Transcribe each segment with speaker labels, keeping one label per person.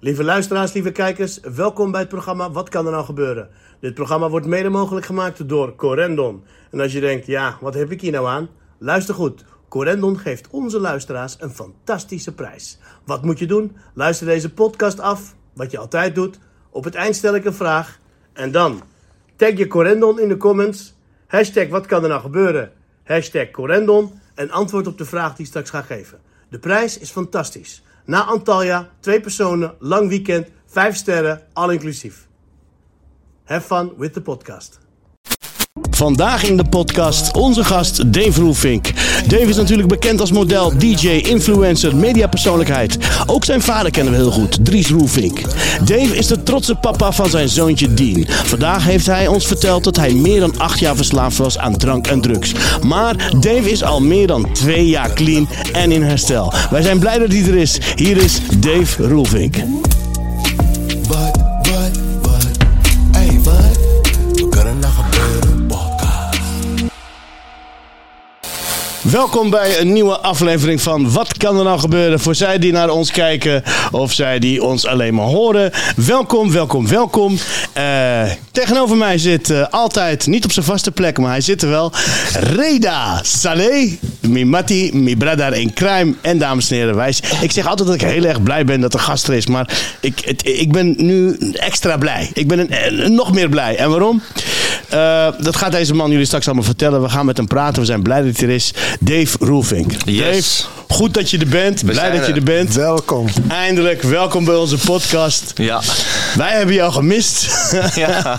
Speaker 1: Lieve luisteraars, lieve kijkers, welkom bij het programma Wat kan er nou gebeuren? Dit programma wordt mede mogelijk gemaakt door Corendon. En als je denkt, ja, wat heb ik hier nou aan? Luister goed. Corendon geeft onze luisteraars een fantastische prijs. Wat moet je doen? Luister deze podcast af, wat je altijd doet. Op het eind stel ik een vraag. En dan tag je Corendon in de comments. Hashtag wat kan er nou gebeuren? Hashtag Corendon. En antwoord op de vraag die ik straks ga geven. De prijs is fantastisch. Na Antalya, twee personen, lang weekend, vijf sterren, all inclusief. Have fun with the podcast. Vandaag in de podcast onze gast Dave Roelvink. Dave is natuurlijk bekend als model, DJ, influencer, mediapersoonlijkheid. Ook zijn vader kennen we heel goed, Dries Roelvink. Dave is de trotse papa van zijn zoontje Dean. Vandaag heeft hij ons verteld dat hij meer dan acht jaar verslaafd was aan drank en drugs. Maar Dave is al meer dan twee jaar clean en in herstel. Wij zijn blij dat hij er is. Hier is Dave Roelvink. Welkom bij een nieuwe aflevering van Wat kan er nou gebeuren? Voor zij die naar ons kijken of zij die ons alleen maar horen. Welkom, welkom, welkom. Eh, tegenover mij zit eh, altijd, niet op zijn vaste plek, maar hij zit er wel. Reda Saleh, mi mati, mi brother in crime. En dames en heren, wij, ik zeg altijd dat ik heel erg blij ben dat er gast er is. Maar ik, ik ben nu extra blij. Ik ben nog meer blij. En waarom? Eh, dat gaat deze man jullie straks allemaal vertellen. We gaan met hem praten. We zijn blij dat hij er is. Dave Roelvink.
Speaker 2: Yes.
Speaker 1: Dave, goed dat je er bent. blij dat je
Speaker 2: er.
Speaker 1: bent.
Speaker 3: Welkom.
Speaker 1: Eindelijk, welkom bij onze podcast.
Speaker 2: Ja.
Speaker 1: Wij hebben jou gemist.
Speaker 2: Ja.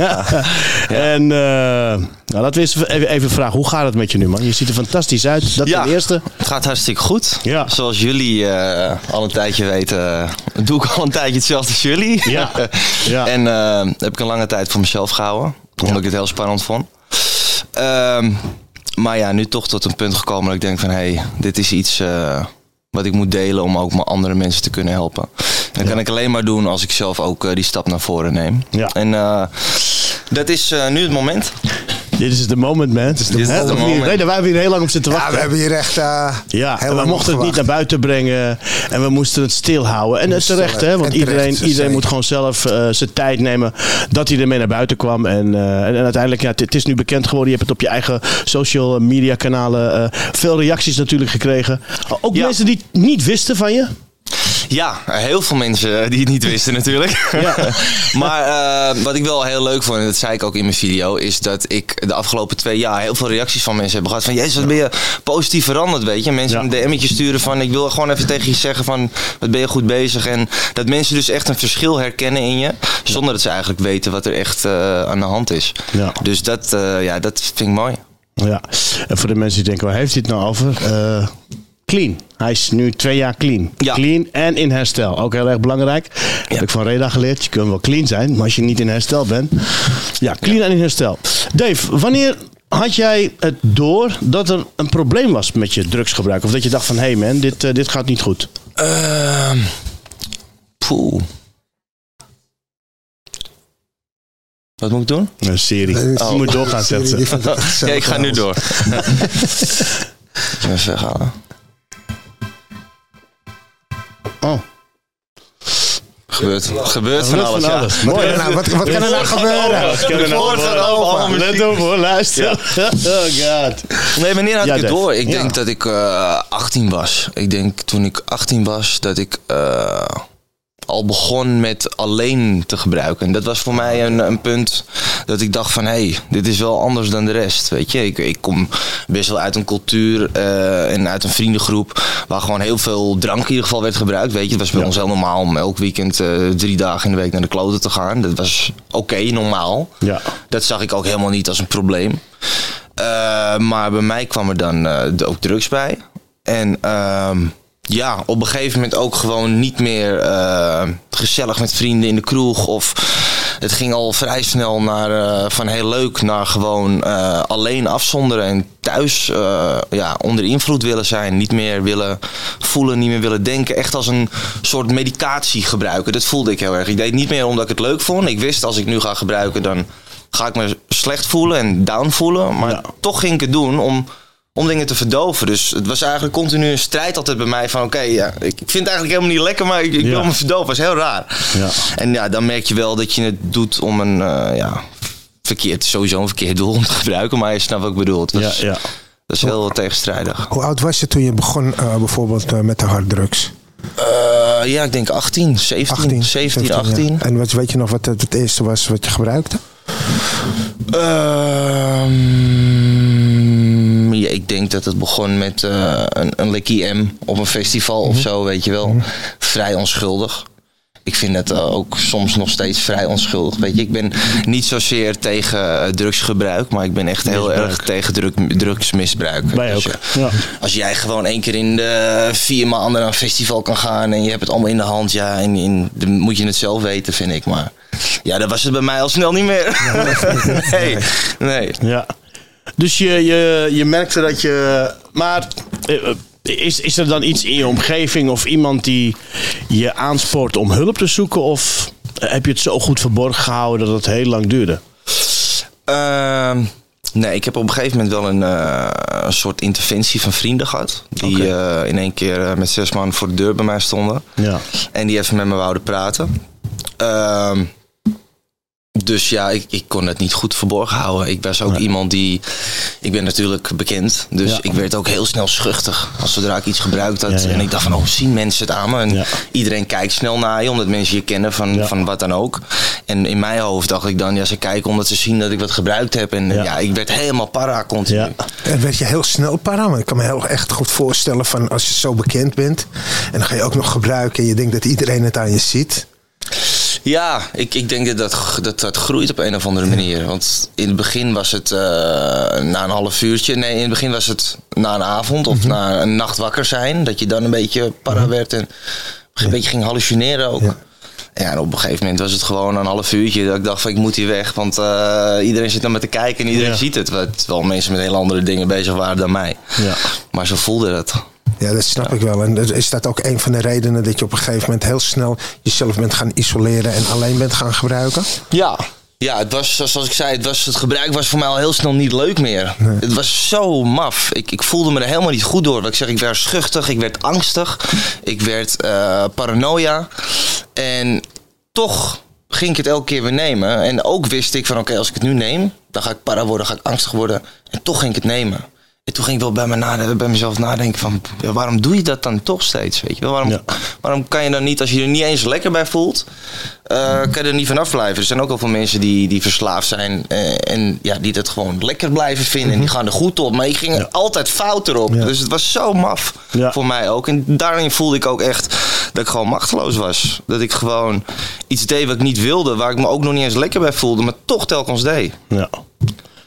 Speaker 1: En eh, nou, laten we eens even, even vragen. Hoe gaat het met je nu, man? Je ziet er fantastisch uit. Dat
Speaker 2: Ja.
Speaker 1: ten eerste.
Speaker 2: Het gaat hartstikke goed.
Speaker 1: Ja.
Speaker 2: Zoals jullie eh, al een tijdje weten, eh, doe ik al een tijdje hetzelfde als jullie.
Speaker 1: Ja. Ja.
Speaker 2: en eh, heb ik een lange tijd voor mezelf gehouden. Omdat ik het heel spannend vond. Ehm, maar ja, nu toch tot een punt gekomen dat ik denk van... hé, hey, dit is iets eh, wat ik moet delen om ook maar andere mensen te kunnen helpen. En dat kan ik alleen maar doen als ik zelf ook eh, die stap naar voren neem.
Speaker 1: Ja.
Speaker 2: En eh, dat is nu het moment.
Speaker 1: Dit is de moment, man. Dit
Speaker 2: is the moment.
Speaker 1: Nee, daar hebben we hier heel lang op zitten
Speaker 3: Ja,
Speaker 1: wachten.
Speaker 3: we hebben hier echt eh
Speaker 1: Ja,
Speaker 3: heel
Speaker 1: en we
Speaker 3: lang
Speaker 1: mochten het niet naar buiten brengen. En we moesten het stilhouden. En terecht,
Speaker 3: we-
Speaker 1: hè? Want
Speaker 3: en terecht,
Speaker 1: iedereen, iedereen
Speaker 3: zeker.
Speaker 1: moet gewoon zelf eh, zijn tijd nemen dat hij ermee naar buiten kwam. En, eh, en, en uiteindelijk, ja, het, is nu bekend geworden. Je hebt het op je eigen social media kanalen. eh, veel reacties natuurlijk gekregen. Ook
Speaker 2: Ja.
Speaker 1: mensen die het niet wisten van je.
Speaker 2: Ja, heel veel mensen die het niet wisten natuurlijk.
Speaker 1: Ja.
Speaker 2: maar eh, wat ik wel heel leuk vond, en dat zei ik ook in mijn video, is dat ik de afgelopen twee jaar heel veel reacties van mensen heb gehad. Van, jezus, wat ben je positief veranderd, weet je. Mensen een DM'tje sturen van, ik wil gewoon even tegen je zeggen van, wat ben je goed bezig. En dat mensen dus echt een verschil herkennen in je, zonder dat ze eigenlijk weten wat er echt eh, aan de hand is.
Speaker 1: Ja.
Speaker 2: Dus dat, eh, ja, dat vind ik mooi.
Speaker 1: Ja, en voor de mensen die denken, waar heeft hij het nou over? Clean. Hij is nu twee jaar clean.
Speaker 2: Ja.
Speaker 1: Clean en in herstel. Ook heel erg belangrijk. Heb ik van Reda geleerd. Je kunt wel clean zijn, maar als je niet in herstel bent. Ja, clean en in herstel. Dave, wanneer had jij het door dat er een probleem was met je drugsgebruik? Of dat je dacht van, hé hey man, dit, eh, dit gaat niet goed.
Speaker 2: Ehm poeh. Wat moet ik doen?
Speaker 1: Een serie.
Speaker 3: Nee,
Speaker 1: Je moet doorgaan zetten.
Speaker 2: Ja, ik ga nu door. Even weghalen. Gebeurt, gebeurt van alles,
Speaker 1: van
Speaker 2: ja.
Speaker 1: alles. Mooi.
Speaker 3: kan er nou- wat- wat kan er nou gebeuren?
Speaker 2: Woord open, allemaal
Speaker 1: Let op hoor, luister. Oh god.
Speaker 2: Nee, wanneer had ik het
Speaker 1: Dave.
Speaker 2: door? Ik denk dat ik eh 18 was. Ik denk toen ik 18 was dat ik eh, al begon met alleen te gebruiken. En dat was voor mij een, een punt dat ik dacht van... hé, hey, dit is wel anders dan de rest, weet je. Ik, ik kom best wel uit een cultuur eh, en uit een vriendengroep... waar gewoon heel veel drank in ieder geval werd gebruikt, weet je. Het was bij
Speaker 1: Ja.
Speaker 2: ons heel normaal om elk weekend eh, drie dagen in de week naar de kloten te gaan. Dat was oké, normaal.
Speaker 1: Ja.
Speaker 2: Dat zag ik ook helemaal niet als een probleem. Eh, maar bij mij kwam er dan ook drugs bij. En ehm, ja, op een gegeven moment ook gewoon niet meer eh, gezellig met vrienden in de kroeg. Of het ging al vrij snel naar, eh, van heel leuk naar gewoon eh, alleen afzonderen. En thuis ja, onder invloed willen zijn. Niet meer willen voelen, niet meer willen denken. Echt als een soort medicatie gebruiken. Dat voelde ik heel erg. Ik deed niet meer omdat ik het leuk vond. Ik wist als ik nu ga gebruiken, dan ga ik me slecht voelen en down voelen. Maar
Speaker 4: Ja.
Speaker 2: toch ging ik het doen om om dingen te verdoven. Dus het was eigenlijk continu een strijd altijd bij mij van... oké, ja, ik vind het eigenlijk helemaal niet lekker, maar ik, ik
Speaker 4: Ja.
Speaker 2: wil me verdoven. Dat is heel raar.
Speaker 4: Ja.
Speaker 2: En ja, dan merk je wel dat je het doet om een... eh, ja, verkeerd, sowieso een verkeerd doel om te gebruiken. Maar je snapt wat ik bedoel. Het
Speaker 4: Ja, ja.
Speaker 2: Dat is heel tegenstrijdig.
Speaker 3: Hoe oud was je toen je begon eh, bijvoorbeeld eh, met de harddrugs?
Speaker 2: Eh, ja, ik denk 18, 17, 17,
Speaker 3: ja.
Speaker 2: 18.
Speaker 3: En wat, weet je nog wat het, het eerste was wat je gebruikte?
Speaker 2: Ehm, ja, ik denk dat het begon met eh, een, een M op een festival of zo, weet je wel. Vrij onschuldig. Ik vind het eh, ook soms nog steeds vrij onschuldig. Weet je, ik ben niet zozeer tegen eh, drugsgebruik, maar ik ben echt heel
Speaker 4: Misbruik.
Speaker 2: erg tegen druk, drugsmisbruik.
Speaker 4: Wij
Speaker 2: Dus
Speaker 4: ook.
Speaker 2: ja,
Speaker 4: Ja.
Speaker 2: Als jij gewoon één keer in de vier maanden naar een festival kan gaan en je hebt het allemaal in de hand, ja, en, en dan moet je het zelf weten, vind ik. Maar ja, dat was het bij mij al snel niet meer. nee, nee.
Speaker 4: Ja. Dus je, je, je merkte dat je. Maar eh, is, is er dan iets in je omgeving of iemand die je aanspoort om hulp te zoeken? Of heb je het zo goed verborgen gehouden dat het heel lang duurde?
Speaker 2: Ehm, nee, ik heb op een gegeven moment wel een, eh, een soort interventie van vrienden gehad. Die eh, in één keer eh, met zes man voor de deur bij mij stonden.
Speaker 4: Ja.
Speaker 2: En die even met me wouden praten. Ehm, dus ja, ik, ik kon het niet goed verborgen houden. Ik was ook
Speaker 4: Nee.
Speaker 2: iemand die... Ik ben natuurlijk bekend. Dus
Speaker 4: Ja.
Speaker 2: ik werd ook heel snel schuchtig. Als zodra ik iets gebruikt had.
Speaker 4: Ja, ja.
Speaker 2: En ik dacht van, oh, zien mensen het aan me? En
Speaker 4: Ja.
Speaker 2: iedereen kijkt snel naar je. Omdat mensen je kennen van,
Speaker 4: Ja.
Speaker 2: van wat dan ook. En in mijn hoofd dacht ik dan, ja, ze kijken omdat ze zien dat ik wat gebruikt heb. En
Speaker 4: Ja.
Speaker 2: ja, ik werd helemaal para continu.
Speaker 4: Ja.
Speaker 3: En werd je heel snel para? Want ik kan me heel echt goed voorstellen van als je zo bekend bent. En dan ga je ook nog gebruiken en je denkt dat iedereen het aan je ziet.
Speaker 2: Ja, ik, ik denk dat dat, dat groeit op een of andere manier. Want in het begin was het eh, na een half uurtje. Nee, in het begin was het na een avond of na een nacht wakker zijn. Dat je dan een beetje para werd en een beetje ging hallucineren ook.
Speaker 3: Ja.
Speaker 2: Ja. en op een gegeven moment was het gewoon een half uurtje dat ik dacht van ik moet hier weg. Want eh, iedereen zit naar me te kijken en iedereen
Speaker 4: Ja.
Speaker 2: ziet het. Terwijl mensen met hele andere dingen bezig waren dan mij.
Speaker 4: Ja.
Speaker 2: Maar zo voelde het.
Speaker 3: Ja, dat snap ik wel. En is dat ook een van de redenen dat je op een gegeven moment heel snel jezelf bent gaan isoleren en alleen bent gaan gebruiken?
Speaker 2: Ja. Ja, het was, zoals ik zei, het, was, het gebruik was voor mij al heel snel niet leuk meer. Het was zo maf. Ik, ik voelde me er helemaal niet goed door. Wat ik zeg, ik werd schuchtig, ik werd angstig, ik werd eh, paranoia. En toch ging ik het elke keer weer nemen. En ook wist ik van, oké, als ik het nu neem, dan ga ik para worden, ga ik angstig worden. En toch ging ik het nemen. En toen ging ik wel bij, me bij mezelf nadenken van, ja, waarom doe je dat dan toch steeds? Weet je wel? Waarom,
Speaker 4: Ja.
Speaker 2: waarom kan je dan niet, als je er niet eens lekker bij voelt, eh, kan je er niet vanaf blijven? Er zijn ook al veel mensen die, die verslaafd zijn eh, en ja, die dat gewoon lekker blijven vinden. En die gaan er goed op. Maar ik ging er altijd fout erop. Dus het was zo maf voor mij ook. En daarin voelde ik ook echt dat ik gewoon machteloos was. Dat ik gewoon iets deed wat ik niet wilde, waar ik me ook nog niet eens lekker bij voelde, maar toch telkens deed.
Speaker 4: ja.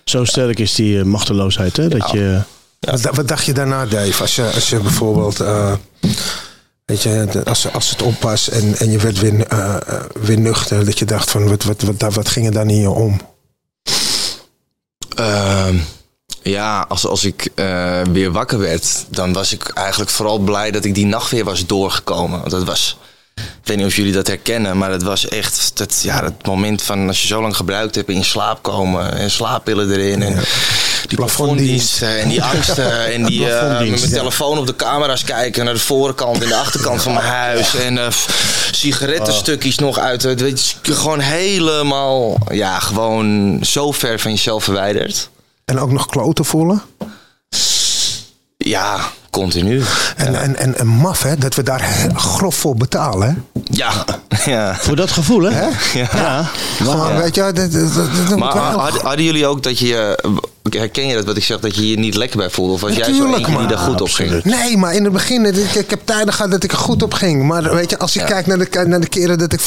Speaker 4: Zo sterk is die eh, machteloosheid, hè? Dat je.
Speaker 3: Wat, wat dacht je daarna, Dave? Als je, als je bijvoorbeeld, eh, weet je, als, als het op was en, en je werd weer, weer nuchter, dat je dacht van, wat, wat, wat, wat ging er dan in je om?
Speaker 2: Ehm, ja, als, als ik weer wakker werd, dan was ik eigenlijk vooral blij dat ik die nacht weer was doorgekomen. Want dat was, ik weet niet of jullie dat herkennen, maar het was echt dat, ja, het moment van als je zo lang gebruikt hebt in slaap komen en slaappillen erin en die plafonddiensten en die angsten en die eh, met mijn telefoon op de camera's kijken naar de voorkant en de achterkant van mijn huis en eh, f- sigarettenstukjes nog uit. het- Weet je, gewoon helemaal, ja, gewoon zo ver van jezelf verwijderd.
Speaker 3: En ook nog kloten voelen?
Speaker 2: Ja, continu.
Speaker 3: En, en, en, en maf, hè, dat we daar grof voor betalen. Hè?
Speaker 2: Ja, ja.
Speaker 4: Voor dat gevoel, hè?
Speaker 2: Ja.
Speaker 4: Ja.
Speaker 3: Gewoon, weet je, dat, dat, dat, dat moet
Speaker 2: Maar
Speaker 3: wel heel-
Speaker 2: hadden, hadden jullie ook dat je herken je dat wat ik zeg, dat je je niet lekker bij voelde? Of was jij zo eentje die daar goed op ging?
Speaker 3: Nee, maar in het begin, ik, ik heb tijden gehad dat ik er goed op ging. Maar weet je, als ik
Speaker 2: Ja.
Speaker 3: kijk naar de, naar de keren dat ik...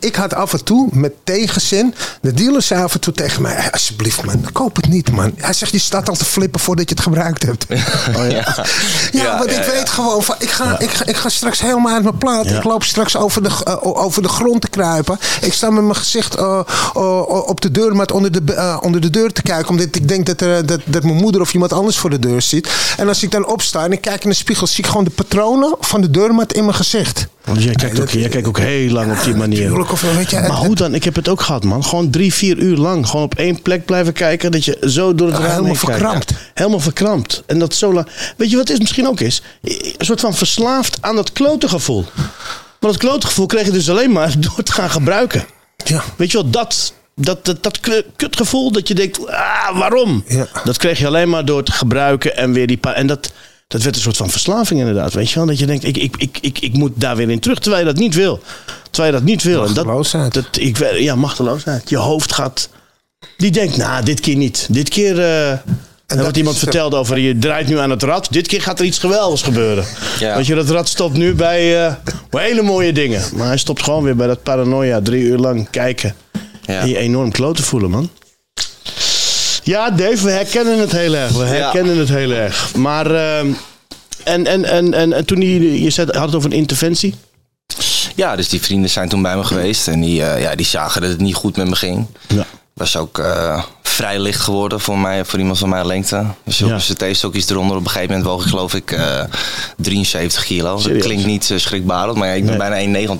Speaker 3: Ik had af en toe, met tegenzin, de dealer zei af en toe tegen mij... "Hey, alsjeblieft man, koop het niet man. Hij zegt, je staat al te flippen voordat je het gebruikt hebt.
Speaker 2: Oh, ja.
Speaker 3: Ja, want
Speaker 2: ja,
Speaker 3: ik
Speaker 2: ja.
Speaker 3: weet gewoon van, ik ga, ik, ga, ik ga straks helemaal uit mijn plaat.
Speaker 1: Ja.
Speaker 3: Ik loop straks over de, eh, over de grond te kruipen. Ik sta met mijn gezicht eh, eh, op de deurmat onder de, onder de deur te kijken. Omdat ik denk dat, er, dat, dat mijn moeder of iemand anders voor de deur zit. En als ik dan opsta en ik kijk in de spiegel, zie ik gewoon de patronen van de deurmat in mijn gezicht.
Speaker 1: Want jij kijkt, ook, jij kijkt ook heel lang op die manier. maar hoe dan? Ik heb het ook gehad, man. Gewoon drie, vier uur lang. Gewoon op één plek blijven kijken. Dat je zo door het raam
Speaker 3: helemaal verkrampt.
Speaker 1: Helemaal verkrampt. En dat zo lang. Weet je wat het is misschien ook is? Een soort van verslaafd aan dat klote gevoel. Maar dat klote gevoel kreeg je dus alleen maar door te gaan gebruiken.
Speaker 3: Ja.
Speaker 1: Weet je wel, dat, dat, dat, dat kutgevoel dat je denkt, ah, waarom?
Speaker 3: Ja.
Speaker 1: Dat kreeg je alleen maar door te gebruiken en weer die paar. En dat, dat werd een soort van verslaving inderdaad, weet je wel. Dat je denkt, ik, ik, ik, ik, ik moet daar weer in terug, terwijl je dat niet wil. Terwijl je dat niet wil. En dat,
Speaker 3: Machteloosheid.
Speaker 1: dat, ik, ja, machteloosheid. Je hoofd gaat, die denkt, nou, dit keer niet. Dit keer... eh en
Speaker 3: dat
Speaker 1: wat iemand
Speaker 3: is-
Speaker 1: verteld over, je draait nu aan het rad. Dit keer gaat er iets geweldigs gebeuren.
Speaker 2: Ja.
Speaker 1: Want je, dat rad stopt nu bij eh, hele mooie dingen. Maar hij stopt gewoon weer bij dat paranoia. Drie uur lang kijken.
Speaker 2: Ja.
Speaker 1: En je enorm kloten voelen, man. Ja, Dave, we herkennen het heel erg. We herkennen het heel erg. Maar, ehm, en, en, en, en, en toen je, je had het over een interventie.
Speaker 2: Ja, dus die vrienden zijn toen bij me geweest. En die, eh, ja, die zagen dat het niet goed met me ging.
Speaker 1: Ja.
Speaker 2: Was ook eh, vrij licht geworden voor mij, voor iemand van mijn lengte. Dus op
Speaker 1: Ja.
Speaker 2: CT-stokjes eronder. Op een gegeven moment woog ik geloof ik eh 73 kilo. Dat klinkt niet uh, schrikbarend, maar ja, ik ben bijna 1,90.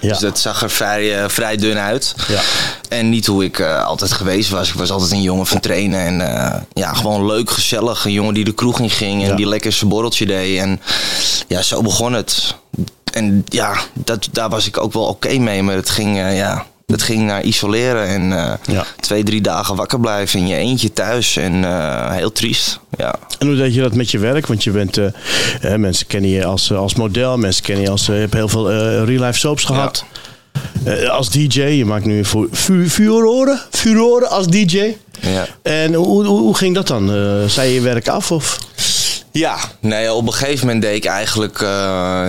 Speaker 1: Ja.
Speaker 2: Dus dat zag er vrij, eh, vrij dun uit.
Speaker 1: Ja.
Speaker 2: En niet hoe ik eh, altijd geweest was. Ik was altijd een jongen van trainen. En eh, ja, gewoon leuk, gezellig. Een jongen die de kroeg in ging en die lekker zijn borreltje deed. En ja, zo begon het. En ja, dat, daar was ik ook wel oké mee. Maar het ging, eh, ja, het ging naar isoleren. En eh,
Speaker 1: Ja.
Speaker 2: twee, drie dagen wakker blijven in je eentje thuis. En eh, heel triest. Ja.
Speaker 1: En hoe deed je dat met je werk? Want je bent, eh, mensen kennen je als, als model, mensen kennen je als, je hebt heel veel real-life soaps gehad. Eh, als DJ, je maakt nu fu fu furoren, furoren als DJ.
Speaker 2: Ja.
Speaker 1: En hoe, hoe, hoe ging dat dan? Zei je je werk af? Of?
Speaker 2: Ja, nee, op een gegeven moment deed ik eigenlijk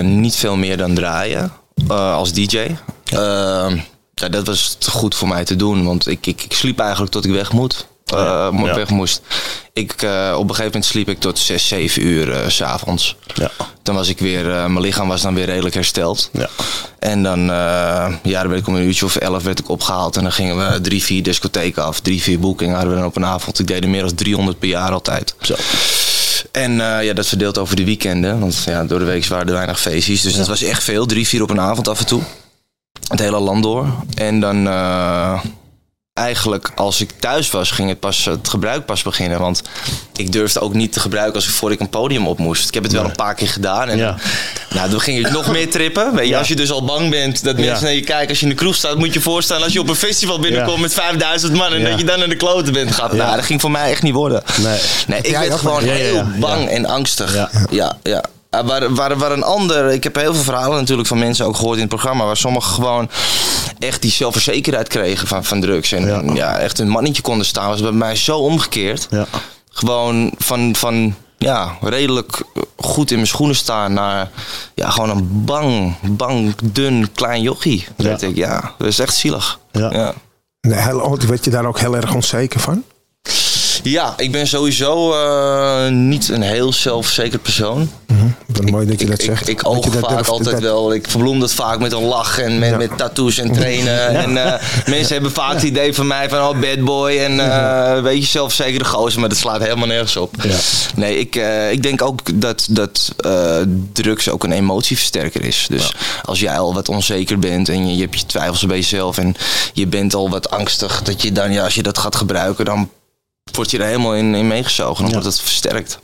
Speaker 2: niet veel meer dan draaien als DJ. Eh, ja, dat was te goed voor mij te doen, want ik, ik, ik sliep eigenlijk tot ik weg moet. eh,
Speaker 1: Ja,
Speaker 2: mo-
Speaker 1: ja.
Speaker 2: weg moest. Ik, eh, op een gegeven moment sliep ik tot 6, 7 uur eh, s s'avonds.
Speaker 1: Ja.
Speaker 2: Dan was ik weer, eh, mijn lichaam was dan weer redelijk hersteld.
Speaker 1: Ja.
Speaker 2: En dan, eh, ja, dan werd ik om een uurtje of elf werd ik opgehaald. En dan gingen we drie, vier discotheken af. Drie, vier boekingen hadden we dan op een avond. Ik deed er meer dan 300 per jaar altijd.
Speaker 1: Zo.
Speaker 2: En eh, ja, dat verdeeld over de weekenden. Want ja, door de week waren er weinig feestjes. Dus dat was echt veel. Drie, vier op een avond af en toe. Het hele land door. En dan eh, eigenlijk als ik thuis was, ging het, pas, het gebruik pas beginnen. Want ik durfde ook niet te gebruiken als ik voor ik een podium op moest. Ik heb het wel een paar keer gedaan. En
Speaker 1: Ja.
Speaker 2: nou, toen ging ik nog meer trippen. Weet je,
Speaker 1: Ja.
Speaker 2: als je dus al bang bent dat
Speaker 1: Ja.
Speaker 2: mensen naar je kijken als je in de kroeg staat, moet je voorstellen als je op een festival binnenkomt met 5000 man en dat je dan naar de kloten bent gaat. Nou, dat ging voor mij echt niet worden.
Speaker 1: Nee.
Speaker 2: Nee, ik werd gewoon heel bang en angstig.
Speaker 1: Ja.
Speaker 2: Ja, Waar, waar, waar een ander, ik heb heel veel verhalen natuurlijk van mensen ook gehoord in het programma, waar sommigen gewoon echt die zelfverzekerheid kregen van, van drugs. En
Speaker 1: Ja.
Speaker 2: ja. echt een mannetje konden staan, was bij mij zo omgekeerd.
Speaker 1: Ja.
Speaker 2: Gewoon van, van ja, redelijk goed in mijn schoenen staan naar ja, gewoon een bang, bang, dun, klein jochie.
Speaker 1: Ja.
Speaker 2: ik. ja, dat is echt zielig.
Speaker 1: Ja.
Speaker 2: ja.
Speaker 3: Nee, heel, werd je daar ook heel erg onzeker van?
Speaker 2: Ja, ik ben sowieso eh, niet een heel zelfverzekerd persoon.
Speaker 3: Wat mooi dat je dat
Speaker 2: ik,
Speaker 3: zegt.
Speaker 2: Ik, ik oog vaak
Speaker 3: durft-
Speaker 2: altijd
Speaker 3: dat-
Speaker 2: wel. Ik verbloem dat vaak met een lach en met,
Speaker 3: Ja.
Speaker 2: met tattoos en trainen. En eh, mensen hebben vaak het idee van mij van oh bad boy en eh weet je zelfverzekerde gozer, maar dat slaat helemaal nergens op.
Speaker 1: Ja.
Speaker 2: Nee, ik, ik denk ook dat, dat drugs ook een emotieversterker is. Dus als jij al wat onzeker bent en je, je hebt je twijfels bij jezelf en je bent al wat angstig, dat je dan, ja, als je dat gaat gebruiken, dan word je er helemaal in, in meegezogen. Dan
Speaker 1: Ja.
Speaker 2: wordt het versterkt.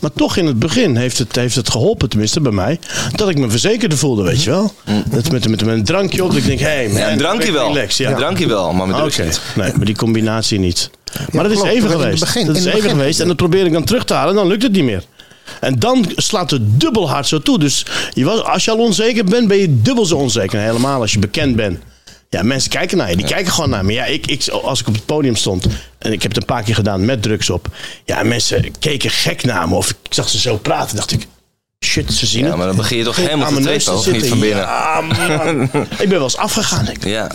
Speaker 1: Maar toch in het begin heeft het, heeft het geholpen, tenminste bij mij, dat ik me verzekerde voelde, weet je wel. Dat met, met, met een drankje op, dat ik denk, hé, hey, man,
Speaker 2: Ja, een drankje wel.
Speaker 1: Relax, ja.
Speaker 2: Een drankje wel, maar met niet.
Speaker 1: nee, maar die combinatie niet. Maar dat is
Speaker 3: klopt.
Speaker 1: even geweest.
Speaker 3: begin-
Speaker 1: dat is even
Speaker 3: begin-
Speaker 1: geweest en dat probeer ik dan terug te halen en dan lukt het niet meer. En dan slaat het dubbel hard zo toe. Dus je was, als je al onzeker bent, ben je dubbel zo onzeker. Helemaal als je bekend bent. Ja, mensen kijken naar je. Die kijken gewoon naar me. Ja, ik, ik, als ik op het podium stond en ik heb het een paar keer gedaan met drugs op. Ja, mensen keken gek naar me. Of ik zag ze zo praten. dacht ik, shit, ze zien
Speaker 2: Ja,
Speaker 1: het.
Speaker 2: maar dan begin je toch helemaal
Speaker 1: aan
Speaker 2: te trekken, niet van binnen?
Speaker 1: Ja, man. ik ben wel eens afgegaan. Ik
Speaker 2: Ja,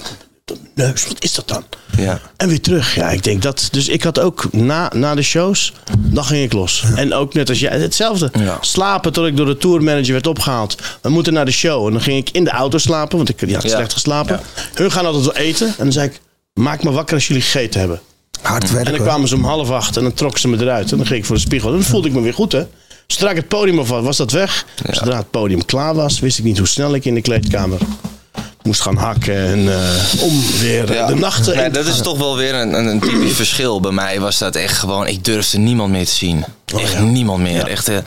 Speaker 1: neus, wat is dat dan?
Speaker 2: ja.
Speaker 1: En weer terug. Ja, ik denk dat. Dus ik had ook na, na de shows, dan ging ik los. En ook net als jij, hetzelfde.
Speaker 2: Ja.
Speaker 1: Slapen tot ik door de tourmanager werd opgehaald. We moeten naar de show. En dan ging ik in de auto slapen, want ik had slecht geslapen. Hun gaan altijd wel eten. En dan zei ik, maak me wakker als jullie gegeten hebben.
Speaker 3: Hard
Speaker 1: En
Speaker 3: werken.
Speaker 1: dan kwamen ze om half acht en dan trok ze me eruit. En dan ging ik voor de spiegel. En dan voelde ik me weer goed, hè. Zodra ik het podium af was, was dat weg. Zodra het podium klaar was, wist ik niet hoe snel ik in de kleedkamer moest gaan hakken. En eh, om weer eh, de nachten te
Speaker 2: dat is toch wel weer een, een, typisch verschil. Bij mij was dat echt gewoon, ik durfde niemand meer te zien. echt
Speaker 1: ja.
Speaker 2: niemand meer. Echt, eh,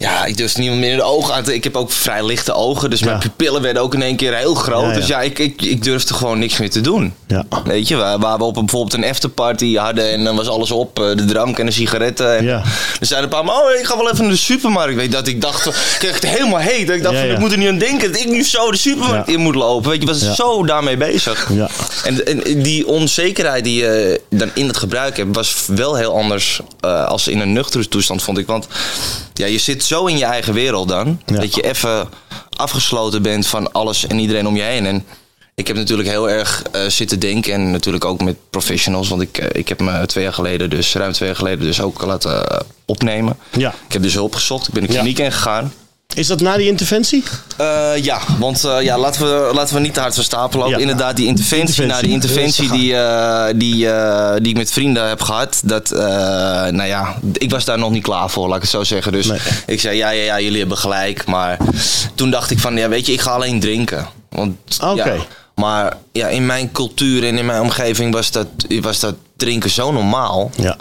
Speaker 2: ja, ik durfde niemand meer in de ogen aan te... Ik heb ook vrij lichte ogen, dus mijn pupillen werden ook in één keer heel groot. Dus ja, ik, ik, ik durfde gewoon niks meer te doen.
Speaker 1: Ja.
Speaker 2: Weet je, waar, waar we op een, bijvoorbeeld een afterparty hadden en dan was alles op, eh, de drank en de sigaretten. En
Speaker 1: Ja.
Speaker 2: Er zeiden een paar man, oh, ik ga wel even naar de supermarkt. Weet dat ik dacht, ik kreeg het helemaal heet. Dat ik dacht, ik moet er niet aan denken dat ik nu zo de supermarkt in moet lopen. Weet je, was zo daarmee bezig.
Speaker 1: Ja.
Speaker 2: En, en die onzekerheid die je dan in het gebruik hebt, was wel heel anders eh, als in een nuchtere toestand, vond ik. Want ja, je zit zo in je eigen wereld dan,
Speaker 1: Ja.
Speaker 2: dat je even afgesloten bent van alles en iedereen om je heen. En ik heb natuurlijk heel erg eh, zitten denken en natuurlijk ook met professionals, want ik, eh, ik heb me twee jaar geleden, dus ruim twee jaar geleden, dus ook laten eh, opnemen.
Speaker 1: Ja.
Speaker 2: Ik heb dus hulp gezocht, ik ben de
Speaker 1: Ja.
Speaker 2: kliniek ingegaan.
Speaker 1: Is dat na die interventie?
Speaker 2: Eh, ja, want eh, ja, laten, we, laten we niet te hard van stapel lopen.
Speaker 1: Ja.
Speaker 2: Inderdaad, die interventie, na die interventie die, eh, die, die ik met vrienden heb gehad. Dat, nou ja, ik was daar nog niet klaar voor, laat ik het zo zeggen. Dus
Speaker 1: Nee.
Speaker 2: ik zei, ja, ja, ja, jullie hebben gelijk. Maar toen dacht ik van, ja, weet je, ik ga alleen drinken. Want,
Speaker 1: Oké.
Speaker 2: ja, maar ja, in mijn cultuur en in mijn omgeving was dat, was dat drinken zo normaal
Speaker 1: Ja.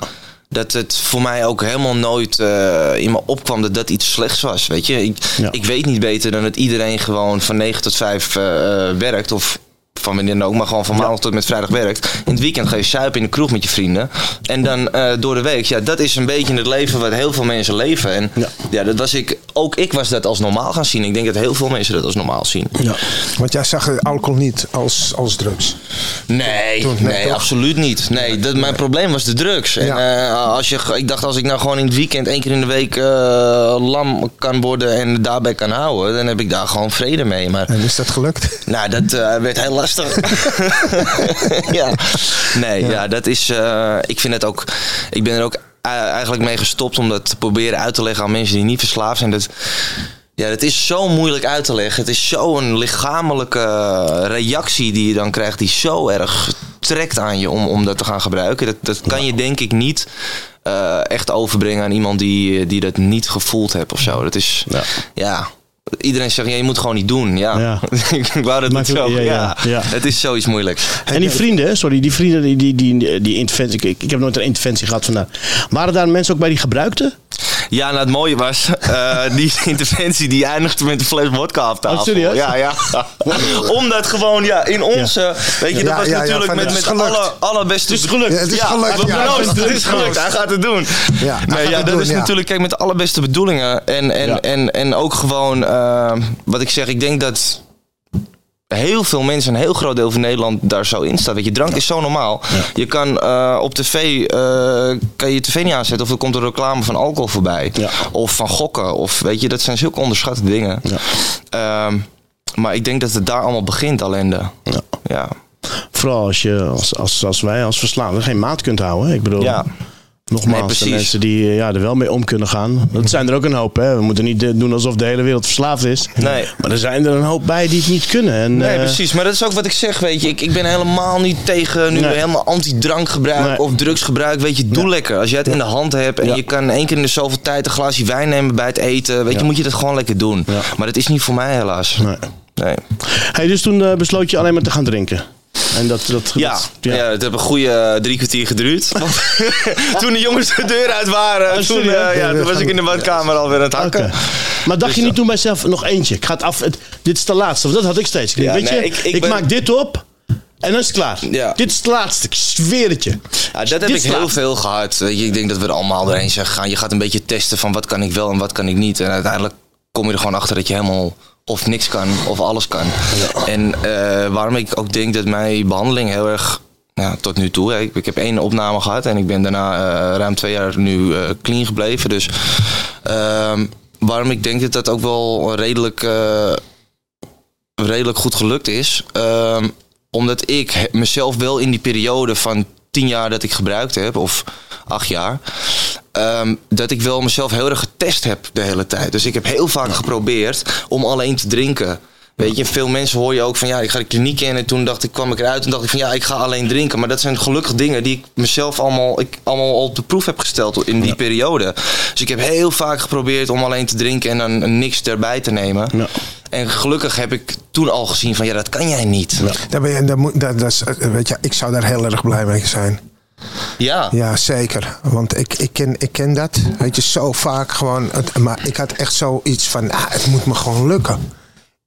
Speaker 2: Dat het voor mij ook helemaal nooit eh, in me opkwam dat dat iets slechts was. Weet je, ik,
Speaker 1: Ja.
Speaker 2: ik weet niet beter dan dat iedereen gewoon van 9 tot 5 eh, werkt. Of van wanneer dan ook, maar gewoon van maandag tot met vrijdag werkt. In het weekend ga je suipen in de kroeg met je vrienden. En dan eh, door de week, ja, dat is een beetje het leven wat heel veel mensen leven. En
Speaker 1: Ja.
Speaker 2: ja, dat was ik, ook ik was dat als normaal gaan zien. Ik denk dat heel veel mensen dat als normaal zien.
Speaker 1: ja.
Speaker 3: Want jij zag alcohol niet als, als drugs.
Speaker 2: Nee,
Speaker 3: Toen- nee, toch?
Speaker 2: absoluut niet. Nee, dat, mijn probleem was de drugs. En,
Speaker 3: Ja.
Speaker 2: eh, als je, ik dacht, als ik nou gewoon in het weekend één keer in de week eh, lam kan worden en daarbij kan houden, dan heb ik daar gewoon vrede mee. Maar
Speaker 3: En is dat gelukt?
Speaker 2: nou, dat eh, werd heel lastig. ja. Nee, ja. dat is. eh, ik vind het ook. Ik ben er ook eigenlijk mee gestopt om dat te proberen uit te leggen aan mensen die niet verslaafd zijn. Dat, ja, het is zo moeilijk uit te leggen. Het is zo'n lichamelijke reactie die je dan krijgt, die zo erg trekt aan je om, om dat te gaan gebruiken. Dat, dat kan je denk ik niet eh, echt overbrengen aan iemand die, die dat niet gevoeld heeft of zo. Dat is,
Speaker 1: Ja.
Speaker 2: ja. Iedereen zegt, ja, je moet gewoon niet doen. Ja,
Speaker 1: Ja.
Speaker 2: ik wou dat niet zo.
Speaker 1: ja,
Speaker 2: Ja,
Speaker 1: ja, ja.
Speaker 2: Het is zoiets moeilijks.
Speaker 1: En die vrienden, sorry, die vrienden die, die, die, die interventie, ik, ik heb nooit een interventie gehad vandaar. Waren daar mensen ook bij die gebruikten?
Speaker 2: Ja, nou het mooie was, eh, die interventie die eindigde met een fles vodka op tafel.
Speaker 1: Oh, serieus?
Speaker 2: Ja, ja. Omdat gewoon, ja, in onze, weet je, dat was natuurlijk met, met alle, allerbeste...
Speaker 1: Het is gelukt.
Speaker 3: Ja, het is gelukt, Het is
Speaker 2: gelukt, hij gaat het doen.
Speaker 3: Ja,
Speaker 2: nee,
Speaker 3: gaat
Speaker 2: ja, dat
Speaker 3: doen,
Speaker 2: is natuurlijk, kijk, met de allerbeste bedoelingen. En, en, en, en ook gewoon, eh, wat ik zeg, ik denk dat heel veel mensen, een heel groot deel van Nederland daar zo in staat. Weet je, drank is zo normaal. Je kan eh, op tv, eh, kan je tv niet aanzetten of er komt een reclame van alcohol voorbij.
Speaker 1: Ja.
Speaker 2: Of van gokken. Of weet je, dat zijn zulke onderschatte dingen.
Speaker 1: Ja.
Speaker 2: Ehm, maar ik denk dat het daar allemaal begint, ellende.
Speaker 1: Ja.
Speaker 2: Ja.
Speaker 1: Vooral als, je, als, als, als wij als verslaafden geen maat kunt houden. Ik bedoel,
Speaker 2: Ja.
Speaker 1: Nogmaals,
Speaker 2: Nee,
Speaker 1: de mensen die eh, ja, er wel mee om kunnen gaan. Dat zijn er ook een hoop. Hè. We moeten niet eh, doen alsof de hele wereld verslaafd is.
Speaker 2: Nee.
Speaker 1: Maar er zijn er een hoop bij die het niet kunnen. En,
Speaker 2: Nee,
Speaker 1: eh,
Speaker 2: precies. Maar dat is ook wat ik zeg, weet je. Ik, ik ben helemaal niet tegen nu
Speaker 1: Nee.
Speaker 2: helemaal anti-drankgebruik
Speaker 1: Nee.
Speaker 2: of drugsgebruik. Weet je, doe
Speaker 1: Ja.
Speaker 2: lekker. Als jij het in de hand hebt en
Speaker 1: Ja.
Speaker 2: je kan één keer in de zoveel tijd een glaasje wijn nemen bij het eten. Weet je, moet je dat gewoon lekker doen. Maar dat is niet voor mij helaas.
Speaker 1: Nee.
Speaker 2: Nee.
Speaker 1: Hey, dus toen besloot je alleen maar te gaan drinken. En dat, dat,
Speaker 2: Ja,
Speaker 1: dat-
Speaker 2: ja. het heeft een goede eh, drie kwartier geduurd. Toen de jongens de deur uit waren, toen,
Speaker 1: serieus?
Speaker 2: eh, ja, toen was ik in de badkamer alweer aan het hakken.
Speaker 1: Maar dacht
Speaker 2: Dus
Speaker 1: je niet
Speaker 2: ja.
Speaker 1: toen bij jezelf nog eentje? Ik ga het af. Het, dit is de laatste. Dat had ik steeds.
Speaker 2: Ja,
Speaker 1: weet
Speaker 2: nee,
Speaker 1: je,
Speaker 2: ik-
Speaker 1: ik,
Speaker 2: ik ben-
Speaker 1: maak dit op. En dan is het klaar.
Speaker 2: Ja.
Speaker 1: Dit is het laatste. Ik zweer het je.
Speaker 2: Ja, dat heb
Speaker 1: Dit
Speaker 2: ik heel
Speaker 1: laatste.
Speaker 2: veel gehad. Weet je, ik denk dat we er allemaal doorheen zijn gegaan. Je gaat een beetje testen van wat kan ik wel en wat kan ik niet. En uiteindelijk kom je er gewoon achter dat je helemaal of niks kan of alles kan. En eh, waarom ik ook denk dat mijn behandeling heel erg nou, tot nu toe. hè, Ik, ik heb één opname gehad en ik ben daarna eh, ruim twee jaar nu eh, clean gebleven. Dus ehm, waarom ik denk dat dat ook wel redelijk, redelijk goed gelukt is. Ehm, omdat ik mezelf wel in die periode van tien jaar dat ik gebruikt heb, of acht jaar, ehm, dat ik wel mezelf heel erg getest heb de hele tijd. Dus ik heb heel vaak geprobeerd om alleen te drinken. Weet je, veel mensen hoor je ook van ja, ik ga de kliniek in en toen dacht ik, kwam ik eruit en dacht ik van ja, ik ga alleen drinken. Maar dat zijn gelukkig dingen die ik mezelf allemaal, ik, allemaal op de proef heb gesteld in die periode. Dus ik heb heel vaak geprobeerd om alleen te drinken en dan niks erbij te nemen.
Speaker 1: Ja.
Speaker 2: En gelukkig heb ik toen al gezien van ja, dat kan jij niet. Ja,
Speaker 3: Daar ben je, daar moet, daar, dat is, eh, weet je, ik zou daar heel erg blij mee zijn. Ja, zeker. Want ik, ik, ken, ik ken dat. Weet je, zo vaak gewoon. Het, maar ik had echt zoiets van, ah, het moet me gewoon lukken.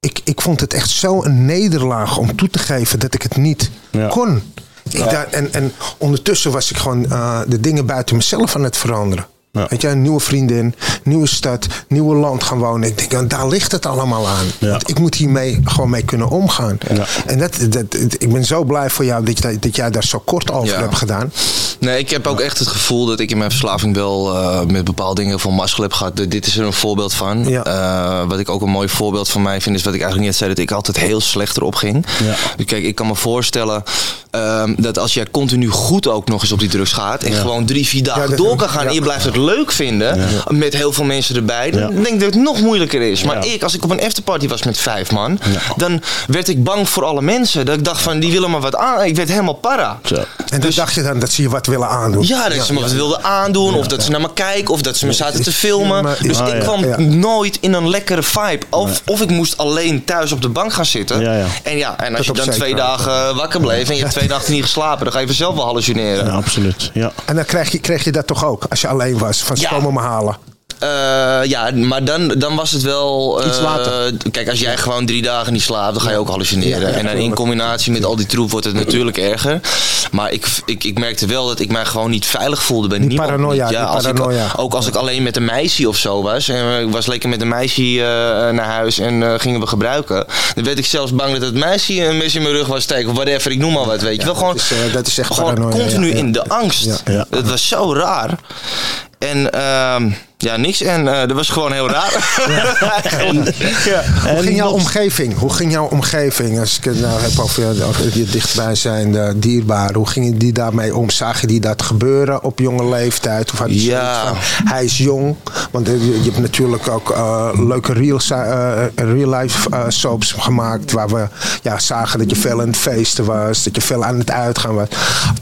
Speaker 3: Ik, ik vond het echt zo een nederlaag om toe te geven dat ik het niet
Speaker 1: Ja.
Speaker 3: kon. Ik daar, en, en ondertussen was ik gewoon eh, de dingen buiten mezelf aan het veranderen.
Speaker 1: Ja.
Speaker 3: Weet je, een nieuwe vriendin, nieuwe stad, nieuwe land gaan wonen. Ik denk, daar ligt het allemaal aan.
Speaker 1: Ja.
Speaker 3: Want ik moet hiermee gewoon mee kunnen omgaan.
Speaker 1: Ja.
Speaker 3: En dat, dat, ik ben zo blij voor jou dat, dat jij daar zo kort over hebt gedaan.
Speaker 2: Nee, ik heb ook echt het gevoel dat ik in mijn verslaving wel eh, met bepaalde dingen veel mazzel heb gehad. Dit is er een voorbeeld van.
Speaker 3: Ja.
Speaker 2: Eh, wat ik ook een mooi voorbeeld van mij vind, is wat ik eigenlijk net zei, dat ik altijd heel slecht erop ging.
Speaker 1: Ja.
Speaker 2: Dus kijk, ik kan me voorstellen ehm, dat als jij continu goed ook nog eens op die drugs gaat en
Speaker 1: Ja.
Speaker 2: gewoon drie, vier dagen door kan gaan en je blijft het leuk vinden met heel veel mensen erbij, dan denk ik dat het nog moeilijker is. Maar ik, als ik op een afterparty was met vijf man, dan werd ik bang voor alle mensen. Dat ik dacht van, die willen me wat aan. Ik werd helemaal para.
Speaker 1: Zo.
Speaker 3: En toen
Speaker 2: Dus-
Speaker 3: dacht je dan dat ze je wat willen aandoen.
Speaker 2: Ja, dat ze me wat wilden aandoen. Of dat ze naar me kijken. Of dat ze me zaten te filmen.
Speaker 3: maar-
Speaker 2: Dus
Speaker 1: Ah,
Speaker 2: ik
Speaker 1: ja.
Speaker 2: kwam
Speaker 3: Ja.
Speaker 2: nooit in een lekkere vibe. Of, of ik moest alleen thuis op de bank gaan zitten.
Speaker 1: Ja, ja.
Speaker 2: En ja, en als je dan twee dagen wakker bleef. En je hebt twee dagen niet geslapen. Dan ga je vanzelf wel hallucineren.
Speaker 1: Ja, absoluut. Ja.
Speaker 3: En dan kreeg je, kreeg je dat toch ook, als je alleen was, van
Speaker 2: Ja.
Speaker 3: komen me halen.
Speaker 2: Eh, ja, maar dan, dan was het wel...
Speaker 3: Iets
Speaker 2: eh,
Speaker 3: later.
Speaker 2: Kijk, als jij gewoon drie dagen niet slaapt, dan ga je ook hallucineren.
Speaker 3: Ja, ja,
Speaker 2: en dan in combinatie met al die troep wordt het natuurlijk erger. Maar ik, ik, ik merkte wel dat ik mij gewoon niet veilig voelde bij
Speaker 3: Die
Speaker 2: niemand.
Speaker 3: paranoia,
Speaker 2: als
Speaker 3: paranoia.
Speaker 2: Ik, ook als ik alleen met een meisje of zo was. En ik was lekker met een meisje eh, naar huis en eh, gingen we gebruiken. Dan werd ik zelfs bang dat het meisje een mes in mijn rug was steken. Of whatever, ik noem maar wat, weet je wel. Gewoon,
Speaker 3: dat is, eh, dat is echt
Speaker 2: gewoon
Speaker 3: paranoia,
Speaker 2: continu
Speaker 3: ja, ja.
Speaker 2: in de angst.
Speaker 3: Ja.
Speaker 1: Ja.
Speaker 2: Het was zo raar. En ehm, ja, niks. En eh, dat was gewoon heel raar.
Speaker 1: Ja.
Speaker 3: Hoe ging jouw omgeving? Hoe ging jouw omgeving? Als ik het nou heb over, je- je dichtbijzijnde dierbaren. Hoe gingen die daarmee om? Zagen die dat gebeuren op jonge leeftijd? Of had je
Speaker 2: Ja.
Speaker 3: van, hij is jong. Want eh, je je hebt natuurlijk ook eh, leuke real, eh, real life soaps gemaakt. Waar we ja, zagen dat je veel aan het feesten was. Dat je veel aan het uitgaan was.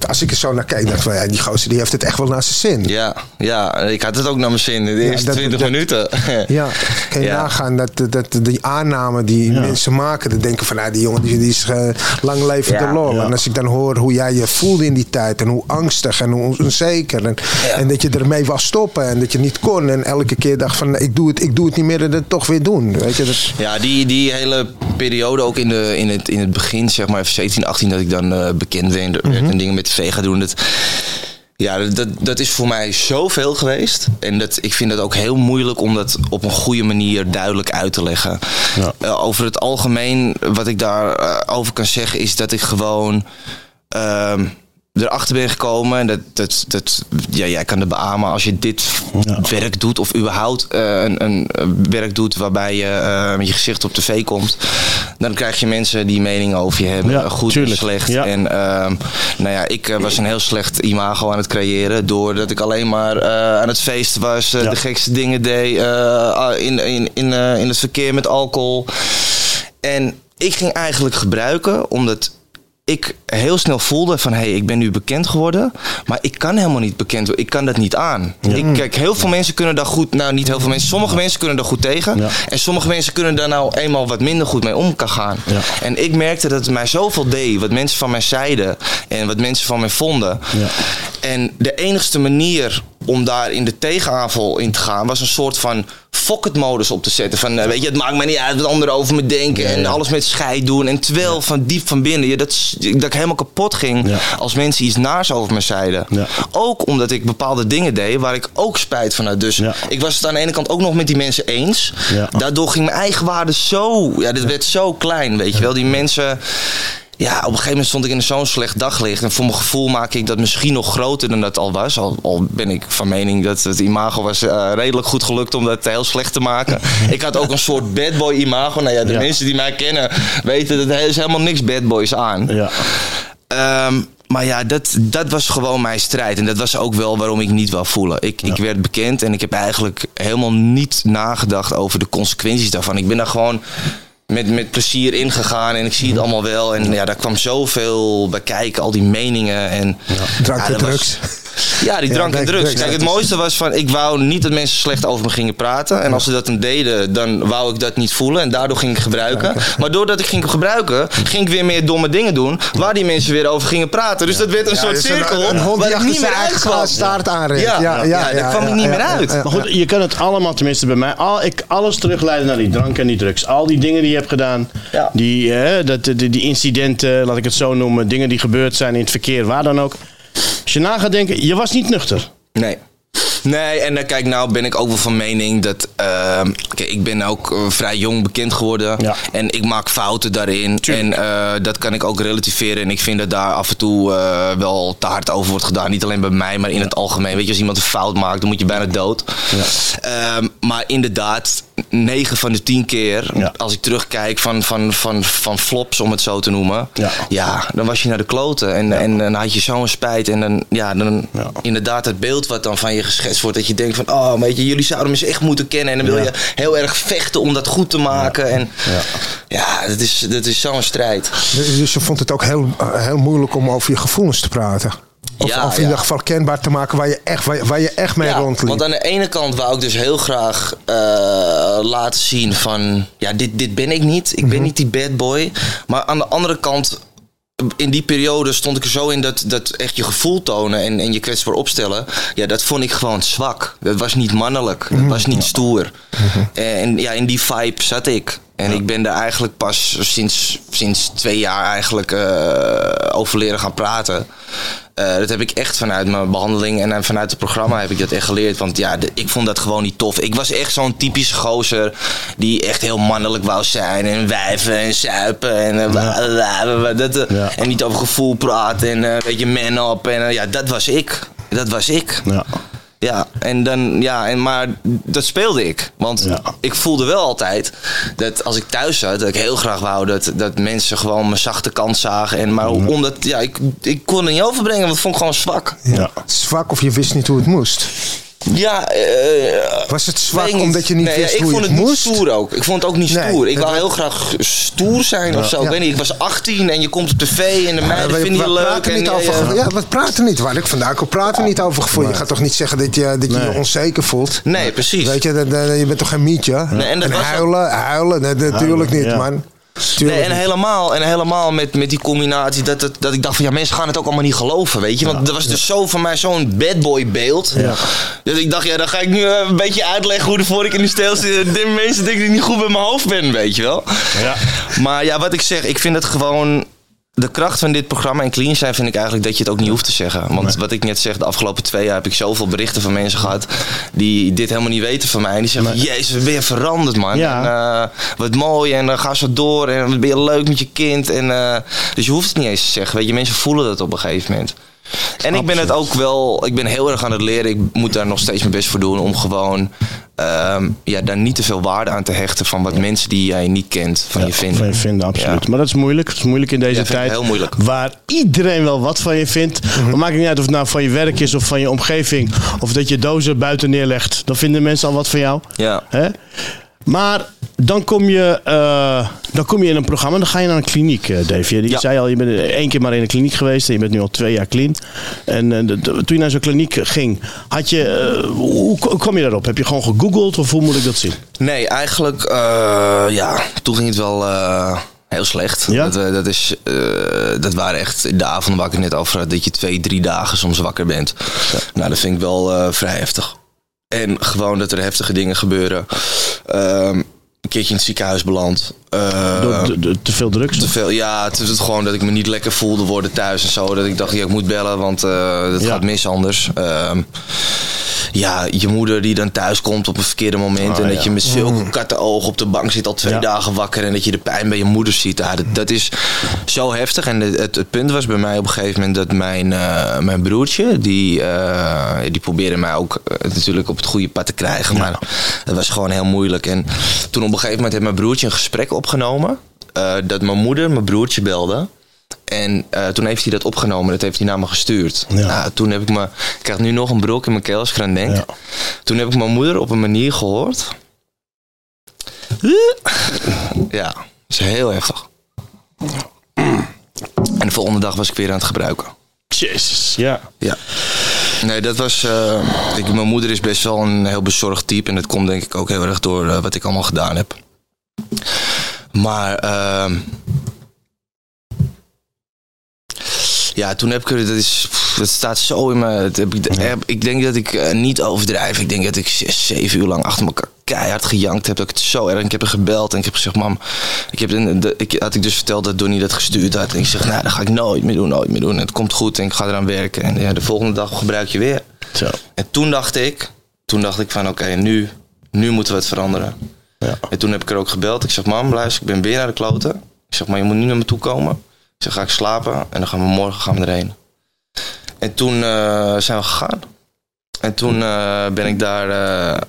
Speaker 3: Als ik er zo naar keek, dacht ik van ja, die gozer die heeft het echt wel naar zijn zin.
Speaker 2: Ja, ja, ik had het ook naar mijn zin de eerste
Speaker 3: dat-
Speaker 2: 20
Speaker 3: dat-
Speaker 2: minuten.
Speaker 3: Ja, kan je
Speaker 2: Ja.
Speaker 3: nagaan dat, dat die aanname die
Speaker 1: Ja.
Speaker 3: mensen maken, dat denken van nou, die jongen die, die is eh, lang leven de
Speaker 2: Ja.
Speaker 3: lol.
Speaker 1: Ja.
Speaker 3: En als ik dan hoor hoe jij je voelde in die tijd en hoe angstig en hoe onzeker en, en dat je ermee wou stoppen en dat je niet kon en elke keer dacht van ik doe het, ik doe het niet meer en het toch weer doen. Weet je, dat,
Speaker 2: Ja, die, die hele periode ook in, de, in, het, in het begin, zeg maar 17, 18, dat ik dan eh, bekend werd en dingen met tv ga doen. Dat, ja, dat, dat is voor mij zoveel geweest. En dat, ik vind het ook heel moeilijk om dat op een goede manier duidelijk uit te leggen.
Speaker 1: Ja.
Speaker 2: Eh, over het algemeen, wat ik daarover over kan zeggen, is dat ik gewoon. ehm, erachter ben gekomen. En dat, dat, dat, ja, jij kan het beamen als je dit
Speaker 1: Ja.
Speaker 2: werk doet. Of überhaupt eh, een, een werk doet waarbij je eh, met je gezicht op tv komt. Dan krijg je mensen die meningen over je hebben.
Speaker 1: Ja,
Speaker 2: goed
Speaker 1: tuurlijk.
Speaker 2: en slecht.
Speaker 1: Ja.
Speaker 2: En ehm, nou ja, ik eh, was een heel slecht imago aan het creëren. Doordat ik alleen maar aan het feesten was. De gekste dingen deed. eh, in, in, in, in het verkeer met alcohol. En ik ging eigenlijk gebruiken omdat ik heel snel voelde van hé, hey, ik ben nu bekend geworden, maar ik kan helemaal niet bekend worden. Ik kan dat niet aan. Ik, kijk, heel veel mensen kunnen daar goed, nou niet heel veel mensen, sommige mensen kunnen daar goed tegen.
Speaker 1: Ja.
Speaker 2: En sommige mensen kunnen daar nou eenmaal wat minder goed mee om kan gaan.
Speaker 1: Ja.
Speaker 2: En ik merkte dat het mij zoveel deed, wat mensen van mij zeiden en wat mensen van mij vonden.
Speaker 1: Ja.
Speaker 2: En de enigste manier om daar in de tegenaanval in te gaan, was een soort van fuck it modus op te zetten. Van, eh, weet je, het maakt me niet uit wat anderen over me denken. En alles met scheid doen. En terwijl van diep van binnen, je, dat, ik helemaal kapot ging als mensen iets naars over me zeiden. Ook omdat ik bepaalde dingen deed waar ik ook spijt van had. Dus ik was het aan de ene kant ook nog met die mensen eens. Daardoor ging mijn eigen waarde zo, ja, dit werd zo klein, weet je wel. Die mensen, ja, op een gegeven moment stond ik in zo'n slecht daglicht. En voor mijn gevoel maak ik dat misschien nog groter dan dat al was. Al, al ben ik van mening dat het imago was eh, redelijk goed gelukt om dat heel slecht te maken. ik had ook een soort bad boy imago. Nou ja, de
Speaker 4: Ja.
Speaker 2: mensen die mij kennen weten dat er is helemaal niks bad boys aan.
Speaker 4: Ja.
Speaker 2: Ehm, maar ja, dat, dat was gewoon mijn strijd. En dat was ook wel waarom ik niet wou voelen. Ik, ik werd bekend en ik heb eigenlijk helemaal niet nagedacht over de consequenties daarvan. Ik ben daar gewoon met, met plezier ingegaan en ik zie het allemaal wel. En ja, daar kwam zoveel bij kijken, al die meningen. En,
Speaker 3: Drank
Speaker 2: ja,
Speaker 3: en
Speaker 2: was-
Speaker 3: drugs.
Speaker 2: ja, die drank en drugs.
Speaker 3: drugs,
Speaker 2: Kijk,
Speaker 3: ja,
Speaker 2: het
Speaker 3: het is-
Speaker 2: mooiste was van, ik wou niet dat mensen slecht over me gingen praten. En als ze dat dan deden, dan wou ik dat niet voelen. En daardoor ging ik gebruiken. Maar doordat ik ging gebruiken, ging ik weer meer domme dingen doen. Waar die mensen weer over gingen praten. Dus dat werd een
Speaker 3: Ja,
Speaker 2: soort
Speaker 3: dus
Speaker 2: cirkel.
Speaker 3: Een, een hond
Speaker 2: waar ik niet meer
Speaker 3: glazen staart aanreed.
Speaker 2: Ja, ja, ja, daar kwam ik niet meer uit.
Speaker 4: Maar goed, je kan het allemaal, tenminste bij mij, al, ik, alles terugleiden naar die drank en die drugs. Al die dingen die je hebt gedaan,
Speaker 2: Ja.
Speaker 4: die, eh, dat, die, die incidenten, laat ik het zo noemen, dingen die gebeurd zijn in het verkeer, waar dan ook. Als je na gaat denken, je was niet nuchter.
Speaker 2: Nee. Nee, en dan kijk, nou ben ik ook wel van mening dat. ehm, kijk, ik ben ook eh, vrij jong bekend geworden.
Speaker 4: Ja.
Speaker 2: En ik maak fouten daarin.
Speaker 4: Tuurlijk.
Speaker 2: En eh, dat kan ik ook relativeren. En ik vind dat daar af en toe eh, wel te hard over wordt gedaan. Niet alleen bij mij, maar in het algemeen. Weet je, als iemand een fout maakt, dan moet je bijna dood. Ehm, maar inderdaad, 9 van de 10 keer,
Speaker 4: Ja.
Speaker 2: als ik terugkijk van, van, van, van flops, om het zo te noemen.
Speaker 4: Ja.
Speaker 2: dan was je naar de kloten. En, en dan had je zo'n spijt. En dan, ja, dan
Speaker 4: Ja.
Speaker 2: inderdaad het beeld wat dan van je geschetst wordt. Dat je denkt van, oh, weet je, jullie zouden me eens echt moeten kennen. En dan wil
Speaker 4: Ja.
Speaker 2: je heel erg vechten om dat goed te maken. En ja, dat is, dat is zo'n strijd.
Speaker 3: Dus je vond het ook heel, eh, heel moeilijk om over je gevoelens te praten. Of,
Speaker 2: Ja,
Speaker 3: of in
Speaker 2: ja.
Speaker 3: ieder geval kenbaar te maken waar je echt, waar je, waar je echt mee
Speaker 2: Ja,
Speaker 3: rondliep.
Speaker 2: want aan de ene kant wou ik dus heel graag eh, laten zien van... Ja, dit, dit ben ik niet. Ik
Speaker 3: Mhm.
Speaker 2: ben niet die bad boy. Maar aan de andere kant... In die periode stond ik er zo in dat, dat echt je gevoel tonen en, en je kwetsbaar opstellen. Ja, dat vond ik gewoon zwak. Dat was niet mannelijk. Dat was niet stoer. En ja, in die vibe zat ik. En ik ben daar eigenlijk pas sinds, sinds twee jaar eigenlijk eh, over leren gaan praten. Eh, dat heb ik echt vanuit mijn behandeling en eh, vanuit het programma heb ik dat echt geleerd. Want ja, de- ik vond dat gewoon niet tof. Ik was echt zo'n typische gozer die echt heel mannelijk wou zijn. En wijven en suipen en, dat,
Speaker 4: Ja.
Speaker 2: en niet over gevoel praten en eh, weet je, man up. En ja, dat was ik. Dat was ik.
Speaker 4: Ja.
Speaker 2: Ja, en dan, ja, en, maar dat speelde ik. Want
Speaker 4: Ja.
Speaker 2: ik voelde wel altijd dat als ik thuis zat, dat ik heel graag wou dat, dat mensen gewoon mijn zachte kant zagen. En, maar omdat, ja, ik, ik kon het niet overbrengen, want ik vond ik gewoon zwak.
Speaker 4: Ja.
Speaker 3: Zwak of je wist niet hoe het moest.
Speaker 2: Ja, eh,
Speaker 3: Was het zwak
Speaker 2: ik
Speaker 3: omdat je niet
Speaker 2: nee,
Speaker 3: wist
Speaker 2: ja, ik
Speaker 3: hoe
Speaker 2: vond
Speaker 3: het
Speaker 2: niet stoer ook. Ik vond het ook niet
Speaker 3: Nee,
Speaker 2: stoer. ik wou heel graag stoer zijn of zo. Ik weet niet, ik was 18 en je komt op tv en de meiden
Speaker 3: we,
Speaker 2: vinden je
Speaker 3: we
Speaker 2: leuk.
Speaker 3: praten
Speaker 2: en,
Speaker 3: niet over,
Speaker 2: ja.
Speaker 3: ja, we praten niet. Waar ik vandaan kom, praten niet over gevoel. Je gaat toch niet zeggen dat je dat je,
Speaker 4: Nee.
Speaker 3: je onzeker voelt?
Speaker 2: Nee, precies.
Speaker 3: Weet je, dat, dat- je bent toch geen mietje?
Speaker 2: Nee, en
Speaker 3: huilen, huilen, nee, natuurlijk niet,
Speaker 4: ja.
Speaker 3: man.
Speaker 2: Nee, en helemaal, en helemaal met, met die combinatie dat, dat, dat ik dacht van ja, mensen gaan het ook allemaal niet geloven, weet je. Want er was dus zo van mij zo'n bad boy beeld. Dus ik dacht, ja, dan ga ik nu eh, een beetje uitleggen hoe de voor ik in de stijl zit. De mensen denken dat ik niet goed bij mijn hoofd ben, weet je wel.
Speaker 4: Ja.
Speaker 2: Maar ja, wat ik zeg, ik vind het gewoon... De kracht van dit programma en clean zijn vind ik eigenlijk dat je het ook niet hoeft te zeggen. Want wat ik net zeg, de afgelopen twee jaar heb ik zoveel berichten van mensen gehad die dit helemaal niet weten van mij. En die zeggen, jezus, wat ben je veranderd man.
Speaker 4: Ja.
Speaker 2: En, eh, wat mooi en dan ga zo door en wat ben je leuk met je kind. En, eh, dus je hoeft het niet eens te zeggen. Weet je, mensen voelen dat op een gegeven moment. En ik ben het ook wel, ik ben heel erg aan het leren. Ik moet daar nog steeds mijn best voor doen om gewoon ehm, ja, daar niet te veel waarde aan te hechten van wat mensen die jij niet kent van je vinden.
Speaker 4: Van je vinden, absoluut.
Speaker 2: Ja.
Speaker 4: Maar dat is moeilijk. Dat is moeilijk in deze tijd.
Speaker 2: heel moeilijk.
Speaker 4: Waar iedereen wel wat van je vindt. Maar maakt niet uit of het nou van je werk is of van je omgeving. Of dat je dozen buiten neerlegt. Dan vinden mensen al wat van jou.
Speaker 2: Ja.
Speaker 4: Hè? Maar dan kom, je, eh, dan kom je in een programma en dan ga je naar een kliniek, eh Dave. Je, je
Speaker 2: Ja.
Speaker 4: zei al, je bent één keer maar in een kliniek geweest en je bent nu al twee jaar clean. En eh, de- toen je naar zo'n kliniek ging, had je, hoe, hoe kwam je daarop? Heb je gewoon gegoogeld of hoe moet ik dat zien?
Speaker 2: Nee, eigenlijk, ja, toen ging het wel heel slecht.
Speaker 4: Ja?
Speaker 2: Dat, dat, is, dat waren echt de avonden waar ik het net over had, dat je twee, drie dagen soms wakker bent. Nou, dat vind ik wel vrij heftig. En gewoon dat er heftige dingen gebeuren. Ehm, een keertje in het ziekenhuis beland. Eh,
Speaker 4: de- te veel drugs?
Speaker 2: te veel, ja, het is het gewoon dat ik me niet lekker voelde worden thuis en zo. Dat ik dacht, ja, ik moet bellen, want eh het
Speaker 4: Ja.
Speaker 2: gaat mis anders. Ehm, ja, je moeder die dan thuis komt op een verkeerde moment.
Speaker 4: Ah,
Speaker 2: en dat
Speaker 4: ja.
Speaker 2: je met zulke kattenogen op de bank zit al twee
Speaker 4: Ja.
Speaker 2: dagen wakker. En dat je de pijn bij je moeder ziet. Ja, dat, dat is zo heftig. En het, het, het punt was bij mij op een gegeven moment dat mijn, eh, mijn broertje, die, eh, die probeerde mij ook eh, natuurlijk op het goede pad te krijgen. Maar het was gewoon heel moeilijk. En toen op een gegeven moment heeft mijn broertje een gesprek opgenomen. dat mijn moeder mijn broertje belde. En eh, toen heeft hij dat opgenomen, dat heeft hij naar me gestuurd.
Speaker 4: Ja.
Speaker 2: Nou, toen heb ik me, ik krijg nu nog een brok in mijn keel als ik eraan denk.
Speaker 4: Ja.
Speaker 2: Toen heb ik mijn moeder op een manier gehoord. Ja, dat is heel heftig. En de volgende dag was ik weer aan het gebruiken.
Speaker 4: Jezus, ja.
Speaker 2: Ja. Nee, dat was. eh, ik, mijn moeder is best wel een heel bezorgd type. En dat komt denk ik ook heel erg door eh, wat ik allemaal gedaan heb. Maar. ehm, ja, toen heb ik er. Dat, is, dat staat zo in me. dat heb ik, heb- ik denk dat ik eh, niet overdrijf. Ik denk dat ik zes, zeven uur lang achter elkaar keihard gejankt heb. Dat ik het zo erg. Ik heb er gebeld en ik heb gezegd: Mam, ik heb de, ik had ik dus verteld dat Donnie dat gestuurd had. En ik zeg: Nou, dat ga ik nooit meer doen, nooit meer doen. En het komt goed en ik ga eraan werken. En ja, de volgende dag gebruik je weer.
Speaker 4: Zo.
Speaker 2: En toen dacht ik, toen dacht ik van oké, nu, nu moeten we het veranderen.
Speaker 4: Ja.
Speaker 2: En toen heb ik er ook gebeld. Ik zeg, mam, luister, ik ben weer naar de kloten. Ik zeg, maar je moet nu naar me toe komen. Zeg, ga ik slapen en dan gaan we morgen gaan we erheen. En toen eh, zijn we gegaan. En toen eh, ben ik daar eh,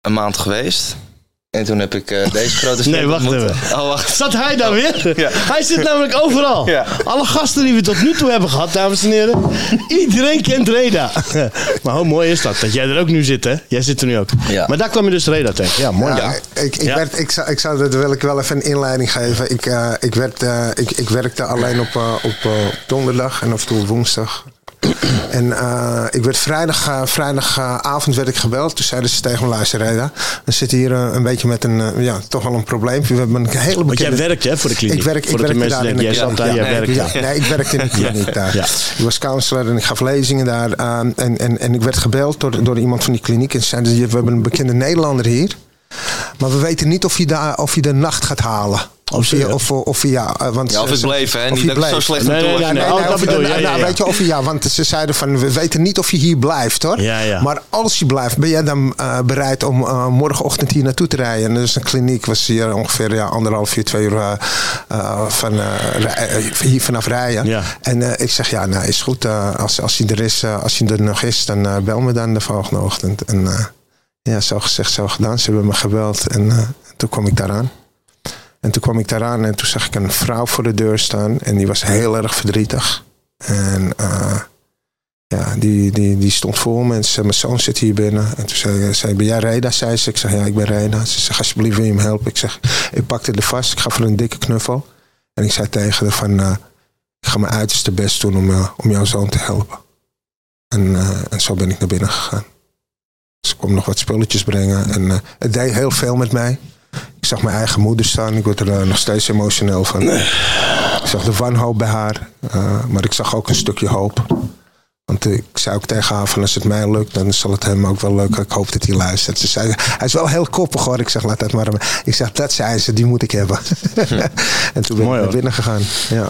Speaker 2: een maand geweest. En toen heb ik eh, deze grote
Speaker 4: Nee, wacht
Speaker 2: ontmoet.
Speaker 4: even.
Speaker 2: Oh, wacht.
Speaker 4: Zat hij daar weer?
Speaker 2: Ja.
Speaker 4: Hij zit namelijk overal.
Speaker 2: Ja.
Speaker 4: Alle gasten die we tot nu toe hebben gehad, dames en heren. Iedereen kent Reda. maar hoe mooi is dat, dat jij er ook nu zit, hè? Jij zit er nu ook.
Speaker 2: Ja.
Speaker 4: Maar daar kwam je dus Reda tegen. Ja, mooi.
Speaker 3: Ja, ik, ik,
Speaker 4: Ja.
Speaker 3: werd, ik, zou, ik zou dat wil ik wel even een inleiding geven. Ik, eh, ik, werd, eh, ik, ik werkte alleen op, eh, op donderdag en af en toe woensdag. En eh, ik werd vrijdag, eh, vrijdagavond werd ik gebeld. Toen zeiden ze tegen me, luister Reda, we zitten hier eh, een beetje met een, ja, toch wel een probleem. We hebben een hele
Speaker 4: Want jij
Speaker 3: bekende...
Speaker 4: werkt hè, voor de kliniek.
Speaker 3: Ik werk, ik
Speaker 4: mensen
Speaker 3: daar in
Speaker 4: jij
Speaker 3: de
Speaker 4: zat daar,
Speaker 3: ja,
Speaker 4: jij
Speaker 3: ja, nee, ik werkte in de kliniek daar. Ik was counselor en ik gaf lezingen daar. en, en, en ik werd gebeld door, door iemand van die kliniek. En ze zeiden, we hebben een bekende Nederlander hier. Maar we weten niet of je, daar, of je de nacht gaat halen. Of, je, of, of je, ja, eh, want
Speaker 2: Ja, of ik bleef, hè?
Speaker 3: of
Speaker 2: Niet
Speaker 3: je
Speaker 2: dat ik zo
Speaker 3: bleef.
Speaker 2: slecht
Speaker 4: Nee, nee, nee,
Speaker 3: Nee, nee,
Speaker 4: dat
Speaker 3: je-
Speaker 4: bedoel je,
Speaker 3: nou,
Speaker 4: ja, ja,
Speaker 3: nou,
Speaker 4: ja.
Speaker 3: Weet je of je, ja, want ze zeiden van, we weten niet of je hier blijft hoor.
Speaker 4: Ja, ja.
Speaker 3: Maar als je blijft, ben jij dan eh, bereid om eh, morgenochtend hier naartoe te rijden? En dus een kliniek was hier ongeveer ja, anderhalf uur, twee uur van, hier vanaf rijden.
Speaker 4: Ja.
Speaker 3: En eh, ik zeg, ja, nou is goed. eh, als, als hij er is, als hij er nog is, dan bel me dan de volgende ochtend. En ja, zo gezegd, zo gedaan. Ze hebben me gebeld en eh, toen kwam ik daaraan. En toen kwam ik daaraan en toen zag ik een vrouw voor de deur staan. En die was heel erg verdrietig. En eh, ja, die, die, die stond voor en ze zei, mijn zoon zit hier binnen. En toen zei, zei ben jij Reda? Zei ze. Ik zeg, ja, ik ben Reda. Ze zegt, alsjeblieft wil je me helpen? Ik zeg, ik pakte er vast. Ik gaf haar een dikke knuffel. En ik zei tegen haar van, eh, ik ga mijn uiterste best doen om, eh, om jouw zoon te helpen. En, eh, en zo ben ik naar binnen gegaan. Ze kwam nog wat spulletjes brengen. En eh, het deed heel veel met mij. Ik zag mijn eigen moeder staan. Ik word er eh, nog steeds emotioneel van. Ik zag de wanhoop bij haar. eh, maar ik zag ook een stukje hoop. Want ik zei ook tegen haar van als het mij lukt, dan zal het hem ook wel lukken. Ik hoop dat hij luistert. Ze zei, hij is wel heel koppig hoor. Ik zeg, laat dat maar. Ik zeg, dat zei ze, die moet ik hebben. en toen ben
Speaker 4: Mooi,
Speaker 3: ik naar binnen gegaan. Ja.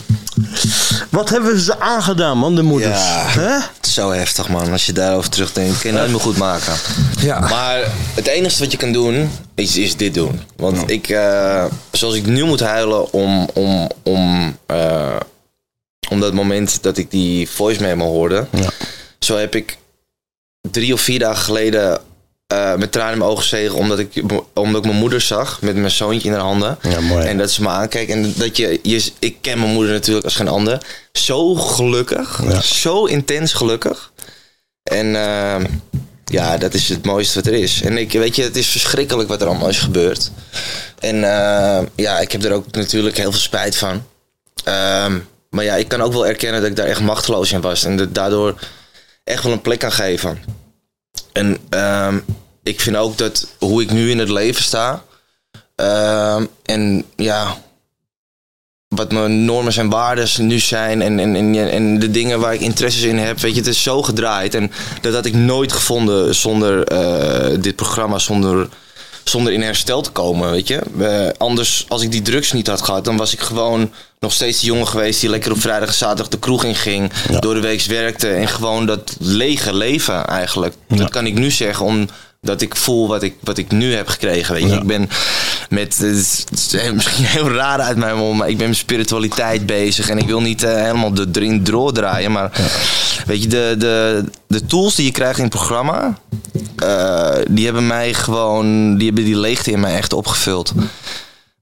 Speaker 4: Wat hebben ze aangedaan, man, de moeders?
Speaker 2: Ja.
Speaker 4: Hè?
Speaker 2: Het is zo heftig, man. Als je daarover terugdenkt, kun je het nooit meer goed maken.
Speaker 3: Ja.
Speaker 2: Maar het enige wat je kan doen, is, is dit doen. Want ik, eh, zoals ik nu moet huilen om, om, om, eh, om dat moment dat ik die voice memo hoorde.
Speaker 4: Ja.
Speaker 2: Zo heb ik drie of vier dagen geleden eh, met tranen in mijn ogen gezegen. Omdat ik, omdat ik mijn moeder zag met mijn zoontje in haar handen.
Speaker 4: Ja, mooi.
Speaker 2: En dat ze me aankijkt. En dat je, je, ik ken mijn moeder natuurlijk als geen ander. Zo gelukkig.
Speaker 4: Ja.
Speaker 2: Zo intens gelukkig. En eh, ja, dat is het mooiste wat er is. En ik, weet je, het is verschrikkelijk wat er allemaal is gebeurd. En eh, ja, ik heb er ook natuurlijk heel veel spijt van. Ehm, maar ja, ik kan ook wel erkennen dat ik daar echt machteloos in was. En dat daardoor echt wel een plek kan geven. En ehm, ik vind ook dat hoe ik nu in het leven sta. ehm, en ja, wat mijn normen en waarden nu zijn en, en, en, de dingen waar ik interesses in heb. Weet je, het is zo gedraaid. En dat had ik nooit gevonden zonder eh, dit programma, zonder, zonder in herstel te komen, weet je. Anders, als ik die drugs niet had gehad, dan was ik gewoon nog steeds die jongen geweest die lekker op vrijdag en zaterdag de kroeg in ging, door de week werkte en gewoon dat lege leven eigenlijk. Dat kan ik nu zeggen omdat ik voel wat ik, wat ik nu heb gekregen. Weet je, ik ben met, het is, het is misschien heel raar uit mijn mond, maar ik ben met spiritualiteit bezig en ik wil niet eh, helemaal de, erin doordraaien, maar weet je, de, de, de tools die je krijgt in het programma, eh, die hebben mij gewoon, die hebben die leegte in mij echt opgevuld.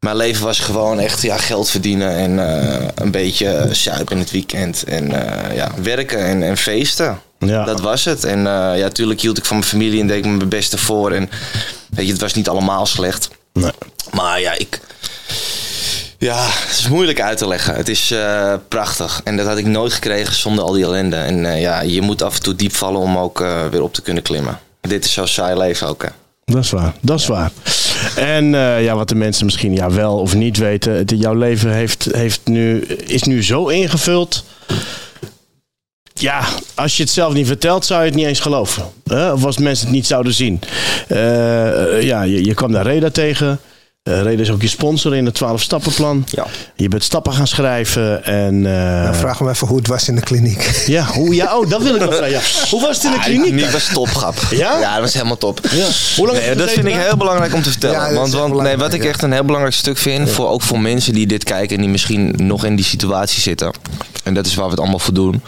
Speaker 2: Mijn leven was gewoon echt ja, geld verdienen en eh, een beetje suipen in het weekend. En ja, werken en, en feesten.
Speaker 4: Ja.
Speaker 2: Dat was het. En eh, ja, natuurlijk hield ik van mijn familie en deed ik me mijn beste voor. En weet je, het was niet allemaal slecht.
Speaker 4: Nee.
Speaker 2: Maar ja, ik. Ja, het is moeilijk uit te leggen. Het is eh, prachtig. En dat had ik nooit gekregen zonder al die ellende. En eh, ja, je moet af en toe diep vallen om ook weer op te kunnen klimmen. Dit is zo saai leven ook, hè.
Speaker 4: Dat is waar, dat is waar. En ja, wat de mensen misschien ja, wel of niet weten, het, jouw leven heeft, heeft nu, is nu zo ingevuld. Ja, als je het zelf niet vertelt, zou je het niet eens geloven. Hè? Of als mensen het niet zouden zien. Eh, ja, je, je kwam daar Reda tegen. Eh, Reda is ook je sponsor in het 12-stappenplan.
Speaker 2: Ja.
Speaker 4: Je bent stappen gaan schrijven. En, eh,
Speaker 3: Dan vraag me even hoe het was in de kliniek.
Speaker 4: ja, hoe, ja, oh, dat wil ik nog vragen. Ja. Hoe was het in de
Speaker 2: Ja,
Speaker 4: kliniek?
Speaker 2: Die kliniek was topgrap.
Speaker 4: Ja?
Speaker 2: Ja, dat was helemaal top.
Speaker 4: Ja. Hoe lang
Speaker 2: Nee, dat vind ik heel belangrijk om te vertellen. Want want nee, wat ik echt een heel belangrijk stuk vind, voor, ook voor mensen die dit kijken en die misschien nog in die situatie zitten. En dat is waar we het allemaal voor doen.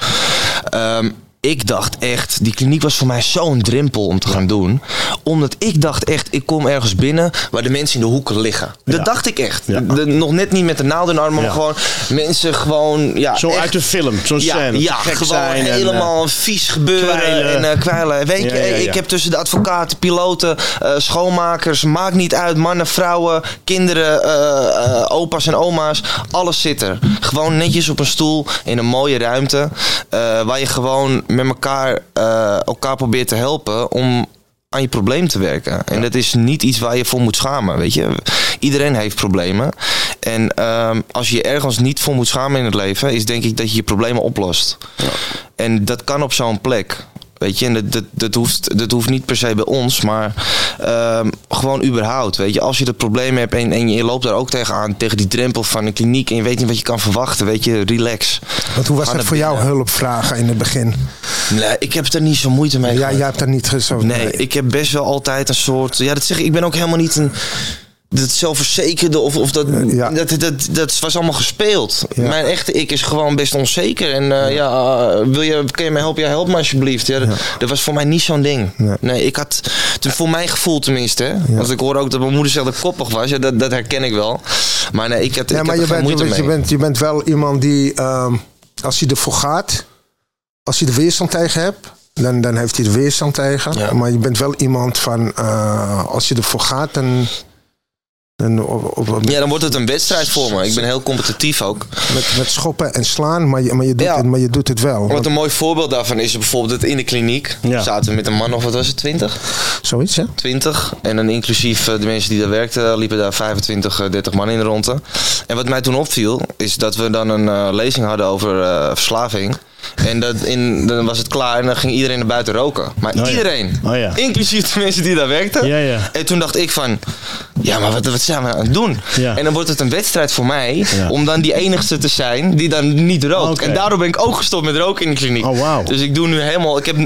Speaker 2: Ehm, ik dacht echt, die kliniek was voor mij zo'n drempel om te gaan doen. Omdat ik dacht echt, ik kom ergens binnen waar de mensen in de hoeken liggen. Dat
Speaker 4: Ja.
Speaker 2: dacht ik echt.
Speaker 4: Ja.
Speaker 2: De- nog net niet met de naald in de arm, maar
Speaker 4: Ja.
Speaker 2: gewoon mensen gewoon... Ja,
Speaker 4: Zo
Speaker 2: echt-
Speaker 4: uit de film, zo'n
Speaker 2: ja,
Speaker 4: scène.
Speaker 2: ja
Speaker 4: gek
Speaker 2: gewoon
Speaker 4: zijn en,
Speaker 2: helemaal vies gebeuren
Speaker 4: kwijlen.
Speaker 2: en eh, kwijlen. Weet je, ik heb tussen de advocaten, piloten, eh, schoonmakers, maakt niet uit, mannen, vrouwen, kinderen, eh, eh, opa's en oma's, alles zit er. Gewoon netjes op een stoel in een mooie ruimte, eh, waar je gewoon met elkaar, eh, elkaar probeert te helpen om aan je probleem te werken. En dat is niet iets waar je voor moet schamen, weet je. Iedereen heeft problemen. En ehm, als je je ergens niet voor moet schamen in het leven, is denk ik dat je je problemen oplost. En dat kan op zo'n plek. Weet je, en dat, dat, dat, hoeft, dat hoeft niet per se bij ons, maar ehm, gewoon überhaupt. Weet je, als je dat probleem hebt en, en je loopt daar ook tegenaan, tegen die drempel van een kliniek en je weet niet wat je kan verwachten, weet je, relax.
Speaker 3: Want hoe was
Speaker 2: naar
Speaker 3: voor jou hulp vragen in het begin?
Speaker 2: Nee, ik heb er niet zo moeite mee.
Speaker 3: Ja,
Speaker 2: gehad.
Speaker 3: jij hebt daar niet gezegd.
Speaker 2: Nee, ik heb best wel altijd een soort. Ja, dat zeg ik. Ik ben ook helemaal niet een. Dat zelfverzekerde of, of dat,
Speaker 3: Ja.
Speaker 2: dat, dat, dat was allemaal gespeeld.
Speaker 3: Ja.
Speaker 2: Mijn echte ik is gewoon best onzeker. En eh, ja, eh, wil je, kun je mij helpen? Ja, help me alsjeblieft. Ja, dat, dat was voor mij niet zo'n ding.
Speaker 3: Nee.
Speaker 2: Nee, ik had, voor mijn gevoel tenminste. Hè, Want ik hoor ook dat mijn moeder ik koppig was. Ja, dat, dat herken ik wel. Maar nee, ik had, ik
Speaker 3: maar
Speaker 2: had
Speaker 3: je bent, je,
Speaker 2: moeite
Speaker 3: bent,
Speaker 2: mee.
Speaker 3: je, bent, je bent wel iemand die, ehm, als hij ervoor gaat, als hij er weerstand tegen hebt, dan, dan heeft hij er weerstand tegen. Maar je bent wel iemand van, eh, als je ervoor gaat, dan. Dan op, op-
Speaker 2: Ja, dan wordt het een wedstrijd voor me. Ik ben heel competitief ook.
Speaker 3: met, met schoppen en slaan, maar je, maar je, doet,
Speaker 2: Ja.
Speaker 3: het, maar je doet het wel.
Speaker 2: Wat een mooi voorbeeld daarvan is bijvoorbeeld dat in de kliniek
Speaker 4: Ja.
Speaker 2: zaten we met een man of wat was het, 20?
Speaker 3: zoiets, hè?
Speaker 2: 20. En dan inclusief eh, de mensen die daar werkten, liepen daar 25, eh, 30 man in de ronde. En wat mij toen opviel, is dat we dan een eh, lezing hadden over eh, verslaving. En dat in, dan was het klaar en dan ging iedereen naar buiten roken. Maar
Speaker 4: ja.
Speaker 2: iedereen,
Speaker 4: Oh ja.
Speaker 2: inclusief de mensen die daar werkten.
Speaker 4: Ja, ja.
Speaker 2: En toen dacht ik van, ja, maar wat, wat zijn we aan het doen?
Speaker 4: Ja.
Speaker 2: En dan wordt het een wedstrijd voor mij
Speaker 4: Ja.
Speaker 2: om dan die enigste te zijn die dan niet rookt. En daardoor ben ik ook gestopt met roken in de kliniek.
Speaker 4: Oh, wauw.
Speaker 2: Dus ik doe nu helemaal, ik heb,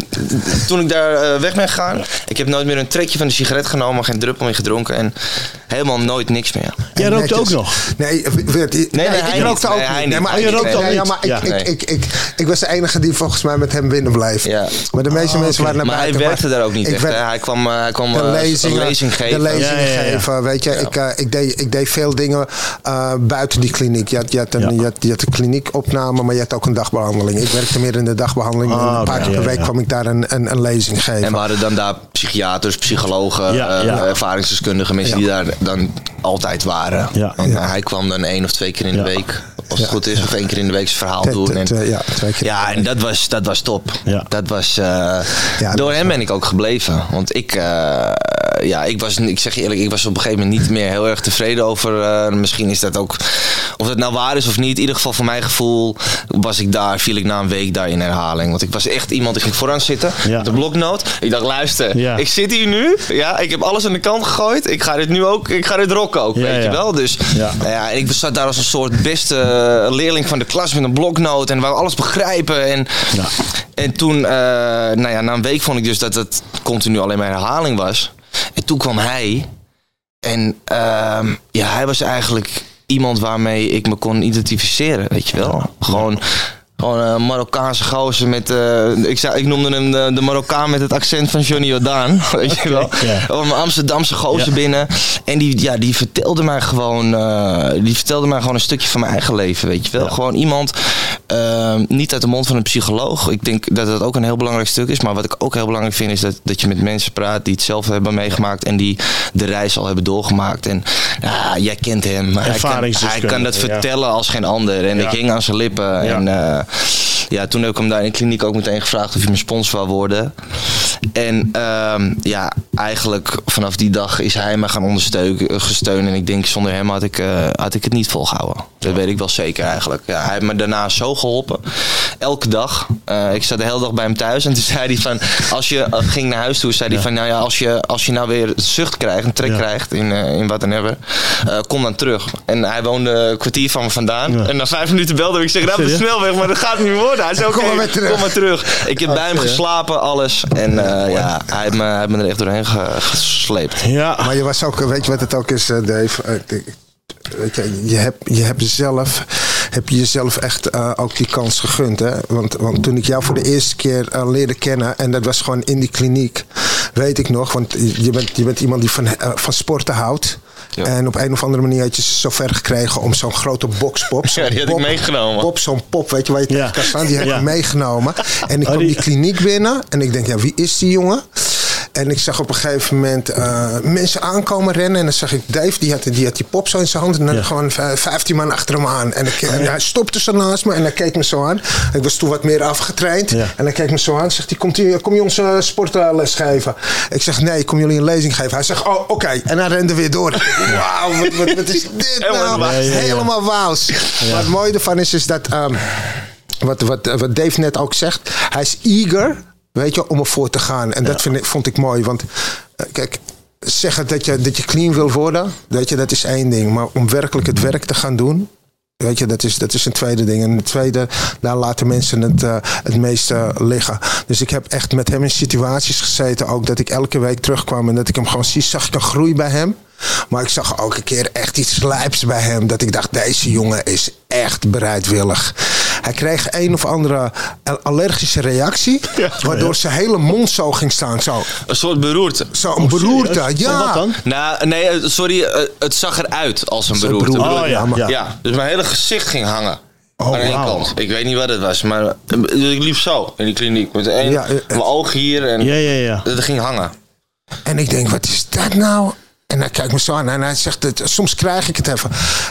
Speaker 2: toen ik daar eh, weg ben gegaan, ik heb nooit meer een trekje van de sigaret genomen, geen druppel meer gedronken en helemaal nooit niks meer.
Speaker 4: Jij rookt ook nog?
Speaker 3: Nee, je-
Speaker 2: nee,
Speaker 3: ik
Speaker 2: hij
Speaker 3: rookte
Speaker 2: niet.
Speaker 3: ook
Speaker 2: Nee, hij
Speaker 3: niet. maar
Speaker 4: Oh, je
Speaker 3: ik-
Speaker 4: rookt
Speaker 3: ik-
Speaker 4: ook
Speaker 3: ja,
Speaker 4: niet?
Speaker 3: ja, maar ik,
Speaker 4: Ja.
Speaker 3: ik,
Speaker 2: Nee.
Speaker 3: ik, ik, ik was de enige die volgens mij met hem binnen blijft.
Speaker 2: Ja.
Speaker 3: Maar de meeste mensen
Speaker 4: oké.
Speaker 3: waren naar
Speaker 2: Maar hij
Speaker 3: buiten.
Speaker 2: werkte daar ook niet
Speaker 3: ik
Speaker 2: echt. Hij kwam, eh, hij kwam
Speaker 3: de
Speaker 2: eh,
Speaker 3: lezingen,
Speaker 2: een lezing geven.
Speaker 3: De lezingen
Speaker 4: Ja, ja, ja.
Speaker 3: geven, weet je. Ik, eh, ik, deed, ik deed veel dingen eh, buiten die kliniek. Je had, je, had een,
Speaker 4: Ja.
Speaker 3: je, had, je had een kliniekopname, maar je had ook een dagbehandeling. Ik werkte meer in de dagbehandeling.
Speaker 4: Ah,
Speaker 3: en een paar keer per
Speaker 4: ja,
Speaker 3: week
Speaker 4: ja.
Speaker 3: kwam ik daar een, een, een lezing geven.
Speaker 2: En we hadden dan daar psychiaters, psychologen,
Speaker 4: Ja,
Speaker 2: eh,
Speaker 4: ja.
Speaker 2: ervaringsdeskundigen, mensen die daar dan altijd waren.
Speaker 4: Ja.
Speaker 2: Want
Speaker 3: Ja.
Speaker 2: hij kwam dan één of twee keer in
Speaker 4: Ja.
Speaker 2: de week, als het goed is, of één keer in de week zijn verhaal doen. En,
Speaker 3: ja, twee keer.
Speaker 2: Ja, en dat was, dat was top.
Speaker 4: Ja.
Speaker 2: Dat was, eh,
Speaker 3: dat
Speaker 2: door hem ben ik ook gebleven. Want ik, eh, ja, ik was, ik zeg je eerlijk, ik was op een gegeven moment niet meer heel erg tevreden over. eh, misschien is dat ook, of het nou waar is of niet. In ieder geval voor mijn gevoel was ik daar, viel ik na een week daar in herhaling. Want ik was echt iemand, ik ging vooraan zitten,
Speaker 4: Ja.
Speaker 2: met de bloknoot. Ik dacht, luister,
Speaker 4: Ja.
Speaker 2: ik zit hier nu, ja, ik heb alles aan de kant gegooid. Ik ga dit nu ook, ik ga dit rocken ook,
Speaker 4: Ja,
Speaker 2: weet je
Speaker 4: ja.
Speaker 2: wel. Dus
Speaker 4: Ja.
Speaker 2: ja, en ik zat daar als een soort beste leerling van de klas met een bloknoot en wou alles begrijpen. En,
Speaker 4: Ja.
Speaker 2: en toen, eh, nou ja, na een week vond ik dus dat het continu alleen maar herhaling was. En toen kwam hij. En ehm, ja, hij was eigenlijk iemand waarmee ik me kon identificeren, weet je wel. Gewoon, gewoon een Marokkaanse gozer met... eh, ik, zei, ik noemde hem de, de Marokkaan met het accent van Johnny Jordaan, weet je wel.
Speaker 4: Ja.
Speaker 2: Een Amsterdamse gozer binnen. En die, ja, die vertelde mij gewoon... eh, die vertelde mij gewoon een stukje van mijn eigen leven, weet je wel. Gewoon iemand, eh, niet uit de mond van een psycholoog. Ik denk dat dat ook een heel belangrijk stuk is. Maar wat ik ook heel belangrijk vind, is dat, dat je met mensen praat die het zelf hebben meegemaakt. En die de reis al hebben doorgemaakt. En ja, jij kent hem. Hij kan, hij kan dat
Speaker 4: ja.
Speaker 2: vertellen als geen ander. En
Speaker 4: Ja.
Speaker 2: ik hing aan zijn lippen.
Speaker 4: Ja.
Speaker 2: En eh, ja, toen heb ik hem daar in de kliniek ook meteen gevraagd of hij mijn sponsor wou worden. En ehm, ja, eigenlijk vanaf die dag is hij me gaan ondersteunen. gesteunen. En ik denk, zonder hem had ik, eh, had ik het niet volgehouden. Dat weet ik wel zeker eigenlijk. Ja, hij heeft me daarna zo geholpen. Elke dag. Eh, ik zat de hele dag bij hem thuis. En toen zei hij van, als je eh, ging naar huis toe, zei hij van, nou ja, als je, als je nou weer zucht krijgt, een trek
Speaker 4: Ja.
Speaker 2: krijgt in, eh in wat dan hebben, eh, kom dan terug. En hij woonde een kwartier van me vandaan.
Speaker 4: Ja.
Speaker 2: En na vijf minuten belde ik, ik zeg, nou, de snelweg, maar dat gaat niet worden. Oké,
Speaker 3: Kom maar weer terug.
Speaker 2: kom maar terug. Ik heb bij hem geslapen, alles. En eh, ja, hij heeft, me, hij heeft me er echt doorheen ge- gesleept.
Speaker 4: Ja.
Speaker 3: Maar je was ook, weet je wat het ook is, eh, Dave? Eh, Weet je, je hebt, je hebt zelf, heb je jezelf echt eh, ook die kans gegund. Hè? Want, want toen ik jou voor de eerste keer eh, leerde kennen, en dat was gewoon in die kliniek, weet ik nog, want je bent, je bent iemand die van, eh, van sporten houdt.
Speaker 2: Ja.
Speaker 3: En op een of andere manier had je ze zo ver gekregen om zo'n grote boxpop.
Speaker 2: Ja, die had ik meegenomen.
Speaker 3: Pop, zo'n pop, weet je waar je tegen
Speaker 4: Ja.
Speaker 3: kan staan, die heb
Speaker 4: Ja.
Speaker 3: ik meegenomen. En ik
Speaker 4: Oh,
Speaker 3: kwam
Speaker 4: die-
Speaker 3: die kliniek binnen en ik denk, ja, wie is die jongen? En ik zag op een gegeven moment eh, mensen aankomen rennen. En dan zag ik Dave, die had, die had die pop zo in zijn hand. En dan
Speaker 4: Ja.
Speaker 3: gewoon vij- 15 man achter hem aan. En, ik, en hij stopte zo naast me en hij keek me zo aan. Ik was toen wat meer afgetraind.
Speaker 4: Ja.
Speaker 3: En hij keek me zo aan. Zegt hij, komt hij, kom je ons eh, sportles geven? Ik zeg, nee, ik kom jullie een lezing geven. Hij zegt, oh, oké. En hij rende weer door. Wauw, wat, wat, wat is dit nou?
Speaker 4: Ja.
Speaker 3: Helemaal wauws. Maar het mooie ervan is, is dat... ehm, wat, wat, wat Dave net ook zegt. Hij is eager, weet je, om ervoor te gaan. En dat vind ik, vond ik mooi. Want eh, kijk, zeggen dat je, dat je clean wil worden, weet je, dat is één ding. Maar om werkelijk het werk te gaan doen, Weet je, dat is, dat is een tweede ding. En het tweede, daar laten mensen het, eh, het meeste liggen. Dus ik heb echt met hem in situaties gezeten ook dat ik elke week terugkwam en dat ik hem gewoon zie, zag ik een groei bij hem. Maar ik zag ook een keer echt iets lijps bij hem. Dat ik dacht, deze jongen is echt bereidwillig. Hij kreeg een of andere allergische reactie. Waardoor zijn hele mond zo ging staan. Zo,
Speaker 2: Een soort beroerte.
Speaker 3: zo een beroerte.
Speaker 4: serieus?
Speaker 3: Ja.
Speaker 4: Wat dan?
Speaker 2: Nou, nee, eh, sorry, eh, het zag eruit als een beroerte.
Speaker 3: beroerte.
Speaker 4: Oh ja,
Speaker 3: maar-
Speaker 4: ja.
Speaker 2: Ja, dus mijn hele gezicht ging hangen. aan één kant. Ik weet niet wat het was, maar eh, dus ik liep zo in die kliniek. Met één,
Speaker 3: Ja,
Speaker 2: mijn oog hier en
Speaker 4: Ja, ja, ja.
Speaker 2: het ging hangen.
Speaker 3: En ik denk, wat is dat nou? En hij kijkt me zo aan en hij zegt, het, soms krijg ik het even.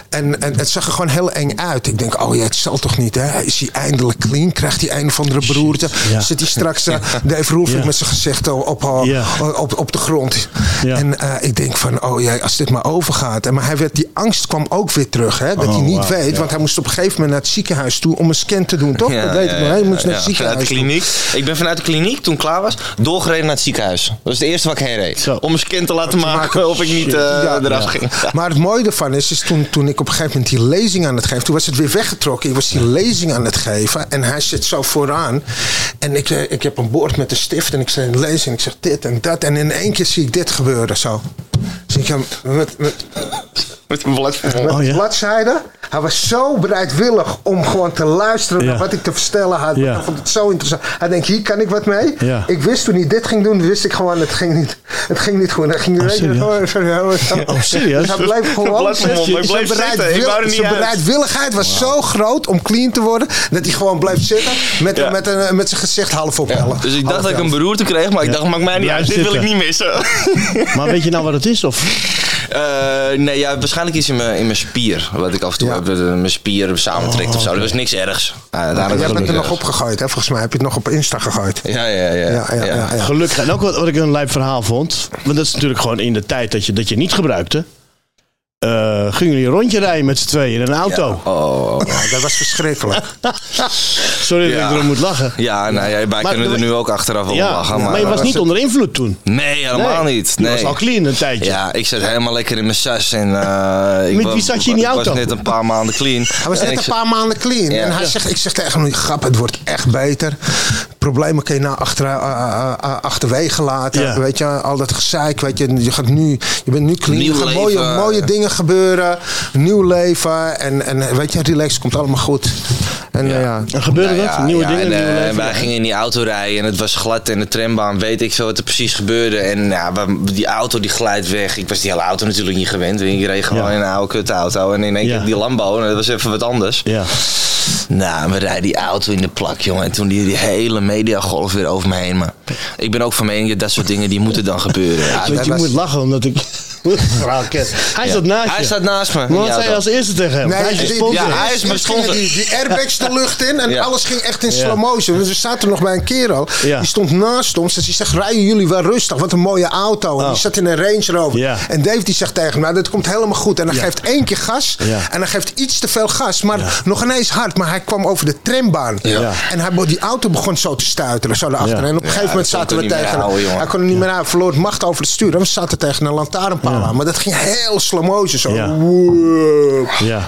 Speaker 3: En, en het zag er gewoon heel eng uit. Ik denk, oh ja, het zal toch niet, hè? Is hij eindelijk clean? Krijgt hij een of andere beroerte?
Speaker 4: Ja.
Speaker 3: Zit hij straks, uh, Dave Roelvink
Speaker 4: Ja.
Speaker 3: met zijn gezicht op, op,
Speaker 4: Ja.
Speaker 3: op, op de grond?
Speaker 4: Ja.
Speaker 3: En eh, ik denk van, oh ja, als dit maar overgaat. En, maar hij werd, die angst kwam ook weer terug, hè? Dat
Speaker 4: Oh,
Speaker 3: hij niet
Speaker 4: wauw,
Speaker 3: weet,
Speaker 4: ja.
Speaker 3: want hij moest op een gegeven moment naar het ziekenhuis toe om een scan te doen, toch? dat weet ik nog, hè? Hij moest naar het.
Speaker 2: Vanuit de
Speaker 3: ziekenhuis toe.
Speaker 2: kliniek. Ik ben vanuit de kliniek, toen ik klaar was, doorgereden naar het ziekenhuis. Dat was het eerste wat ik heen reed.
Speaker 4: Zo.
Speaker 2: Om een scan te laten maken
Speaker 3: maken.
Speaker 2: of ik niet eh,
Speaker 3: Ja,
Speaker 2: eraf ging.
Speaker 3: Maar het mooie ervan is, is toen, toen ik op een gegeven moment die lezing aan het geven... toen was het weer weggetrokken. Ik was die lezing aan het geven en hij zit zo vooraan. En ik, eh, ik heb een bord met een stift en ik zei een lezing. Ik zeg dit en dat. En in één keer zie ik dit gebeuren zo. Ik hem met, met,
Speaker 2: Met een
Speaker 3: met
Speaker 4: Oh, ja?
Speaker 3: bladzijden. Hij was zo bereidwillig om gewoon te luisteren
Speaker 4: Ja.
Speaker 3: naar wat ik te vertellen had.
Speaker 4: Ja.
Speaker 3: Hij vond het zo interessant. Hij denkt, hier kan ik wat mee.
Speaker 4: Ja.
Speaker 3: Ik wist toen hij dit ging doen, wist ik gewoon, het ging niet, het ging niet goed. Hij ging
Speaker 4: Oh, serieus?
Speaker 3: gewoon- gewoon-
Speaker 4: Oh, serieus?
Speaker 3: Dus hij bleef gewoon.
Speaker 2: Ik
Speaker 3: zijn.
Speaker 2: Ik er
Speaker 3: bereidwilligheid was zo groot om clean te worden, dat hij gewoon bleef zitten met,
Speaker 2: Ja.
Speaker 3: met, een, met zijn gezicht half op.
Speaker 2: Dus ik dacht
Speaker 3: Half
Speaker 2: dat ik een beroerte kreeg, maar ik dacht, maakt mij niet uit. Dit wil ik niet missen.
Speaker 4: Maar weet je nou wat het is? Of?
Speaker 2: Eh, nee, ja, waarschijnlijk iets in mijn, in mijn spier, wat ik af en toe
Speaker 3: Ja.
Speaker 2: dat het mijn spieren samentrekt of zo. Dat was niks ergs. Ja, uiteindelijk
Speaker 3: Jij bent
Speaker 2: het
Speaker 3: er nog
Speaker 2: erg.
Speaker 3: opgegooid, hè? Volgens mij heb je het nog op Insta gegooid.
Speaker 2: Ja, ja, ja.
Speaker 3: Ja, ja, ja, ja.
Speaker 1: Gelukkig. En ook wat, wat ik een lijp verhaal vond. Want dat is natuurlijk gewoon in de tijd dat je, dat je niet gebruikte. Eh, gingen jullie een rondje rijden met z'n tweeën in een auto.
Speaker 2: Oh,
Speaker 3: Ja, dat was verschrikkelijk.
Speaker 1: Sorry dat ik erom moet lachen.
Speaker 2: ja, nou ja, wij
Speaker 1: Maar-
Speaker 2: kunnen er nu ook achteraf om
Speaker 1: Ja,
Speaker 2: lachen.
Speaker 1: maar,
Speaker 2: Maar,
Speaker 1: je was
Speaker 3: was
Speaker 1: niet
Speaker 3: het-
Speaker 1: onder invloed toen.
Speaker 2: Nee, helemaal
Speaker 1: Nee.
Speaker 2: niet.
Speaker 1: Je
Speaker 2: Nee.
Speaker 1: was al clean een tijdje.
Speaker 2: Ja, ik zat helemaal lekker in mijn sas. En, eh, ik
Speaker 1: Met
Speaker 2: wa-
Speaker 1: wie zat je in die
Speaker 2: Ik
Speaker 1: auto?
Speaker 2: was net een paar maanden clean.
Speaker 3: Hij was net
Speaker 2: ik
Speaker 3: een paar maanden clean.
Speaker 2: Ja.
Speaker 3: En hij zegt, ik zeg tegen hem, grap, het wordt echt beter. Problemen kun je nou achter, eh, eh, eh, achterwege laten.
Speaker 1: Ja.
Speaker 3: Weet je, al dat gezeik. Weet je, je, gaat nu, je bent nu clean.
Speaker 2: Nieuw
Speaker 3: er gaan mooie, mooie dingen gebeuren. Nieuw leven. En, en weet je, relax, komt allemaal goed. En ja. ja.
Speaker 1: En gebeurde
Speaker 2: Nou
Speaker 1: dat?
Speaker 2: ja,
Speaker 1: Nieuwe
Speaker 2: ja,
Speaker 1: dingen,
Speaker 2: en,
Speaker 1: nieuwe leven?
Speaker 2: wij gingen in die auto rijden en het was glad en de trambaan, weet ik veel wat er precies gebeurde. En ja, die auto die glijdt weg. Ik was die hele auto natuurlijk niet gewend. Ik reed gewoon
Speaker 1: Ja.
Speaker 2: in een oude kutauto en in één
Speaker 1: Ja.
Speaker 2: keer die Lambo en dat was even wat anders.
Speaker 1: Ja.
Speaker 2: Nou, we rijden die auto in de plak, jongen. En toen die, die hele mediagolf weer over me heen. Maar ik ben ook van mening dat dat soort dingen, die moeten dan gebeuren. Ja,
Speaker 3: dat
Speaker 1: je
Speaker 3: was-
Speaker 1: moet lachen omdat ik. Hij zat naast je.
Speaker 2: Hij staat naast me.
Speaker 1: wat zei je als eerste tegen hem?
Speaker 3: Nee,
Speaker 1: hij is
Speaker 3: die-
Speaker 1: sponsor.
Speaker 2: Ja, hij is mijn sponsor.
Speaker 3: Die, die airbags de lucht in en
Speaker 2: Ja.
Speaker 3: alles ging echt in slow motion. Dus we zaten nog bij een kerel.
Speaker 1: Ja.
Speaker 3: Die stond naast ons. Dus die zegt, rijden jullie wel rustig? Wat een mooie auto. En
Speaker 1: Oh.
Speaker 3: die zat in een Range Rover.
Speaker 1: Ja.
Speaker 3: En Dave die zegt tegen hem, nou, dat komt helemaal goed. En hij
Speaker 1: Ja.
Speaker 3: geeft één keer gas.
Speaker 1: Ja.
Speaker 3: En hij geeft iets te veel gas. Maar nog ineens hard. Maar hij kwam over de trambaan.
Speaker 1: Ja.
Speaker 3: En hij, die auto begon zo te stuiteren. Zo erachter.
Speaker 1: Ja.
Speaker 3: En op een gegeven moment zaten we tegen. Hij kon er niet meer aan. Verloor macht over het stuur. En we zaten tegen een lantaarnpaal Maar dat ging heel slow motion. Zo.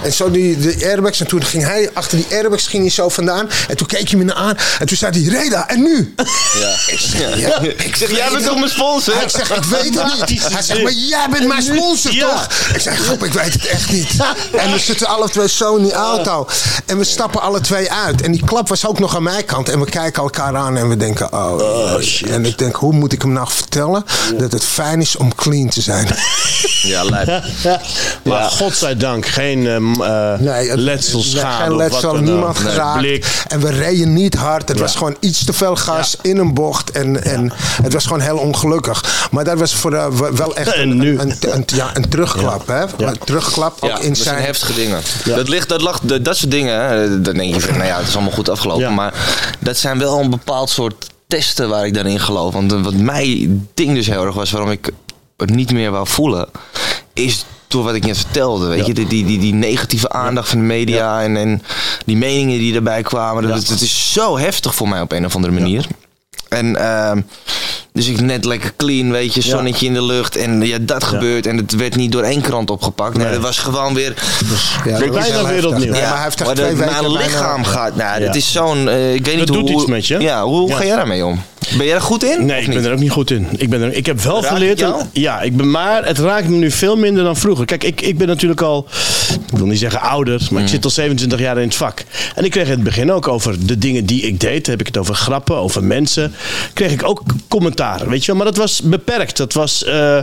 Speaker 3: En zo die, de airbags. En toen ging hij, achter die airbags ging hij zo vandaan. En toen keek hij me naar aan. En toen zei hij, Reda, en nu?
Speaker 2: Ja.
Speaker 3: Ik zeg, ja,
Speaker 2: Ik zeg, jij bent toch mijn sponsor?
Speaker 3: ik zeg, ik weet het niet. Hij zegt, maar jij bent mijn sponsor, toch? Ik zeg, grap, ik weet het echt niet. En we zitten alle twee zo in die auto. En we stappen alle twee uit. En die klap was ook nog aan mijn kant. En we kijken elkaar aan en we denken, oh, shit. En ik denk, hoe moet ik hem nou vertellen dat het fijn is om clean te zijn?
Speaker 2: Ja, lijp.
Speaker 1: Ja. Maar
Speaker 2: Ja.
Speaker 1: godzijdank geen ehm, eh,
Speaker 3: Nee, het-
Speaker 1: letsel,
Speaker 3: nee,
Speaker 1: schade
Speaker 3: Geen
Speaker 1: of
Speaker 3: letsel,
Speaker 1: wat dan
Speaker 3: niemand
Speaker 1: ook. Nee,
Speaker 3: geraakt.
Speaker 1: Blik.
Speaker 3: En we reden niet hard. Het
Speaker 1: Ja.
Speaker 3: was gewoon iets te veel gas in een bocht. En, en het was gewoon heel ongelukkig. Maar dat was voor de, wel echt
Speaker 1: En
Speaker 3: een,
Speaker 1: nu?
Speaker 3: een, een, ja, een terugklap. Hè? Een terugklap ook
Speaker 2: Ja,
Speaker 3: in
Speaker 2: dat zijn heftige dingen. Dat, ligt, dat, lag, dat, dat soort dingen, hè, dan denk je van, nou ja, het is allemaal goed afgelopen.
Speaker 1: Ja.
Speaker 2: Maar dat zijn wel een bepaald soort testen waar ik dan in geloof. Want eh, wat mij ding dus heel erg was, waarom ik niet meer wou voelen, is door wat ik net vertelde. Weet
Speaker 1: Ja.
Speaker 2: je, die, die, die, die negatieve aandacht van de media en, en die meningen die erbij kwamen. Dat,
Speaker 1: Ja.
Speaker 2: het, het is zo heftig voor mij op een of andere manier. En ehm, dus ik net lekker clean, weet je, zonnetje in de lucht. En ja, dat gebeurt. En het werd niet door één krant opgepakt. Nee,
Speaker 1: Nee.
Speaker 2: dat was gewoon weer.
Speaker 3: Ja, dat
Speaker 1: Bijna.
Speaker 3: Nee,
Speaker 1: Ja,
Speaker 3: maar hij heeft echt twee
Speaker 2: dat-
Speaker 3: weken...
Speaker 2: Mijn
Speaker 3: bijna-
Speaker 2: lichaam gaat. Nou,
Speaker 1: Ja.
Speaker 2: dat is zo'n. eh, ik weet niet
Speaker 1: doet
Speaker 2: hoe.
Speaker 1: iets met je.
Speaker 2: Ja, hoe
Speaker 1: Ja.
Speaker 2: ga jij daarmee om? Ben jij er goed in?
Speaker 1: Nee, ik ben
Speaker 2: niet?
Speaker 1: er ook niet goed in. Ik, ben er, ik heb wel
Speaker 2: Raakt het
Speaker 1: geleerd.
Speaker 2: jou?
Speaker 1: Ja, ik ben, maar het raakt me nu veel minder dan vroeger. Kijk, ik, ik ben natuurlijk al, ik wil niet zeggen ouder, maar
Speaker 2: Mm.
Speaker 1: ik zit al 27 jaar in het vak. En ik kreeg in het begin ook over de dingen die ik deed. Heb ik het over grappen, over mensen. Kreeg ik ook commentaar, weet je wel. Maar dat was beperkt. Dat was. eh,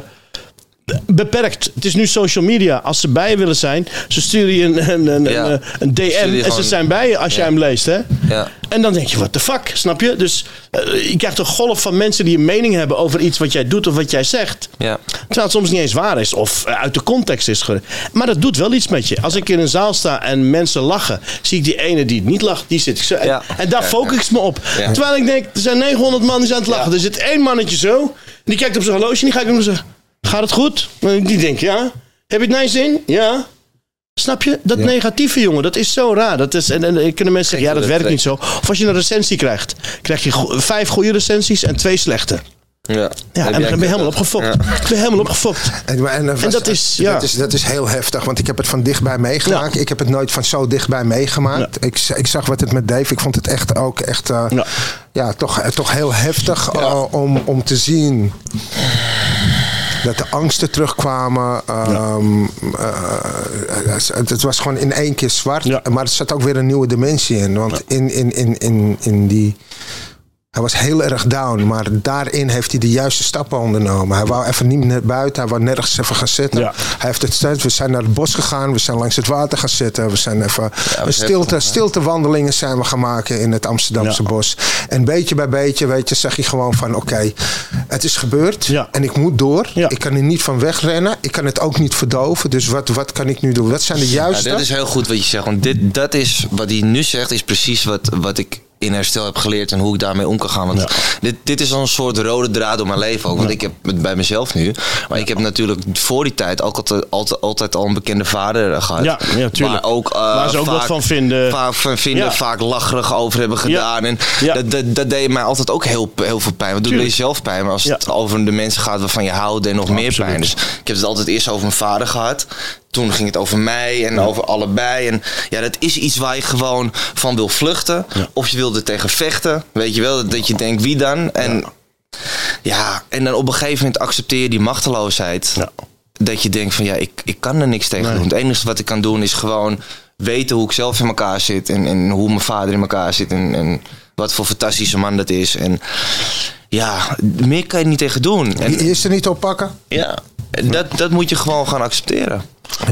Speaker 1: Beperkt. Het is nu social media. Als ze bij je willen zijn, ze sturen je een, een, een,
Speaker 2: Ja.
Speaker 1: een, DM en ze zijn bij je als jij hem leest. Hè?
Speaker 2: Ja.
Speaker 1: En dan denk je, what the fuck, snap je? Dus eh, je krijgt een golf van mensen die een mening hebben over iets wat jij doet of wat jij zegt.
Speaker 2: Ja.
Speaker 1: Terwijl het soms niet eens waar is of eh, uit de context is. Maar dat doet wel iets met je. Als ik in een zaal sta en mensen lachen, zie ik die ene die niet lacht, die zit ik zo. En, daar focus ik me op. Terwijl ik denk, er zijn 900 man die zijn aan het lachen. Er zit één mannetje zo, die kijkt op zijn horloge en die ga ik hem zeggen, gaat het goed? En die denkt, ja. Heb je het je zin? Ja. Snap je? Dat negatieve, jongen, dat is zo raar. Dat is, en, en, en kunnen mensen zeggen, ja, dat werkt niet zo. Of als je een recensie krijgt, krijg je go- vijf goede recensies en twee slechte.
Speaker 2: Ja,
Speaker 1: Ja, en dan ben je helemaal opgefokt.
Speaker 2: Ja.
Speaker 1: Ik ben helemaal opgefokt.
Speaker 3: En, en, dat, was-
Speaker 1: dat is, ja.
Speaker 3: dat, is, dat is heel heftig, want ik heb het van dichtbij meegemaakt.
Speaker 1: Ja.
Speaker 3: Ik heb het nooit van zo dichtbij meegemaakt. Ik, ik zag wat het met Dave, ik vond het echt ook echt, eh,
Speaker 1: Ja.
Speaker 3: ja. toch, eh, toch heel heftig eh, om, om te zien dat de angsten terugkwamen. Eh, het, was gewoon in één keer zwart, maar er zat ook weer een nieuwe dimensie in. Want in, in, in, in, in die Hij was heel erg down, maar daarin heeft hij de juiste stappen ondernomen. Hij wou even niet naar buiten, hij wou nergens even gaan zitten.
Speaker 1: Ja.
Speaker 3: Hij heeft het steeds, we zijn naar het bos gegaan, we zijn langs het water gaan zitten. We zijn even
Speaker 2: was
Speaker 3: een stilte, stiltewandelingen zijn we gaan maken in het Amsterdamse
Speaker 1: Ja.
Speaker 3: bos. En beetje bij beetje, weet je, zeg je gewoon van oké, het is gebeurd
Speaker 1: Ja.
Speaker 3: en ik moet door.
Speaker 1: Ja.
Speaker 3: Ik kan er niet van wegrennen. Ik kan het ook niet verdoven. Dus wat, wat kan ik nu doen? Wat zijn de
Speaker 2: Ja,
Speaker 3: juiste?
Speaker 2: dat is heel goed wat je zegt. Want dit, dat is wat hij nu zegt, is precies wat, wat ik in herstel heb geleerd en hoe ik daarmee om kan gaan. Want
Speaker 1: Ja.
Speaker 2: dit, dit is al een soort rode draad door mijn leven ook. Want ik heb het bij mezelf nu. Maar ik heb natuurlijk voor die tijd ook altijd, altijd, altijd al een bekende vader eh, gehad.
Speaker 1: Ja, ja, tuurlijk.
Speaker 2: Waar, ook, eh,
Speaker 1: Waar ze ook wat van vinden.
Speaker 2: Vaak van vinden, vaak lacherig over hebben gedaan. En
Speaker 1: Ja.
Speaker 2: dat, dat, dat deed mij altijd ook heel, heel veel pijn. Want het doet
Speaker 1: Tuurlijk.
Speaker 2: jezelf pijn. Maar als het over de mensen gaat waarvan je houdt en nog meer pijn. Dus ik heb het altijd eerst over mijn vader gehad. Toen ging het over mij en over allebei. En ja, dat is iets waar je gewoon van wil vluchten. Of je wil er tegen vechten. Weet je wel, dat, dat je denkt, wie dan? En ja. en dan op een gegeven moment accepteer je die machteloosheid. Dat je denkt van ja, ik, ik kan er niks tegen
Speaker 1: Nee.
Speaker 2: doen. Het enige wat ik kan doen is gewoon weten hoe ik zelf in elkaar zit. En, en hoe mijn vader in elkaar zit. En, en wat voor fantastische man dat is. En ja, meer kan je niet tegen doen. En,
Speaker 3: Die eerste niet oppakken?
Speaker 2: ja, dat, dat moet je gewoon gaan accepteren.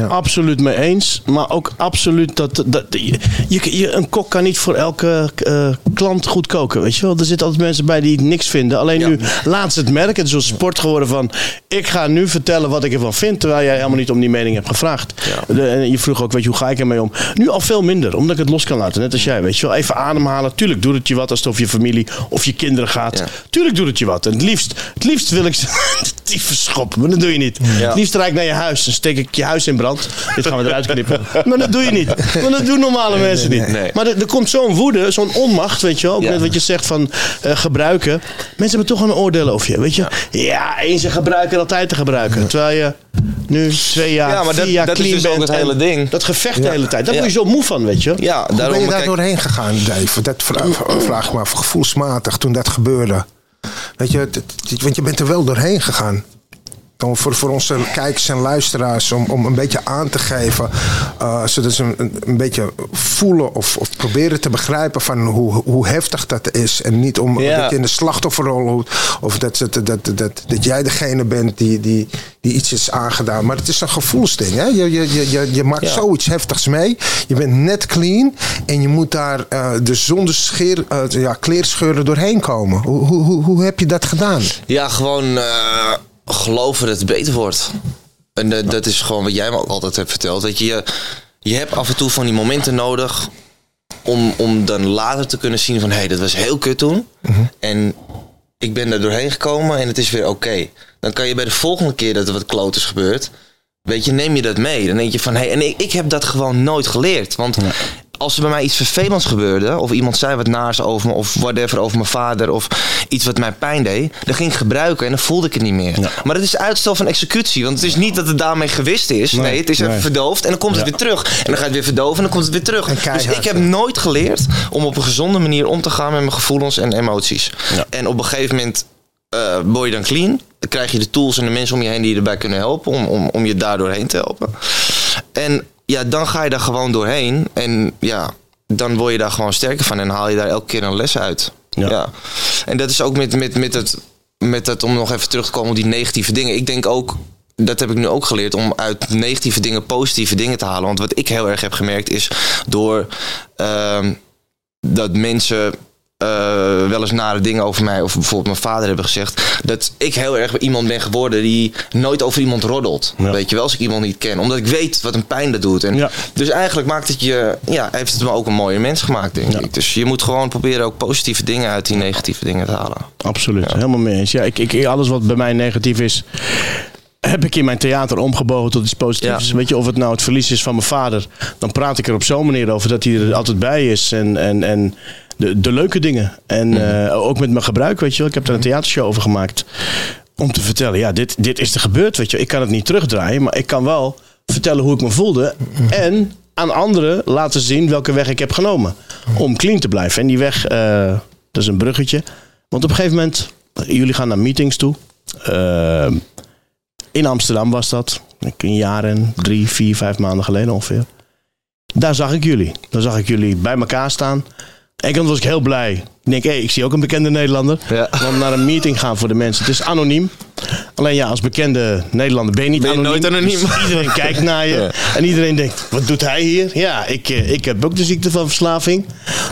Speaker 1: Absoluut mee eens. Maar ook absoluut dat. dat je, je, een kok kan niet voor elke eh, klant goed koken. Weet je wel? Er zitten altijd mensen bij die niks vinden. Alleen
Speaker 2: Ja.
Speaker 1: nu laat ze het merken. Het is zo'n sport geworden van. Ik ga nu vertellen wat ik ervan vind. Terwijl jij helemaal niet om die mening hebt gevraagd. De- en je vroeg ook, weet je, hoe ga ik ermee om? Nu al veel minder. Omdat ik het los kan laten. Net als jij. Weet je wel? Even ademhalen. Tuurlijk doet het je wat als het over je familie of je kinderen gaat.
Speaker 2: Ja.
Speaker 1: Tuurlijk doet het je wat. En het liefst, het liefst wil ik ze schoppen. Maar dat doe je niet. Het liefst rijd ik naar je huis. Dan steek ik je huis in brand. Dit gaan we eruit knippen. Maar dat doe je niet. Maar dat doen normale mensen niet.
Speaker 2: nee.
Speaker 1: Maar er, er komt zo'n woede, zo'n onmacht, weet je wel. Ook
Speaker 2: Ja.
Speaker 1: net wat je zegt van eh, gebruiken. Mensen hebben toch wel een oordeel over je, weet je. Ja, eens een gebruiker, altijd te gebruiken. Terwijl je nu twee jaar,
Speaker 2: Ja, maar
Speaker 1: vier
Speaker 2: dat-
Speaker 1: jaar
Speaker 2: dat is
Speaker 1: clean
Speaker 2: dus ook
Speaker 1: bent.
Speaker 2: het hele ding.
Speaker 1: Dat gevecht de hele tijd. Daar
Speaker 2: Ja.
Speaker 1: word je zo moe van, weet je.
Speaker 2: Ja,
Speaker 3: Hoe
Speaker 2: daarom
Speaker 3: ben je daar
Speaker 2: kijk-
Speaker 3: doorheen gegaan, Dave? Dat vra- vraag ik me af, gevoelsmatig, toen dat gebeurde. Weet je, want je bent er wel doorheen gegaan. Voor, voor onze kijkers en luisteraars, om, om een beetje aan te geven, eh, zodat ze een, een beetje voelen of, of proberen te begrijpen van hoe, hoe heftig dat is. En niet om
Speaker 2: Ja.
Speaker 3: dat je in de slachtofferrol hoort, of dat, dat, dat, dat, dat jij degene bent die, die, die iets is aangedaan. Maar het is een gevoelsding. Hè? Je, je, je, je, je maakt
Speaker 2: Ja.
Speaker 3: zoiets heftigs mee. Je bent net clean en je moet daar eh de zonder scheer, eh, ja, kleerscheuren doorheen komen. Hoe, hoe, hoe, hoe heb je dat gedaan?
Speaker 2: Ja, gewoon geloven dat het beter wordt. En eh, dat is gewoon wat jij me ook altijd hebt verteld. Weet je, je, hebt af en toe van die momenten nodig om, om dan later te kunnen zien van... hé, hey, dat was heel kut toen. En ik ben er doorheen gekomen en het is weer oké. Dan kan je bij de volgende keer dat er wat kloot is gebeurd... weet je, neem je dat mee. Dan denk je van, hé, hey, en ik, ik heb dat gewoon nooit geleerd. Want als er bij mij iets vervelends gebeurde... of iemand zei wat naars over me... of whatever over mijn vader... of iets wat mij pijn deed... dan ging ik gebruiken en dan voelde ik het niet meer. Maar het is uitstel van executie. Want het is niet dat het daarmee gewist is. Nee, het is even
Speaker 1: nee.
Speaker 2: verdoofd en dan komt het weer terug. En dan ga je het weer verdoven en dan komt het weer terug. Dus ik heb nooit geleerd om op een gezonde manier om te gaan met mijn gevoelens en emoties. En op een gegeven moment eh word je dan clean. Dan krijg je de tools en de mensen om je heen die je erbij kunnen helpen om, om, om je daar doorheen te helpen. En ja, dan ga je daar gewoon doorheen. En ja, dan word je daar gewoon sterker van en haal je daar elke keer een les uit.
Speaker 1: Ja.
Speaker 2: Ja. En dat is ook met, met, met, het, met het, om nog even terug te komen op die negatieve dingen. Ik denk ook, dat heb ik nu ook geleerd, om uit negatieve dingen positieve dingen te halen. Want wat ik heel erg heb gemerkt is door ehm, dat mensen eh, wel eens nare dingen over mij of bijvoorbeeld mijn vader hebben gezegd. Dat ik heel erg iemand ben geworden die nooit over iemand roddelt.
Speaker 1: Ja.
Speaker 2: Weet je wel, als ik iemand niet ken. Omdat ik weet wat een pijn dat doet. En
Speaker 1: Ja.
Speaker 2: Dus eigenlijk maakt het je, ja, heeft het me ook een mooier mens gemaakt, denk
Speaker 1: Ja.
Speaker 2: ik. Dus je moet gewoon proberen ook positieve dingen uit die negatieve dingen te halen.
Speaker 1: Absoluut, helemaal mee eens. Ja, ik, ik, alles wat bij mij negatief is, heb ik in mijn theater omgebogen tot iets positiefs.
Speaker 2: Ja.
Speaker 1: Weet je, of het nou het verlies is van mijn vader, dan praat ik er op zo'n manier over dat hij er altijd bij is. En, en, en de, de leuke dingen. En
Speaker 2: Mhm.
Speaker 1: eh, ook met mijn gebruik, weet je wel. Ik heb daar een theatershow over gemaakt. Om te vertellen, ja, dit, dit is er gebeurd, weet je. wel. Ik kan het niet terugdraaien, maar ik kan wel vertellen hoe ik me voelde. En aan anderen laten zien welke weg ik heb genomen. Om clean te blijven. En die weg, eh, dat is een bruggetje. Want op een gegeven moment, jullie gaan naar meetings toe. Eh, in Amsterdam was dat. Een jaar en drie, vier, vijf maanden geleden ongeveer. Daar zag ik jullie. Daar zag ik jullie bij elkaar staan. Ene kant was ik heel blij. Ik denk, hé, ik zie ook een bekende Nederlander.
Speaker 2: Ja.
Speaker 1: Want naar een meeting gaan voor de mensen. Het is anoniem. Alleen ja, als bekende Nederlander ben je niet
Speaker 2: Ben je
Speaker 1: anoniem.
Speaker 2: nooit anoniem.
Speaker 1: Dus iedereen kijkt naar je.
Speaker 2: Ja.
Speaker 1: En iedereen denkt, wat doet hij hier? Ja, ik, eh, ik heb ook de ziekte van verslaving.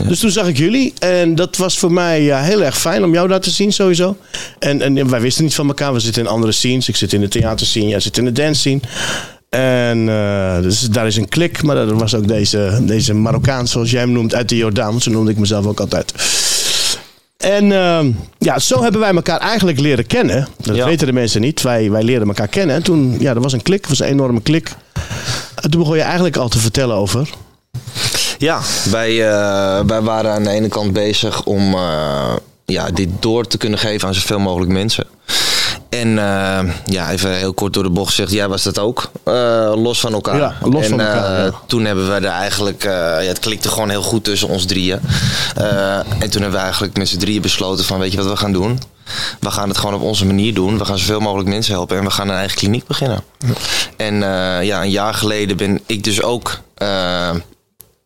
Speaker 1: Dus toen zag ik jullie. En dat was voor mij ja, heel erg fijn om jou daar te zien sowieso. En, en wij wisten niet van elkaar. We zitten in andere scenes. Ik zit in de theaterscene. Jij zit in de dance scene. En eh, dus daar is een klik. Maar er was ook deze, deze Marokkaan, zoals jij hem noemt, uit de Jordaan. Want zo noemde ik mezelf ook altijd. En ehm, ja, zo hebben wij elkaar eigenlijk leren kennen. Dat
Speaker 2: Ja.
Speaker 1: weten de mensen niet. Wij, wij leren elkaar kennen. En toen, ja, er was een klik. Was een enorme klik. En toen begon je eigenlijk al te vertellen over.
Speaker 2: Ja, wij, eh, wij waren aan de ene kant bezig om eh, ja, dit door te kunnen geven aan zoveel mogelijk mensen. En eh, ja, even heel kort door de bocht gezegd, jij was dat ook. eh, los van elkaar.
Speaker 1: Ja, los
Speaker 2: en,
Speaker 1: van elkaar,
Speaker 2: eh,
Speaker 1: ja.
Speaker 2: toen hebben we er eigenlijk, ja, het klikte gewoon heel goed tussen ons drieën. En toen hebben we eigenlijk met z'n drieën besloten van, weet je wat we gaan doen? We gaan het gewoon op onze manier doen. We gaan zoveel mogelijk mensen helpen en we gaan een eigen kliniek beginnen. En ja, een jaar geleden ben ik dus ook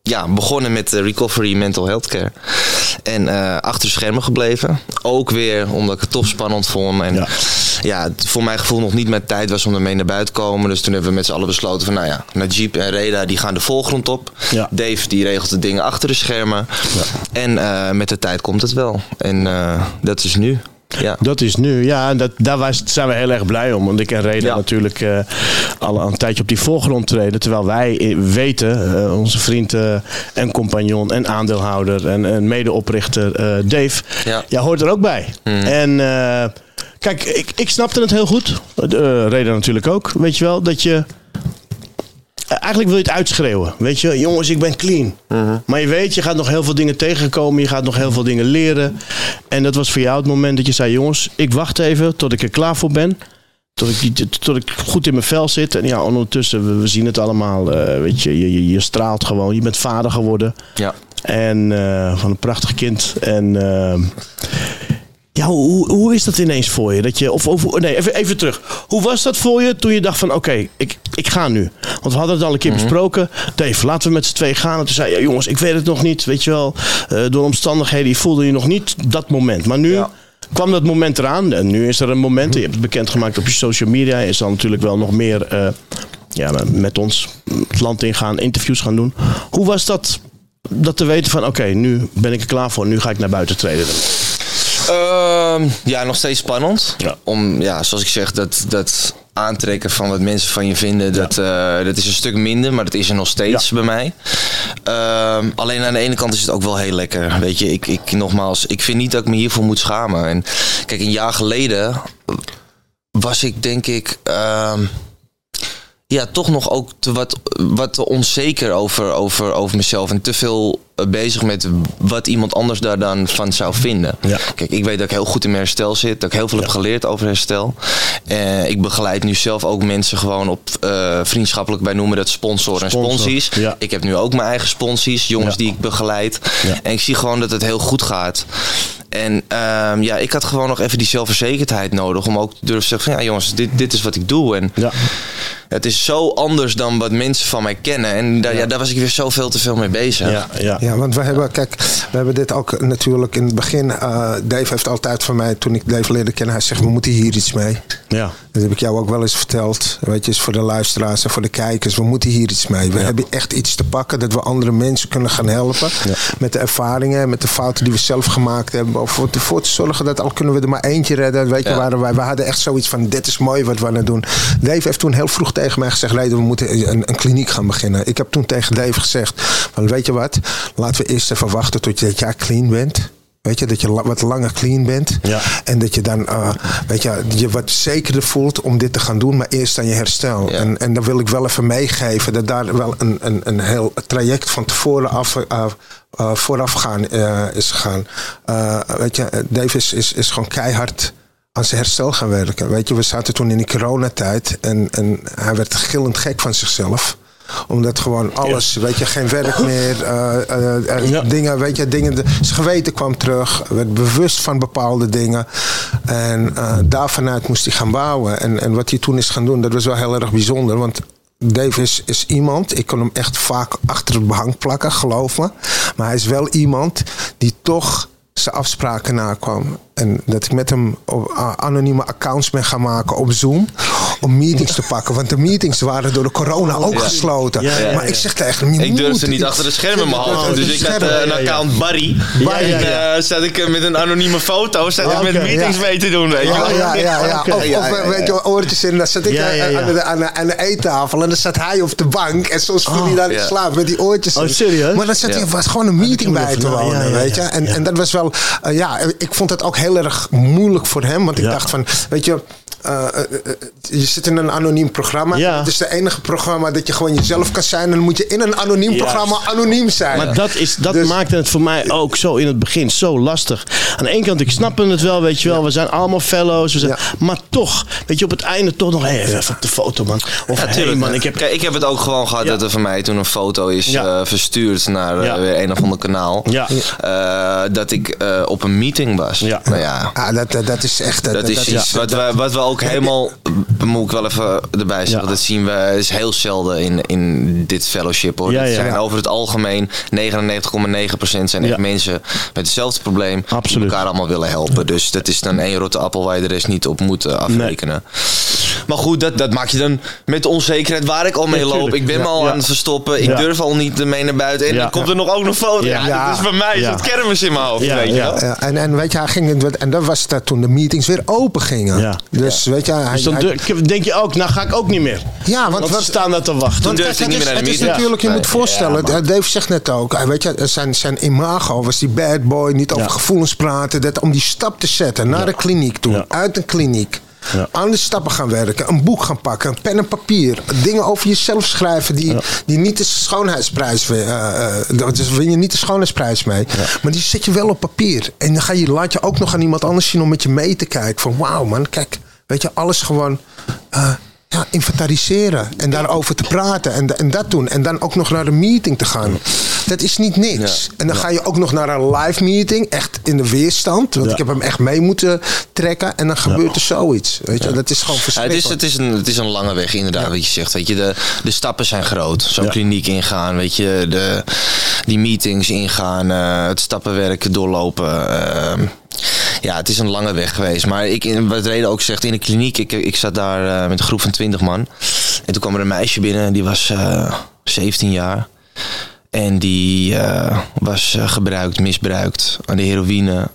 Speaker 2: ja, begonnen met recovery mental health care. En eh, achter de schermen gebleven. Ook weer omdat ik het toch spannend vond. En
Speaker 1: Ja.
Speaker 2: ja. het voor mijn gevoel nog niet mijn tijd was om ermee naar buiten te komen. Dus toen hebben we met z'n allen besloten van nou ja, Najib en Reda die gaan de voorgrond op.
Speaker 1: Ja.
Speaker 2: Dave die regelt de dingen achter de schermen. En eh, met de tijd komt het wel. En eh, dat is nu. Ja.
Speaker 1: Dat is nu, ja, en dat, daar was- zijn we heel erg blij om. Want ik en Reda
Speaker 2: Ja.
Speaker 1: natuurlijk eh, al een tijdje op die voorgrond treden. Terwijl wij eh, weten, eh, onze vriend en compagnon en aandeelhouder en, en medeoprichter Dave,
Speaker 2: Ja.
Speaker 1: jij hoort er ook bij. En eh, kijk, ik, ik snapte het heel goed. Uh, Reda natuurlijk ook, weet je wel, dat je... Eh, Eigenlijk wil je het uitschreeuwen. Weet je, jongens, ik ben clean. Maar je weet, je gaat nog heel veel dingen tegenkomen. Je gaat nog heel veel dingen leren. En dat was voor jou het moment dat je zei: jongens, ik wacht even tot ik er klaar voor ben. Tot ik, tot ik goed in mijn vel zit. En ja, ondertussen, we, we zien het allemaal. eh, weet je, je, je, je straalt gewoon. Je bent vader geworden.
Speaker 2: Ja.
Speaker 1: En eh, van een prachtig kind. En ehm, ja, hoe, hoe is dat ineens voor je? Dat je of, of, nee, even, even terug. Hoe was dat voor je toen je dacht van oké, ik, ik ga nu? Want we hadden het al een keer
Speaker 2: Mhm.
Speaker 1: besproken. Dave, laten we met z'n twee gaan. En toen zei je, ja, jongens, ik weet het nog niet. Weet je wel, eh, door omstandigheden je voelde je nog niet dat moment. Maar nu
Speaker 2: Ja.
Speaker 1: kwam dat moment eraan. En nu is er een moment. Je hebt het bekendgemaakt op je social media. Je zal natuurlijk wel nog meer eh, ja, met ons het land ingaan, interviews gaan doen. Hoe was dat? Dat te weten van oké, nu ben ik er klaar voor. Nu ga ik naar buiten treden.
Speaker 2: Ehm, ja, nog steeds spannend.
Speaker 1: Ja.
Speaker 2: Om, ja, zoals ik zeg, dat, dat aantrekken van wat mensen van je vinden, dat, eh, dat is een stuk minder, maar dat is er nog steeds bij mij. Ehm, alleen aan de ene kant is het ook wel heel lekker. Weet je, ik, ik nogmaals, ik vind niet dat ik me hiervoor moet schamen. En kijk, een jaar geleden was ik denk ik. Ja, toch nog ook te wat, wat te onzeker over, over, over mezelf. En te veel eh, bezig met wat iemand anders daar dan van zou vinden.
Speaker 1: Ja.
Speaker 2: Kijk, ik weet dat ik heel goed in mijn herstel zit. Dat ik heel veel heb geleerd over herstel. Eh, ik begeleid nu zelf ook mensen gewoon op eh, vriendschappelijk. Wij noemen dat sponsor en sponsies.
Speaker 1: ja.
Speaker 2: Ik heb nu ook mijn eigen sponsies. Jongens die ik begeleid. En ik zie gewoon dat het heel goed gaat. En ehm, ja, ik had gewoon nog even die zelfverzekerdheid nodig. Om ook te durven zeggen van ja jongens, dit, dit is wat ik doe. En
Speaker 1: Ja.
Speaker 2: het is zo anders dan wat mensen van mij kennen. En daar, ja. daar was ik weer zoveel te veel mee bezig.
Speaker 1: Ja, ja.
Speaker 3: Ja, want we hebben, kijk, we hebben dit ook natuurlijk in het begin. eh, Dave heeft altijd van mij, toen ik Dave leerde kennen, hij zegt: We moeten hier iets mee.
Speaker 1: ja.
Speaker 3: Dat heb ik jou ook wel eens verteld. Weet je, is voor de luisteraars en voor de kijkers. We moeten hier iets mee. We hebben echt iets te pakken dat we andere mensen kunnen gaan helpen. Met de ervaringen, met de fouten die we zelf gemaakt hebben. Voor ervoor te zorgen dat al kunnen we er maar eentje redden. Weet je,
Speaker 2: Ja.
Speaker 3: waren wij, we hadden echt zoiets van: dit is mooi wat we aan het doen. Dave heeft toen heel vroeg tegen mij gezegd: Reden, we moeten een, een kliniek gaan beginnen. Ik heb toen tegen Dave gezegd: van, Weet je wat, laten we eerst even wachten tot je dat jaar clean bent. Weet je, dat je wat langer clean bent.
Speaker 1: Ja.
Speaker 3: En dat je dan, eh, weet je, je wat zekerder voelt om dit te gaan doen, maar eerst aan je herstel.
Speaker 2: Ja.
Speaker 3: En, en dan wil ik wel even meegeven dat daar wel een, een, een heel traject van tevoren af, eh, vooraf gaan, is gegaan. Weet je, Dave is, is, is gewoon keihard aan zijn herstel gaan werken. Weet je, we zaten toen in die coronatijd en, en hij werd gillend gek van zichzelf omdat gewoon alles, weet je, geen werk meer,
Speaker 1: Ja.
Speaker 3: dingen, weet je, dingen. de- zijn geweten kwam terug, werd bewust van bepaalde dingen. En eh daar vanuit moest hij gaan bouwen. En, en wat hij toen is gaan doen, dat was wel heel erg bijzonder. Want Dave is, is iemand, ik kon hem echt vaak achter het behang plakken, geloof me. Maar hij is wel iemand die toch zijn afspraken nakwam. En dat ik met hem op, uh, anonieme accounts ben gaan maken op Zoom. Om meetings te pakken. Want de meetings waren door de corona ook gesloten.
Speaker 1: Ja, ja, ja.
Speaker 3: Maar ik zeg tegen hem,
Speaker 2: Ik durfde niet achter de schermen me
Speaker 3: de
Speaker 2: Dus ik had eh, een account Barry.
Speaker 1: Ja,
Speaker 2: en
Speaker 1: ja, ja.
Speaker 2: eh, zat ik eh, met een anonieme foto zat ik
Speaker 1: Oké,
Speaker 2: met meetings
Speaker 3: ja.
Speaker 2: mee te doen. Weet je
Speaker 3: Ja, ja, ja. Of, of
Speaker 1: ja, ja.
Speaker 3: weet je, oortjes in. Dan zat ik
Speaker 1: Ja, ja, ja.
Speaker 3: Aan, de, aan, de, aan de eettafel. En dan zat hij op de bank. En soms viel hij dan in
Speaker 2: ja.
Speaker 3: slaap met die oortjes
Speaker 1: Oh,
Speaker 3: in.
Speaker 1: serieus?
Speaker 3: Maar dan zat
Speaker 2: Ja.
Speaker 3: hij was gewoon een meeting
Speaker 1: moet
Speaker 3: bij te wonen. weet je? En, dat was wel... ja, ik vond het ook heel erg moeilijk voor hem. Want ik
Speaker 1: Ja.
Speaker 3: dacht van... Weet je... eh, eh, eh, je zit in een anoniem programma.
Speaker 1: Ja.
Speaker 3: Het is de enige programma dat je gewoon jezelf kan zijn. En dan moet je in een anoniem programma anoniem zijn.
Speaker 1: Maar dat, is, dat
Speaker 3: Dus-
Speaker 1: maakte het voor mij ook zo in het begin zo lastig. Aan de ene kant, ik snap het wel, weet je wel. We zijn allemaal fellows. We zijn,
Speaker 3: Ja.
Speaker 1: Maar toch, weet je, op het einde toch nog hey, even op de foto, man. Of
Speaker 2: Ja,
Speaker 1: hey, man, ik heb...
Speaker 2: Kijk, ik heb het ook gewoon gehad
Speaker 1: Ja.
Speaker 2: dat er van mij toen een foto is
Speaker 1: Ja.
Speaker 2: verstuurd naar
Speaker 1: Ja.
Speaker 2: weer een of ander kanaal.
Speaker 1: Ja.
Speaker 2: Eh, dat ik eh, op een meeting was.
Speaker 1: Ja.
Speaker 2: Nou ja,
Speaker 3: Ah, dat, dat, dat is echt...
Speaker 2: dat is iets wat, we, wat we ook helemaal, moet ik wel even erbij zeggen,
Speaker 1: Ja.
Speaker 2: dat zien we is heel zelden in, in dit fellowship hoor.
Speaker 1: Ja,
Speaker 2: Het
Speaker 1: ja.
Speaker 2: zijn over het algemeen 99,9% zijn echt mensen met hetzelfde probleem
Speaker 1: Absoluut.
Speaker 2: die elkaar allemaal willen helpen. Dus dat is dan één rotte appel waar je de rest niet op moet eh, afrekenen. Maar goed, dat, dat maak je dan met de onzekerheid waar ik al mee loop. Ik ben me al
Speaker 1: Ja.
Speaker 2: aan het verstoppen. Ik
Speaker 1: Ja.
Speaker 2: durf al niet mee naar buiten. En
Speaker 1: Ja.
Speaker 2: dan komt er nog ook een foto.
Speaker 1: Ja.
Speaker 2: Ja, dat is bij mij het kermis in mijn hoofd.
Speaker 1: Ja,
Speaker 2: weet je
Speaker 1: ja.
Speaker 2: wel.
Speaker 3: Ja, en, en weet je, hij ging, en dat was dat toen de meetings weer open gingen.
Speaker 1: Ja.
Speaker 3: Dus weet je, hij,
Speaker 1: Dus dan
Speaker 3: hij-
Speaker 1: dur- denk je ook, nou ga ik ook niet meer.
Speaker 3: ja, want,
Speaker 1: Want
Speaker 3: wat,
Speaker 1: we staan daar te wachten.
Speaker 3: Want het
Speaker 2: niet
Speaker 3: is,
Speaker 2: meer naar de
Speaker 3: het is
Speaker 2: meeting.
Speaker 3: natuurlijk, je moet voorstellen,
Speaker 1: Ja,
Speaker 3: Dave zegt net ook, weet je, zijn, zijn imago was die bad boy, niet over
Speaker 1: Ja.
Speaker 3: gevoelens praten, dat om die stap te zetten naar
Speaker 1: Ja.
Speaker 3: de kliniek toe,
Speaker 1: Ja.
Speaker 3: uit een kliniek.
Speaker 1: Ja.
Speaker 3: Aan de stappen gaan werken, een boek gaan pakken, een pen en papier. Dingen over jezelf schrijven die, die niet de schoonheidsprijs. eh, dus win je niet de schoonheidsprijs mee. Maar die zet je wel op papier. En dan ga je, laat je ook nog aan iemand anders zien om met je mee te kijken. Van wauw man, kijk, weet je, alles gewoon. eh, ja, inventariseren en daarover te praten en, en dat doen. En dan ook nog naar de meeting te gaan. Dat is niet niks. En dan ga je ook nog naar een live meeting, echt in de weerstand. Want
Speaker 1: Ja.
Speaker 3: ik heb hem echt mee moeten trekken. En dan gebeurt er zoiets. Weet je, dat is gewoon
Speaker 2: Ja, het,
Speaker 3: verschrikkelijk.
Speaker 2: is, het, is een, het is een lange weg, inderdaad, wat je zegt. Weet je, de, de stappen zijn groot. Zo'n
Speaker 1: Ja.
Speaker 2: kliniek ingaan, weet je, de, die meetings ingaan, eh, het stappenwerk doorlopen. ehm, ja, het is een lange weg geweest. Maar ik, wat Reden ook zegt, in de kliniek, ik, ik zat daar eh, met een groep van 20 man. En toen kwam er een meisje binnen, die was eh 17 jaar. En die eh, was gebruikt, misbruikt aan de heroïne.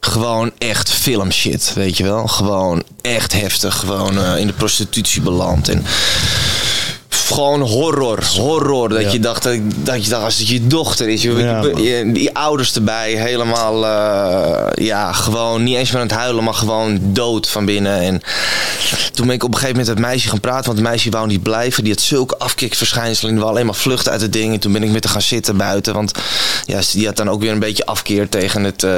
Speaker 2: gewoon echt filmshit, weet je wel. Gewoon echt heftig. Gewoon in de prostitutie beland. En gewoon horror, horror. Dat
Speaker 1: Ja.
Speaker 2: je dacht, dat, je dacht, als het je dochter is, je,
Speaker 1: Ja,
Speaker 2: je- die ouders erbij, helemaal, eh, ja, gewoon niet eens meer aan het huilen, maar gewoon dood van binnen. En toen ben ik op een gegeven moment met het meisje gaan praten, want het meisje wou niet blijven. Die had zulke afkikverschijnselen, die wou alleen maar vluchten uit het ding. En toen ben ik met haar gaan zitten buiten, want ja, die had dan ook weer een beetje afkeer tegen, het, eh,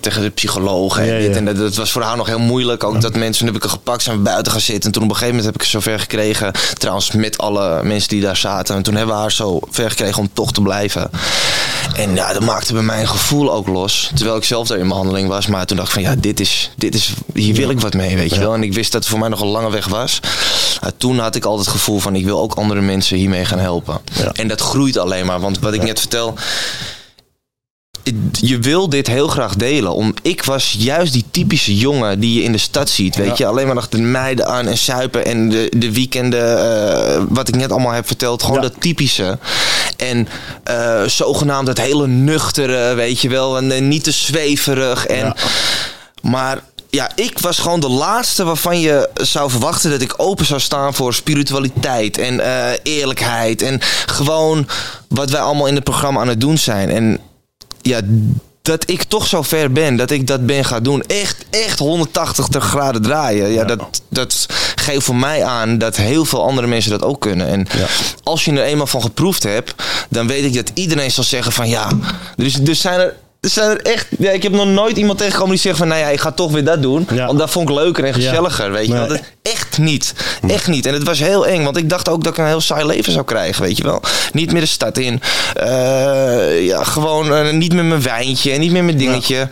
Speaker 2: tegen de psycholoog. En,
Speaker 1: Ja, ja.
Speaker 2: dit en dat. Dat was voor haar nog heel moeilijk. Ook dat mensen, toen heb ik haar gepakt, zijn we buiten gaan zitten. En toen op een gegeven moment heb ik het zover gekregen, trouwens met alle mensen die daar zaten. En toen hebben we haar zo ver gekregen om toch te blijven. En ja, dat maakte bij mij een gevoel ook los. Terwijl ik zelf daar in behandeling was. Maar toen dacht ik van ja, dit is, dit is, hier wil ik wat mee, weet je wel. En ik wist dat het voor mij nog een lange weg was. Maar toen had ik altijd het gevoel van ik wil ook andere mensen hiermee gaan helpen. En dat groeit alleen maar. Want wat ik net vertel, je wil dit heel graag delen. Om, ik was juist die typische jongen die je in de stad ziet. Weet
Speaker 1: Ja.
Speaker 2: je, alleen maar achter de meiden aan en suipen. En de, de weekenden, eh, wat ik net allemaal heb verteld. Gewoon
Speaker 1: Ja.
Speaker 2: dat typische. En eh, zogenaamd het hele nuchtere, weet je wel. En eh, niet te zweverig. En,
Speaker 1: Ja.
Speaker 2: Maar ja, ik was gewoon de laatste waarvan je zou verwachten dat ik open zou staan voor spiritualiteit en eerlijkheid. En gewoon wat wij allemaal in het programma aan het doen zijn. En ja, dat ik toch zo ver ben dat ik dat ben gaan doen. Echt, echt 180 graden draaien. Ja, Dat, dat geeft voor mij aan dat heel veel andere mensen dat ook kunnen. En
Speaker 1: Ja.
Speaker 2: als je er eenmaal van geproefd hebt, dan weet ik dat iedereen zal zeggen van ja. Dus, dus zijn er. Er zijn er echt. Ja, ik heb nog nooit iemand tegengekomen die zegt van nou ja, ik ga toch weer dat doen.
Speaker 1: Ja.
Speaker 2: Want dat vond ik leuker en gezelliger. Weet je
Speaker 1: Nee.
Speaker 2: wel. Dat- echt niet. Echt niet. En het was heel eng, want ik dacht ook dat ik een heel saai leven zou krijgen, weet je wel. Niet meer de stad in. Eh, ja, gewoon eh, niet met mijn wijntje en niet meer mijn dingetje.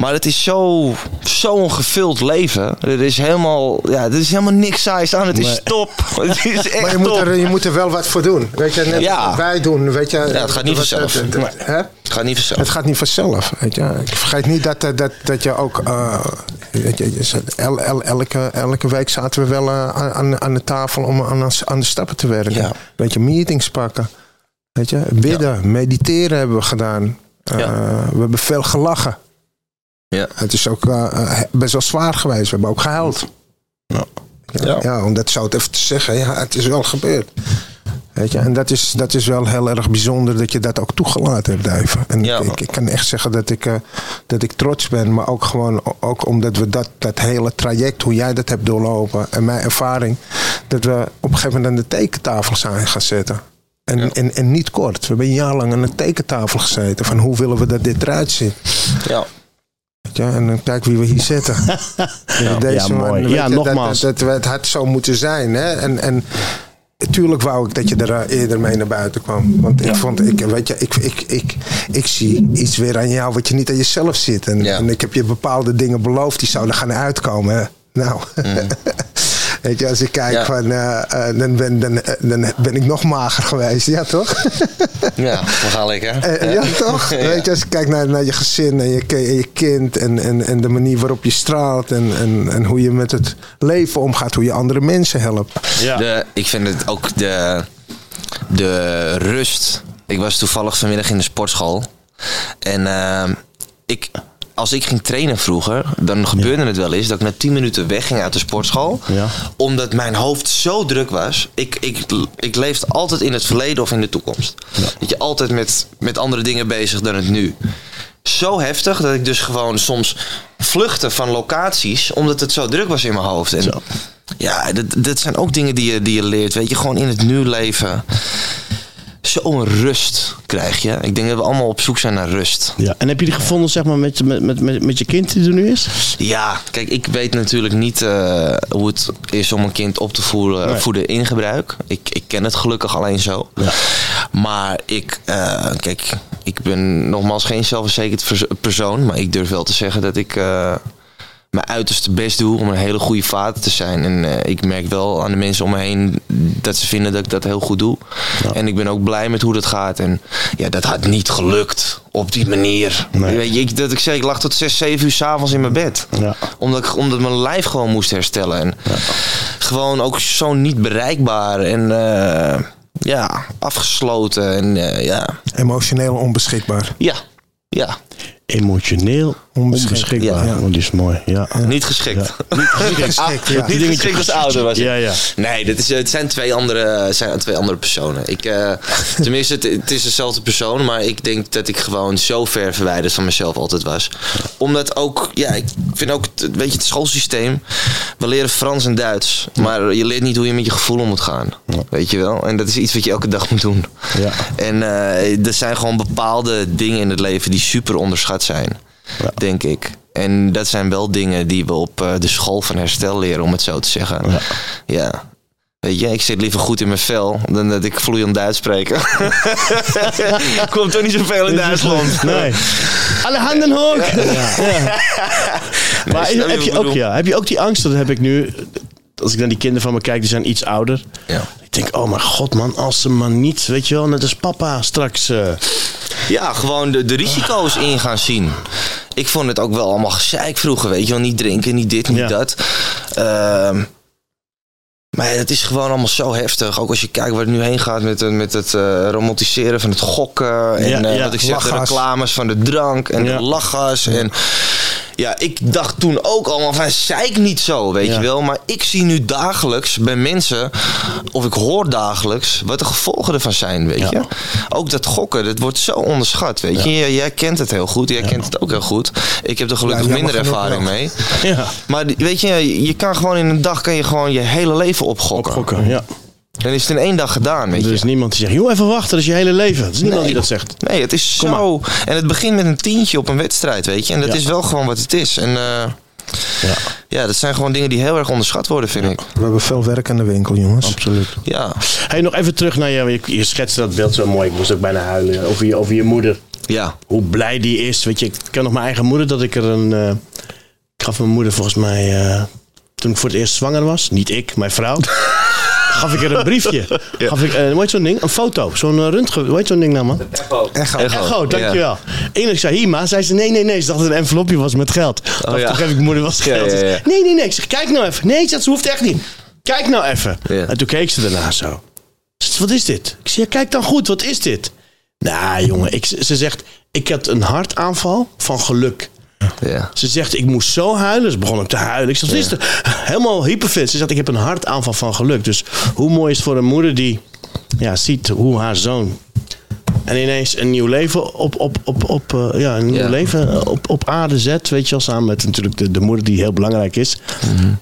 Speaker 2: Maar het is zo, zo'n gevuld leven. Er is helemaal, ja, er is helemaal niks saais aan. Het is top. Het is echt
Speaker 3: Maar je moet, er, je moet er wel wat voor doen. Weet je, net
Speaker 2: Ja.
Speaker 3: wat wij doen. Weet je,
Speaker 2: Ja, het gaat niet vanzelf.
Speaker 3: het- het-
Speaker 2: gaat niet vanzelf.
Speaker 3: Het gaat niet vanzelf. Weet je. Ik vergeet niet dat, eh, dat, dat je ook. eh, weet je, el, el- elke, elke week zaten we wel eh, aan, aan de tafel om aan, aan de stappen te werken.
Speaker 2: Ja.
Speaker 3: Weet je, meetings pakken. Weet je, bidden, mediteren hebben we gedaan.
Speaker 2: Ja.
Speaker 3: We hebben veel gelachen.
Speaker 2: Ja.
Speaker 3: Het is ook eh, eh, best wel zwaar geweest. We hebben ook gehuild.
Speaker 1: Ja.
Speaker 3: Ja, ja, om dat zo het even te zeggen. Ja, het is wel gebeurd. Weet je, en dat is, dat is wel heel erg bijzonder dat je dat ook toegelaten hebt, Duiven. En
Speaker 2: Ja.
Speaker 3: ik, ik kan echt zeggen dat ik, eh, dat ik trots ben, maar ook gewoon ook omdat we dat, dat hele traject, hoe jij dat hebt doorlopen en mijn ervaring, dat we op een gegeven moment aan de tekentafel zijn gaan zitten. En,
Speaker 2: Ja.
Speaker 3: en, en niet kort. We hebben een jaar lang aan de tekentafel gezeten van hoe willen we dat dit eruit ziet.
Speaker 2: Ja.
Speaker 3: Je, en dan kijk wie we hier zitten. Ja,
Speaker 1: Ja, mooi. Ja,
Speaker 3: dat,
Speaker 1: nogmaals.
Speaker 3: Dat, dat, het had zo moeten zijn. Hè? En, en tuurlijk wou ik dat je er eh, eerder mee naar buiten kwam. Want ik vond, ik, weet je, ik, ik, ik, ik zie iets weer aan jou wat je niet aan jezelf ziet. En,
Speaker 2: Ja.
Speaker 3: en ik heb je bepaalde dingen beloofd die zouden gaan uitkomen. Hè? Nou, weet je, als ik kijk
Speaker 2: Ja.
Speaker 3: van, eh, eh, dan, ben, dan, eh, dan ben ik nog mager geweest. Ja, toch?
Speaker 2: Ja, we gaan lekker.
Speaker 3: Ja, toch?
Speaker 2: Ja.
Speaker 3: Weet je, als je kijkt naar, naar je gezin en je, en je kind en, en, en de manier waarop je straalt en, en, en hoe je met het leven omgaat, hoe je andere mensen helpt.
Speaker 1: Ja.
Speaker 2: De, ik vind het ook de, de rust. Ik was toevallig vanmiddag in de sportschool. En ehm, ik, als ik ging trainen vroeger, dan gebeurde het wel eens dat ik na 10 minuten wegging uit de sportschool.
Speaker 1: Ja.
Speaker 2: Omdat mijn hoofd zo druk was. Ik, ik, ik leefde altijd in het verleden of in de toekomst. Dat je altijd met, met andere dingen bezig dan het nu. Zo heftig dat ik dus gewoon soms vluchtte van locaties omdat het zo druk was in mijn hoofd. En
Speaker 1: Zo.
Speaker 2: ja, dat, dat zijn ook dingen die je, die je leert. Weet je, gewoon in het nu leven. Zo'n rust krijg je. Ik denk dat we allemaal op zoek zijn naar rust.
Speaker 1: Ja. En heb je die gevonden zeg maar, met, met, met, met, je kind die er nu is?
Speaker 2: Ja, kijk, ik weet natuurlijk niet eh, hoe het is om een kind op te voeren,
Speaker 1: Nee.
Speaker 2: voeden in gebruik. Ik, ik ken het gelukkig alleen zo.
Speaker 1: Ja.
Speaker 2: Maar ik, eh, kijk, ik ben nogmaals geen zelfverzekerd persoon. Maar ik durf wel te zeggen dat ik eh, mijn uiterste best doe om een hele goede vader te zijn. En eh, ik merk wel aan de mensen om me heen dat ze vinden dat ik dat heel goed doe. En ik ben ook blij met hoe dat gaat. En ja, dat had niet gelukt op die manier.
Speaker 1: Nee.
Speaker 2: Weet je, ik, dat ik zei, ik lag tot 6, 7 uur s'avonds in mijn bed.
Speaker 1: Ja.
Speaker 2: Omdat, ik, omdat mijn lijf gewoon moest herstellen. En gewoon ook zo niet bereikbaar. En eh, ja, afgesloten. En eh, ja,
Speaker 3: Emotioneel onbeschikbaar.
Speaker 2: ja, ja,
Speaker 1: Emotioneel
Speaker 3: Onbeschikbaar.
Speaker 1: onbeschikbaar.
Speaker 2: Ja.
Speaker 1: Oh, die is mooi. Ja.
Speaker 2: niet geschikt.
Speaker 3: Geschikt, ja.
Speaker 2: Niet geschikt als ouder was.
Speaker 1: Ja, ja.
Speaker 2: Nee, dit is, het zijn twee andere, zijn twee andere personen. Ik, eh, tenminste, het, het is dezelfde persoon, maar ik denk dat ik gewoon zo ver verwijderd van mezelf altijd was. Omdat ook, ja, ik vind ook, het- weet je, het schoolsysteem. We leren Frans en Duits, maar je leert niet hoe je met je gevoelen moet gaan. Weet je wel? En dat is iets wat je elke dag moet doen.
Speaker 1: Ja.
Speaker 2: En eh, er zijn gewoon bepaalde dingen in het leven die super onderschat zijn,
Speaker 1: Ja.
Speaker 2: denk ik. En dat zijn wel dingen die we op eh, de school van herstel leren, om het zo te zeggen.
Speaker 1: Ja.
Speaker 2: Ja. Weet je, ik zit liever goed in mijn vel dan dat ik vloeiend Duits spreek. Komt toch niet zoveel in Duitsland.
Speaker 1: Nee. Alle handen hoog. Ja. Maar heb, je ook, ja, heb je ook die angst, dat heb ik nu... Als ik naar die kinderen van me kijk, die zijn iets ouder.
Speaker 2: Ja.
Speaker 1: Ik denk, oh mijn god man, als ze maar niet, weet je wel, net als papa straks... eh,
Speaker 2: Ja, gewoon de, de risico's in gaan zien. Ik vond het ook wel allemaal gezeik vroeger, weet je wel. Niet drinken, niet dit, niet
Speaker 1: Ja.
Speaker 2: dat. Ehm, maar het is gewoon allemaal zo heftig. Ook als je kijkt waar het nu heen gaat met, met het eh, romantiseren van het gokken. En
Speaker 1: Ja,
Speaker 2: eh,
Speaker 1: ja,
Speaker 2: wat ik zeg, de reclames van de drank en de lachgas. En ja, ik dacht toen ook allemaal van, zeik niet zo, weet
Speaker 1: Ja.
Speaker 2: je wel. Maar ik zie nu dagelijks bij mensen, of ik hoor dagelijks, wat de gevolgen ervan zijn, weet
Speaker 1: Ja.
Speaker 2: je. Ook dat gokken, dat wordt zo onderschat, weet je. Jij, jij kent het heel goed, jij kent het ook heel goed. Ik heb er gelukkig minder ervaring mee.
Speaker 1: ja,
Speaker 2: Maar weet je, je kan gewoon in een dag kan je gewoon je hele leven opgokken.
Speaker 1: gokken. Ja.
Speaker 2: Dan is het in één dag gedaan, weet
Speaker 1: Er
Speaker 2: je.
Speaker 1: is niemand die zegt, joh, even wachten, dat is je hele leven. Er is niemand die dat zegt.
Speaker 2: Nee, het is
Speaker 1: Kom
Speaker 2: zo. En het begint met een tientje op een wedstrijd, weet je. En dat
Speaker 1: Ja.
Speaker 2: is wel gewoon wat het is. En eh,
Speaker 1: Ja,
Speaker 2: ja, dat zijn gewoon dingen die heel erg onderschat worden, vind ik.
Speaker 3: We hebben veel werk aan de winkel, jongens.
Speaker 1: absoluut.
Speaker 2: Ja.
Speaker 1: Hey, nog even terug naar je, je, je schetste dat beeld zo mooi. Ik moest ook bijna huilen over je, over je moeder.
Speaker 2: Ja.
Speaker 1: Hoe blij die is. Weet je, ik ken nog mijn eigen moeder dat ik er een... eh, ik gaf mijn moeder volgens mij, eh, toen ik voor het eerst zwanger was, niet ik, mijn vrouw, gaf ik er een briefje. Gaf ik, eh hoe heet zo'n ding? Een foto, zo'n uh, röntgen, hoe heet zo'n ding nou man?
Speaker 3: Echo.
Speaker 1: Echo, dankjewel. En ik zei, hier ma, zei ze, nee, nee, nee. Ze dacht dat het een envelopje was met geld. Oh,
Speaker 2: ja.
Speaker 1: Toen geef ik mijn moeder wat
Speaker 2: Ja,
Speaker 1: geld.
Speaker 2: ja, ja.
Speaker 1: Ze zei, Nee, nee, nee. Ik zeg, kijk nou even. Nee, dat hoeft echt niet. Kijk nou even.
Speaker 2: Ja.
Speaker 1: En toen keek ze daarna zo. Ze zei, wat is dit? Ik zeg, ja, kijk dan goed, wat is dit? Nou, jongen, ik, ze zegt, ik had een hartaanval van geluk.
Speaker 2: Ja.
Speaker 1: Ze zegt, ik moest zo huilen. Ze begon ook te huilen. Ik is er? Helemaal hyperfit. Ze zegt, ik heb een hartaanval van geluk. Dus hoe mooi is het voor een moeder die ja, ziet hoe haar zoon... En ineens een nieuw leven op, op, op, op, eh, ja, een nieuw
Speaker 2: Ja.
Speaker 1: leven op, op aarde zet. Weet je wel, samen met natuurlijk de, de moeder die heel belangrijk is.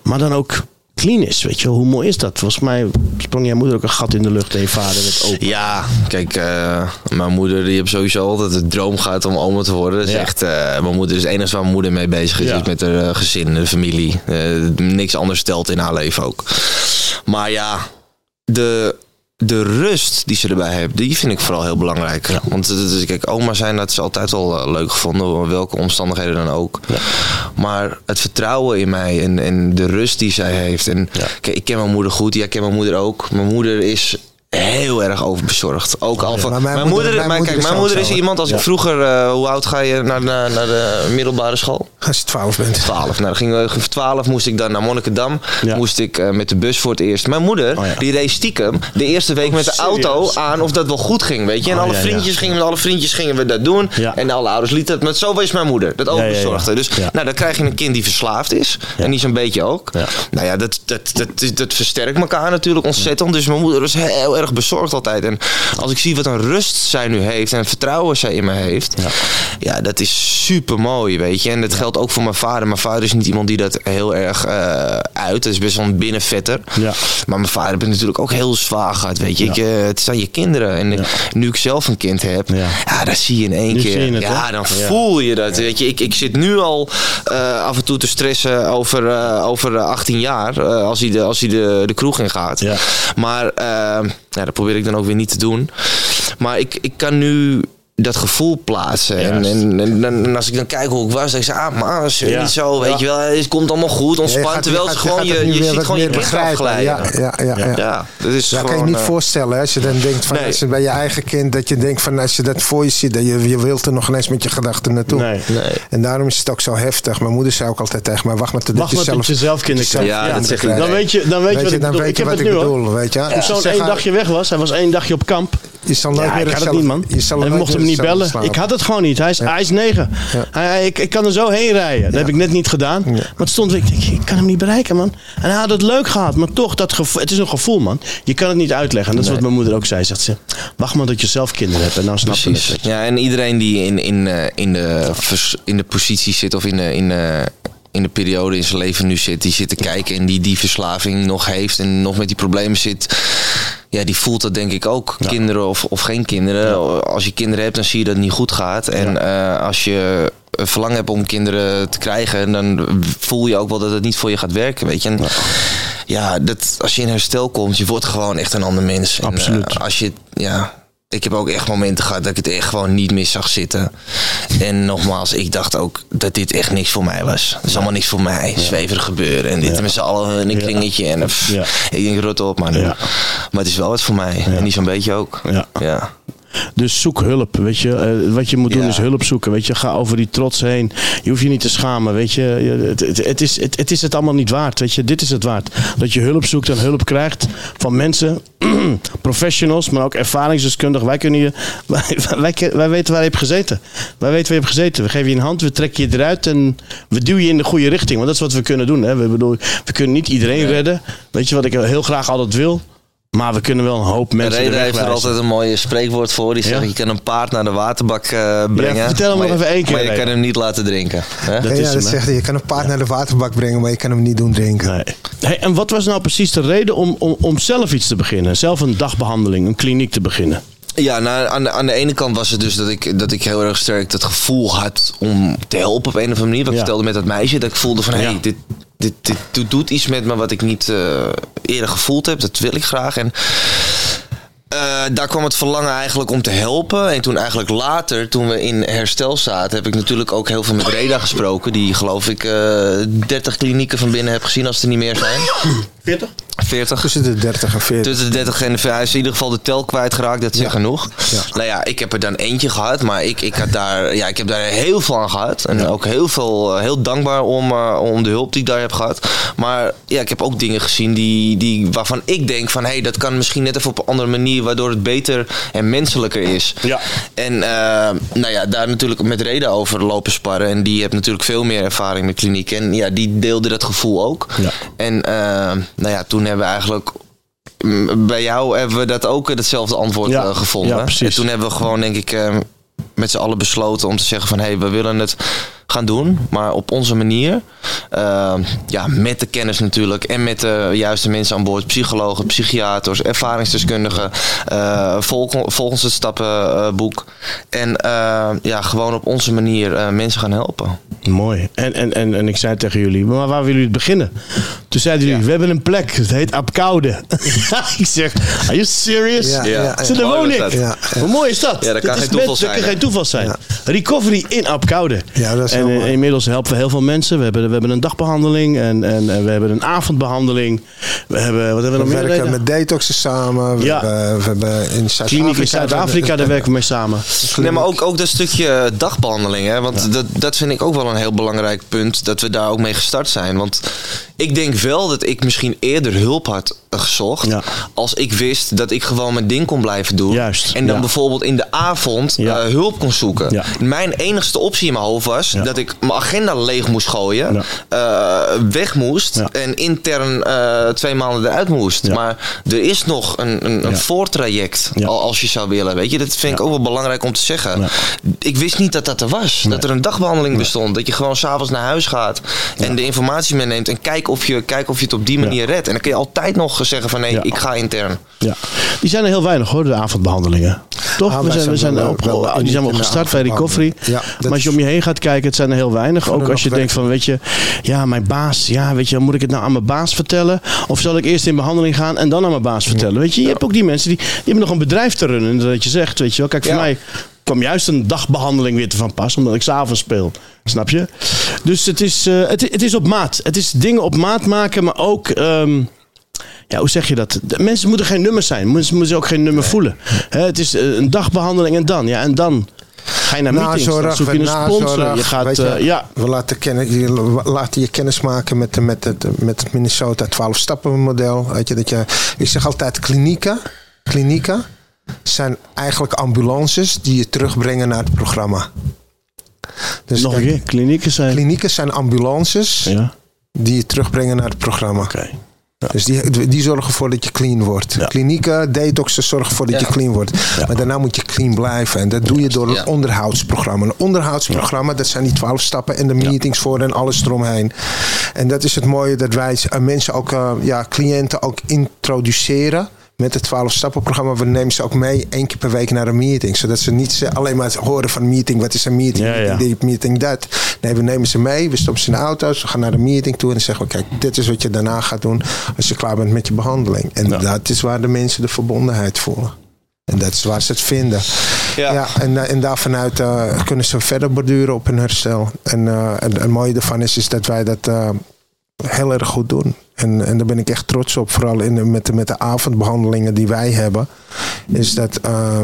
Speaker 1: Maar dan ook clean is. Weet je hoe mooi is dat? Volgens mij sprong jouw moeder ook een gat in de lucht en je vader werd open.
Speaker 2: Ja, kijk, eh, mijn moeder die heeft sowieso altijd de droom gehad om oma te worden. Dat is
Speaker 1: Ja.
Speaker 2: echt, eh, mijn moeder is het enige waar mijn moeder mee bezig is,
Speaker 1: Ja.
Speaker 2: is met haar eh, gezin, de familie. Eh, niks anders stelt in haar leven ook. Maar ja, de, de rust die ze erbij heeft, die vind ik vooral heel belangrijk. Want het is, kijk, oma zijn, dat is altijd wel eh, leuk gevonden, welke omstandigheden dan ook. Maar het vertrouwen in mij en, en de rust die zij heeft. En kijk, ik ken mijn moeder goed, jij kent mijn moeder ook. Mijn moeder is heel erg overbezorgd. Ook al van.
Speaker 3: Mijn
Speaker 2: Mijn,
Speaker 3: moeder- mijn
Speaker 2: kijk, mijn moeder is iemand als ik vroeger. eh, hoe oud ga je naar, naar, naar de middelbare school?
Speaker 3: Als je 12 bent.
Speaker 2: 12. Nou, dan ging, voor 12 moest ik dan naar Monnikendam.
Speaker 1: Ja.
Speaker 2: Moest ik eh, met de bus voor het eerst. Mijn moeder,
Speaker 1: Oh,
Speaker 2: die reed stiekem de eerste week met de
Speaker 1: serieus?
Speaker 2: auto aan of dat wel goed ging. Weet je? En
Speaker 1: Oh,
Speaker 2: alle vriendjes gingen met alle vriendjes gingen we dat doen. En alle ouders lieten het. Maar zo was mijn moeder. Dat overbezorgde. Dus nou, dan krijg je een kind die verslaafd is. En die zo'n beetje ook. Nou ja, dat, dat, dat, dat, versterkt elkaar natuurlijk ontzettend. Dus mijn moeder was heel erg bezorgd altijd. En als ik zie wat een rust zij nu heeft en vertrouwen zij in me heeft. Ja, dat is super mooi, weet je. En dat geldt ook voor mijn vader. Mijn vader is niet iemand die dat heel erg eh, uit. Dat is best wel een binnenvetter.
Speaker 1: Ja.
Speaker 2: Maar mijn vader heeft natuurlijk ook heel zwaar gehad, weet je. Ik, eh, het zijn je kinderen. En nu ik zelf een kind heb,
Speaker 1: Ja.
Speaker 2: dan zie je in één
Speaker 1: Nu
Speaker 2: keer.
Speaker 1: het,
Speaker 2: ja, dan voel je dat. Weet je, ik, ik zit nu al eh, af en toe te stressen over, eh, over eh, 18 jaar. eh, als hij, de, als hij de, de kroeg in gaat.
Speaker 1: Ja.
Speaker 2: Maar eh, ja, dat probeer ik dan ook weer niet te doen. Maar ik, ik kan nu dat gevoel plaatsen. En, en, en, en als ik dan kijk hoe ik was, dan denk ik, ah, maar is
Speaker 1: Ja.
Speaker 2: niet zo, weet
Speaker 1: Ja.
Speaker 2: je wel. Het komt allemaal goed,
Speaker 3: Ja,
Speaker 2: ontspannen.
Speaker 3: gaat-
Speaker 2: terwijl
Speaker 3: je gaat-
Speaker 2: gewoon,
Speaker 3: je
Speaker 2: je, je ziet gewoon je kind afglijden.
Speaker 3: Ja, ja, ja, ja.
Speaker 2: Ja, dat is
Speaker 3: Dat kan
Speaker 2: gewoon,
Speaker 3: je niet
Speaker 2: eh,
Speaker 3: voorstellen. hè, Als je dan denkt van
Speaker 2: Nee.
Speaker 3: als je bij je eigen kind, dat je denkt van als je dat voor je ziet, dat je, je wilt er nog ineens met je gedachten naartoe.
Speaker 1: Nee.
Speaker 2: Nee.
Speaker 3: En daarom is het ook zo heftig. Mijn moeder zei ook altijd tegen mij: wacht maar tot
Speaker 1: Wacht maar tot je zelf kinderen
Speaker 3: zelf
Speaker 2: krijgt. Ja, dat zeg ik.
Speaker 1: Dan weet je, dan weet je wat ik bedoel. Ik heb het
Speaker 3: ik
Speaker 1: nu zo'n één dagje weg was, hij was één dagje op kamp.
Speaker 3: Je zal nooit
Speaker 1: Ja,
Speaker 3: meer
Speaker 1: ik had het niet, man.
Speaker 3: Je zal
Speaker 1: En we mochten hem niet bellen.
Speaker 3: slapen.
Speaker 1: Ik had het gewoon niet. Hij is, hij is negen. Hij- ik, ik kan er zo heen rijden. Dat heb ik net niet gedaan. Maar het stond, ik denk, ik kan hem niet bereiken, man. En hij had het leuk gehad. Maar toch, dat gevoel, het is een gevoel, man. Je kan het niet uitleggen. En dat is wat mijn moeder ook zei. Zegt ze, wacht maar dat je zelf kinderen hebt. En nou snap je het.
Speaker 2: Ja, en iedereen die in, in, eh, in, de, in de positie zit of in de, in, de, in de periode in zijn leven nu zit, die zit te kijken en die die verslaving nog heeft en nog met die problemen zit. Ja, die voelt dat denk ik ook. Kinderen of, of geen kinderen. Als je kinderen hebt, dan zie je dat het niet goed gaat. En eh, als je een verlangen hebt om kinderen te krijgen, dan voel je ook wel dat het niet voor je gaat werken. Weet je. En, ja, dat, als je in herstel komt, je wordt gewoon echt een ander mens. En, eh,
Speaker 1: Absoluut.
Speaker 2: als je, ja, ik heb ook echt momenten gehad dat ik het echt gewoon niet meer zag zitten. En nogmaals, ik dacht ook dat dit echt niks voor mij was. Het is allemaal niks voor mij. Zweverig gebeuren. En dit met z'n allen in een kringetje. En pff,
Speaker 1: Ja.
Speaker 2: ik denk, rot op man.
Speaker 1: Ja.
Speaker 2: Maar het is wel wat voor mij. En niet zo'n beetje ook.
Speaker 1: Ja. Dus zoek hulp, weet je. Eh, wat je moet doen
Speaker 2: Ja.
Speaker 1: is hulp zoeken, weet je. Ga over die trots heen. Je hoeft je niet te schamen, weet je. Het, het, het is, het, het is het allemaal niet waard, weet je. Dit is het waard. Dat je hulp zoekt en hulp krijgt van mensen, professionals, maar ook ervaringsdeskundig. Wij kunnen je, wij, wij, wij weten waar je hebt gezeten. Wij weten waar je hebt gezeten. We geven je een hand, we trekken je eruit en we duwen je in de goede richting. Want dat is wat we kunnen doen. Hè. We, bedoel, we kunnen niet iedereen redden. Weet je wat ik heel graag altijd wil? Maar we kunnen wel een hoop mensen de
Speaker 2: Reden heeft er altijd een mooi spreekwoord voor. Die zegt,
Speaker 1: Ja.
Speaker 2: je kan een paard naar de waterbak eh, brengen.
Speaker 1: vertel hem
Speaker 2: maar
Speaker 1: nog even één keer,
Speaker 2: Maar je kan hem niet laten drinken. Hè?
Speaker 1: Dat
Speaker 3: Ja,
Speaker 1: is
Speaker 3: dat zegt hij. Je kan een paard naar de waterbak brengen, maar je kan hem niet doen drinken.
Speaker 1: Nee. Hey, en wat was nou precies de reden om, om, om zelf iets te beginnen? Zelf een dagbehandeling, een kliniek te beginnen?
Speaker 2: Ja, nou, aan, de, aan de ene kant was het dus dat ik, dat ik heel erg sterk het gevoel had om te helpen op een of andere manier. Wat ik
Speaker 1: Ja.
Speaker 2: vertelde met dat meisje. Dat ik voelde van, hé,
Speaker 1: Ja.
Speaker 2: hey, dit, doet- iets met me wat ik niet eh, eerder gevoeld heb. Dat wil ik graag. En Eh, daar kwam het verlangen eigenlijk om te helpen. En toen eigenlijk later, toen we in herstel zaten, heb ik natuurlijk ook heel veel met Reda gesproken. Die geloof ik eh 30 klinieken van binnen heb gezien als er niet meer zijn.
Speaker 1: 40?
Speaker 2: 40.
Speaker 3: Tussen de 30 en 40.
Speaker 2: Tussen de 30 en de hij is in ieder geval de tel kwijtgeraakt, dat is
Speaker 3: Ja.
Speaker 2: genoeg.
Speaker 3: Ja.
Speaker 2: Nou ja, ik heb er dan eentje gehad, maar ik, ik, had daar, ja, ik heb daar heel veel aan gehad. En ook heel, veel, eh, heel dankbaar om, eh, om de hulp die ik daar heb gehad. Maar ja, ik heb ook dingen gezien die, die, waarvan ik denk van... hé, hey, dat kan misschien net even op een andere manier... waardoor het beter en menselijker is.
Speaker 1: Ja.
Speaker 2: En eh, nou ja, daar natuurlijk met reden over lopen sparren. En die heeft natuurlijk veel meer ervaring met kliniek. En ja, die deelde dat gevoel ook.
Speaker 1: Ja.
Speaker 2: En nou ja, toen hebben we eigenlijk... Bij jou hebben we dat ook hetzelfde antwoord
Speaker 1: Ja,
Speaker 2: eh, gevonden.
Speaker 1: ja, precies.
Speaker 2: En toen hebben we gewoon, denk ik, eh, met z'n allen besloten om te zeggen van... hé, hey, we willen het gaan doen, maar op onze manier. Eh, ja, met de kennis natuurlijk en met de juiste mensen aan boord. Psychologen, psychiaters, ervaringsdeskundigen. eh, vol- volgens het stappenboek. en eh, ja, gewoon op onze manier eh, mensen gaan helpen.
Speaker 1: Mooi. En, en, en, en ik zei tegen jullie, maar waar willen jullie het beginnen? Toen zeiden jullie, we hebben een plek, het heet Apkoude. ik zeg, are you serious?
Speaker 3: Ja,
Speaker 2: Ja.
Speaker 3: ja,
Speaker 1: Zo, daar woon ik.
Speaker 2: dat.
Speaker 3: Ja, ja.
Speaker 1: Hoe mooi is dat?
Speaker 2: Ja, dat kan geen
Speaker 1: is
Speaker 2: toeval
Speaker 1: met-
Speaker 2: zijn,
Speaker 1: Dat kan geen toeval zijn.
Speaker 3: Ja.
Speaker 1: Recovery in Apkoude.
Speaker 3: Ja, dat is
Speaker 1: en eh, inmiddels helpen we heel veel mensen. We hebben, we hebben een dagbehandeling en, en, en we hebben een avondbehandeling. We hebben, wat hebben we
Speaker 3: We
Speaker 1: nog meer?
Speaker 3: werken met detoxen samen. We,
Speaker 1: Ja.
Speaker 3: hebben, we hebben in Zuid-Afrika...
Speaker 1: Kliniek in Zuid-Afrika, daar werken we mee samen.
Speaker 2: Nee, maar ook, ook dat stukje dagbehandeling. Hè? Want dat, dat vind ik ook wel een heel belangrijk punt. Dat we daar ook mee gestart zijn. Want ik denk wel dat ik misschien eerder hulp had gezocht.
Speaker 1: Ja.
Speaker 2: Als ik wist dat ik gewoon mijn ding kon blijven doen.
Speaker 1: Juist,
Speaker 2: En dan
Speaker 1: ja.
Speaker 2: bijvoorbeeld in de avond
Speaker 1: Ja.
Speaker 2: eh, hulp kon zoeken.
Speaker 1: Ja.
Speaker 2: Mijn enigste optie in mijn hoofd was
Speaker 1: Ja.
Speaker 2: Dat ik mijn agenda leeg moest gooien.
Speaker 1: Ja.
Speaker 2: eh, weg moest.
Speaker 1: Ja.
Speaker 2: En intern eh, twee maanden eruit moest.
Speaker 1: Ja.
Speaker 2: Maar er is nog een, een, een
Speaker 1: Ja.
Speaker 2: voortraject. Als je zou willen. Weet je, dat vind ik ook wel belangrijk om te zeggen.
Speaker 1: Ja.
Speaker 2: Ik wist niet dat dat er was. Dat er een dagbehandeling bestond. Dat je gewoon s'avonds naar huis gaat. En de informatie meeneemt. En kijk of, je, kijk of je het op die manier redt. En dan kun je altijd nog zeggen van nee,
Speaker 1: Ja.
Speaker 2: ik ga intern.
Speaker 1: Ja. Die zijn er heel weinig hoor, de avondbehandelingen. Toch?
Speaker 3: Ah,
Speaker 1: we zijn, we
Speaker 3: zijn
Speaker 1: zijn
Speaker 3: wel-
Speaker 1: op,
Speaker 3: wel
Speaker 1: die zijn wel gestart bij Recovery. maar als je om je heen gaat kijken, het zijn er heel weinig. Ook als je denkt van, weet je, ja, mijn baas, ja, weet je, moet ik het nou aan mijn baas vertellen? Of zal ik eerst in behandeling gaan en dan aan mijn baas vertellen? Weet je, je hebt ook die mensen die, die hebben nog een bedrijf te runnen. Dat je zegt, weet je wel, kijk, voor mij kwam juist een dagbehandeling weer te van pas, omdat ik s'avonds speel. Snap je? Dus het is, eh, het, het is op maat. Het is dingen op maat maken, maar ook... ehm, ja, hoe zeg je dat? De mensen moeten geen nummers zijn. Mensen moeten ook geen nummer voelen. Hè, het is eh, een dagbehandeling en dan. Ja, en dan ga je naar meetings.
Speaker 3: Nazorg,
Speaker 1: zoek je een sponsor.
Speaker 3: nazorg,
Speaker 1: Je gaat,
Speaker 3: je,
Speaker 1: eh, ja,
Speaker 3: We laten, laten je kennis maken met, de- met, het, met het Minnesota 12-stappen model. Weet je, dat je, ik zeg altijd klinieken, klinieken zijn eigenlijk ambulances die je terugbrengen naar het programma. Dus
Speaker 1: nog een keer. Klinieken zijn...
Speaker 3: klinieken zijn ambulances
Speaker 1: ja,
Speaker 3: die je terugbrengen naar het programma.
Speaker 1: oké.
Speaker 3: Dus die, die zorgen ervoor dat je clean wordt.
Speaker 1: Ja.
Speaker 3: Klinieken, detoxen zorgen ervoor dat
Speaker 2: Ja.
Speaker 3: je clean wordt. Maar daarna moet je clean blijven. En dat doe je door een onderhoudsprogramma. Een onderhoudsprogramma, dat zijn die twaalf stappen en de meetings voor en alles eromheen. En dat is het mooie dat wij mensen ook, eh, ja, cliënten ook introduceren. Met het 12 stappen programma, we nemen ze ook mee één keer per week naar een meeting. Zodat ze niet ze alleen maar horen van meeting, wat is een meeting,
Speaker 1: Ja, ja.
Speaker 3: meeting dit, meeting dat. Nee, we nemen ze mee, we stoppen ze in de auto's, we gaan naar de meeting toe en dan zeggen we, kijk, dit is wat je daarna gaat doen als je klaar bent met je behandeling. En
Speaker 1: Ja.
Speaker 3: dat is waar de mensen de verbondenheid voelen. En dat is waar ze het vinden.
Speaker 2: Ja.
Speaker 3: Ja, en, eh, en daar vanuit eh, kunnen ze verder borduren op hun herstel. En, eh, en het mooie ervan is, is dat wij dat eh, heel erg goed doen. En, en daar ben ik echt trots op. Vooral in de, met, de, met de avondbehandelingen die wij hebben. Is dat eh,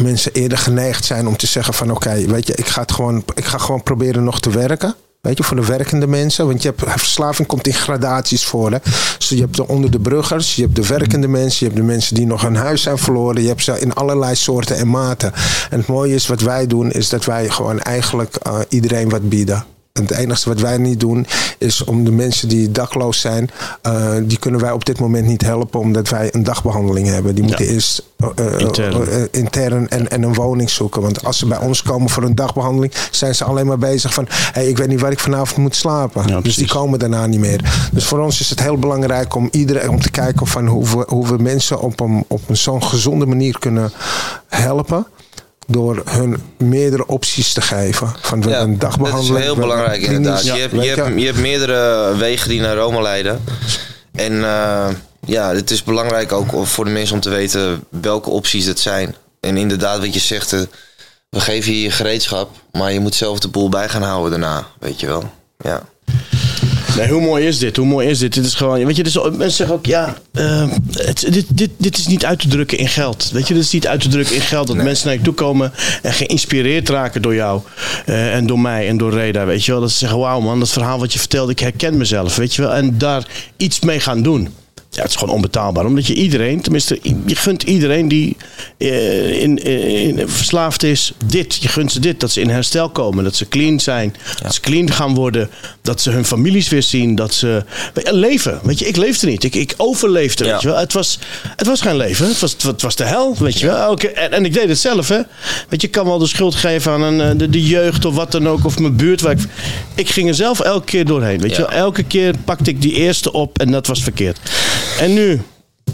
Speaker 3: mensen eerder geneigd zijn om te zeggen van... Oké, weet je, ik ga, het gewoon, ik ga gewoon proberen nog te werken. Weet je, voor de werkende mensen. Want je hebt, verslaving komt in gradaties voor. Hè? Dus je hebt de onder de bruggers, je hebt de werkende mensen, je hebt de mensen die nog hun huis zijn verloren. Je hebt ze in allerlei soorten en maten. En het mooie is wat wij doen, is dat wij gewoon eigenlijk eh, iedereen wat bieden. Het enige wat wij niet doen, is om de mensen die dakloos zijn, eh, die kunnen wij op dit moment niet helpen, omdat wij een dagbehandeling hebben. Die moeten eerst eh, eh,
Speaker 1: Intern.
Speaker 3: intern en, en een woning zoeken. Want als ze bij ons komen voor een dagbehandeling, zijn ze alleen maar bezig van: hey, ik weet niet waar ik vanavond moet slapen.
Speaker 1: Ja,
Speaker 3: dus die komen daarna niet meer. Dus voor ons is het heel belangrijk om iedereen om te kijken van hoe we, hoe we mensen op een, op een zo'n gezonde manier kunnen helpen. Door hun meerdere opties te geven. Van
Speaker 2: Ja,
Speaker 3: een
Speaker 2: dat
Speaker 3: dagbehandeling.
Speaker 2: is heel belangrijk
Speaker 3: klinisch-
Speaker 2: inderdaad.
Speaker 3: Ja,
Speaker 2: je, hebt, je, hebt, je hebt meerdere wegen die naar Rome leiden. En eh, ja, het is belangrijk ook voor de mensen om te weten welke opties het zijn. En inderdaad, wat je zegt, eh, we geven je je gereedschap, maar je moet zelf de boel bij gaan houden daarna, weet je wel. Ja.
Speaker 1: Nee, hoe mooi is dit? Hoe mooi is dit? Dit is gewoon, weet je, dus mensen zeggen ook, ja, eh, het, dit, dit, dit is niet uit te drukken in geld. Weet je, dit is niet uit te drukken in geld dat mensen naar je toe komen en geïnspireerd raken door jou eh, en door mij en door Reda, weet je wel. Dat ze zeggen, wauw man, dat verhaal wat je vertelt, ik herken mezelf, weet je wel. En daar iets mee gaan doen. Ja, het is gewoon onbetaalbaar. Omdat je iedereen, tenminste, je gunt iedereen die eh, in, in, verslaafd is, dit. Je gunt ze dit. Dat ze in herstel komen. Dat ze clean zijn. Dat ze clean gaan worden. Dat ze hun families weer zien. Dat ze leven. Weet je, ik leefde niet. Ik, ik overleefde. Weet je wel. Het, was, het was geen leven. Het was, het was de hel. Weet je wel. En, en ik deed het zelf. Hè. Weet je, ik kan wel de schuld geven aan een, eh, de, de jeugd of wat dan ook. Of mijn buurt. Waar ik, ik ging er zelf elke keer doorheen. Weet je wel. Elke keer pakte ik die eerste op en dat was verkeerd. En nu,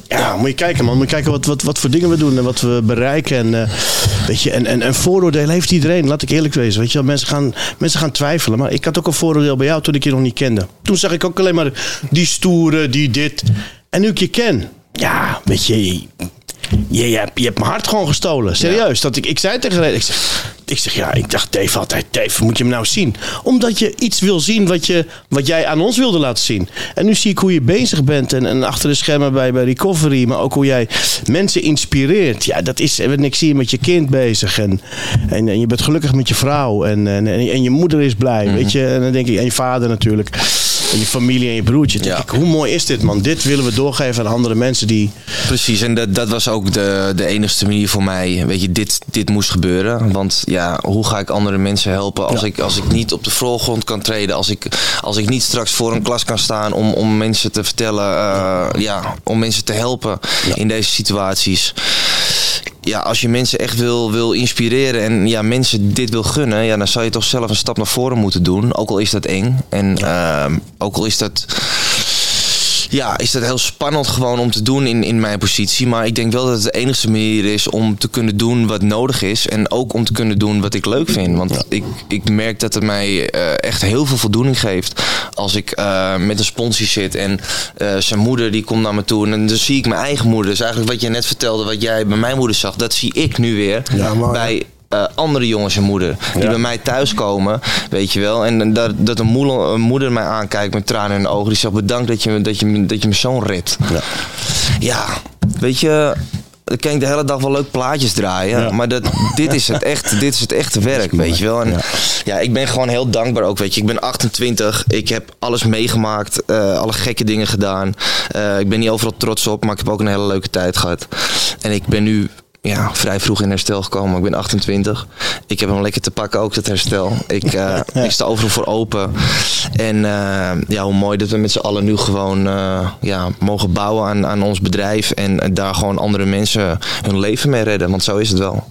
Speaker 1: ja, moet je kijken, man. Moet je kijken wat, wat, wat voor dingen we doen en wat we bereiken. En, uh, weet je, en, en, en vooroordelen heeft iedereen, laat ik eerlijk wezen. Weet je, mensen, gaan, mensen gaan twijfelen. Maar ik had ook een vooroordeel bij jou toen ik je nog niet kende. Toen zag ik ook alleen maar die stoere, die dit. En nu ik je ken, ja, weet je, je, je, hebt, je hebt mijn hart gewoon gestolen. Serieus. Dat ik, ik zei tegen Reda, ik zeg, ik zeg ja, ik dacht Dave altijd, Dave, moet je hem nou zien? Omdat je iets wil zien wat, je, wat jij aan ons wilde laten zien. En nu zie ik hoe je bezig bent en, en achter de schermen bij, bij Recovery, maar ook hoe jij mensen inspireert. Ja, dat is, en ik zie je met je kind bezig en, en, en je bent gelukkig met je vrouw en, en, en, je moeder is blij, weet je. En dan denk ik, en je vader natuurlijk. En je familie en je broertje. Ja. Ik, hoe mooi is dit, man? Dit willen we doorgeven aan andere mensen die.
Speaker 2: Precies, en dat, dat was ook de, de enigste manier voor mij. Weet je, dit, dit moest gebeuren. Want ja, hoe ga ik andere mensen helpen als, ik, als ik niet op de voorgrond kan treden? Als ik, als ik niet straks voor een klas kan staan om, om mensen te vertellen, uh, ja, om mensen te helpen in deze situaties ja, als je mensen echt wil, wil inspireren en ja, mensen dit wil gunnen, ja, dan zou je toch zelf een stap naar voren moeten doen. Ook al is dat eng. En ja. uh, ook al is dat ja, is dat heel spannend gewoon om te doen in, in mijn positie. Maar ik denk wel dat het de enige manier is om te kunnen doen wat nodig is. En ook om te kunnen doen wat ik leuk vind. Want ik, ik merk dat het mij uh, echt heel veel voldoening geeft. Als ik uh, met een sponsor zit en uh, zijn moeder die komt naar me toe. En dan zie ik mijn eigen moeder. Dus eigenlijk wat je net vertelde, wat jij bij mijn moeder zag. Dat zie ik nu weer ja, bij uh, andere jongens en moeder. Die ja. bij mij thuiskomen, weet je wel. En dat, dat een, moeder, een moeder mij aankijkt met tranen in de ogen. Die zegt bedankt dat je, dat je, dat je mijn zoon redt. Ja. ja, weet je... Dan kan ik de hele dag wel leuk plaatjes draaien. Ja. Maar dat, dit, is het echt, dit is het echte werk, weet je wel. En ja. ja. ik ben gewoon heel dankbaar ook, weet je. Ik ben 28. Ik heb alles meegemaakt. Uh, alle gekke dingen gedaan. Uh, ik ben niet overal trots op. Maar ik heb ook een hele leuke tijd gehad. En ik ben nu ja, vrij vroeg in herstel gekomen. Ik ben 28. Ik heb hem lekker te pakken, ook het herstel. Ik, uh, ja. ik sta overal voor open. En uh, ja, hoe mooi dat we met z'n allen nu gewoon uh, ja, mogen bouwen aan, aan ons bedrijf. En, en daar gewoon andere mensen hun leven mee redden. Want zo is het wel.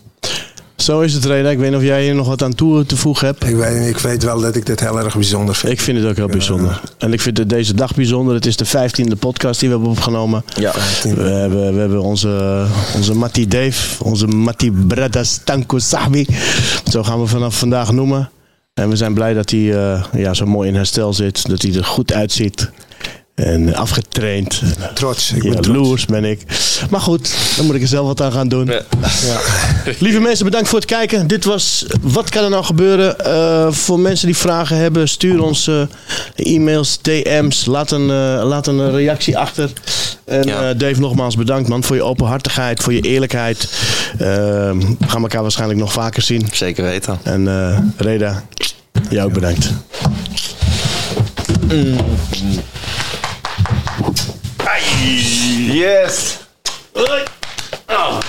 Speaker 1: Zo is het, Reda. Ik weet niet of jij hier nog wat aan toe te voegen hebt.
Speaker 3: Ik weet, ik weet wel dat ik dit heel erg bijzonder vind.
Speaker 1: Ik vind het ook heel bijzonder. En ik vind het deze dag bijzonder. Het is de vijftiende podcast die we hebben opgenomen.
Speaker 2: Ja.
Speaker 1: We hebben, we hebben onze, onze Matti Dave, onze Matti Brada Stanko Sahbi. Zo gaan we vanaf vandaag noemen. En we zijn blij dat hij uh, ja, zo mooi in herstel zit. Dat hij er goed uitziet. En afgetraind.
Speaker 3: Trots. Ik ben
Speaker 1: Jaloers ben ik. Maar goed, dan moet ik er zelf wat aan gaan doen. Ja. Ja. Lieve mensen, bedankt voor het kijken. Dit was Wat kan er nou gebeuren? Uh, voor mensen die vragen hebben, stuur ons uh, e-mails, DM's. Laat een, uh, laat een reactie achter. En ja. Dave, nogmaals bedankt man voor je openhartigheid, voor je eerlijkheid. we gaan elkaar waarschijnlijk nog vaker zien.
Speaker 2: Zeker weten.
Speaker 1: En Reda, jou ook bedankt. Mm.
Speaker 2: Yes!
Speaker 1: Oh.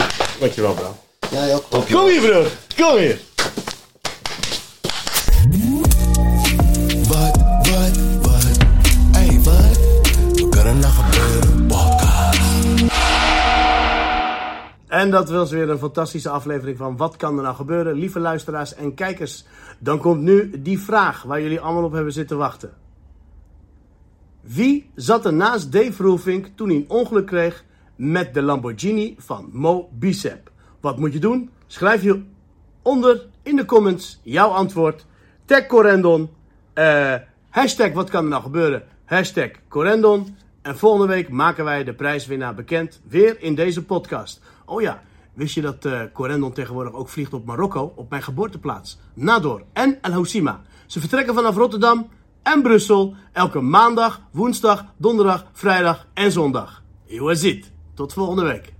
Speaker 1: Dankjewel, bro.
Speaker 3: Jij ook.
Speaker 1: Kom hier, broer. Kom hier.
Speaker 5: Wat, wat, wat? Hey, wat? Wat kan er nou gebeuren?
Speaker 4: En dat was weer een fantastische aflevering van Wat kan er nou gebeuren? Lieve luisteraars en kijkers, dan komt nu die vraag waar jullie allemaal op hebben zitten wachten. Wie zat er naast Dave Roofink toen hij een ongeluk kreeg met de Lamborghini van Mo Bicep? Wat moet je doen? Schrijf je onder in de comments jouw antwoord. Tag Corendon. Uh, hashtag wat kan er nou gebeuren? Hashtag Corendon.
Speaker 1: En volgende week maken wij de prijswinnaar bekend. Weer in deze podcast. Oh ja, wist je dat uh, Corendon tegenwoordig ook vliegt op Marokko? Op mijn geboorteplaats. Nador en El Housima. Ze vertrekken vanaf Rotterdam en Brussel elke maandag, woensdag, donderdag, vrijdag en zondag. Je. Tot volgende week.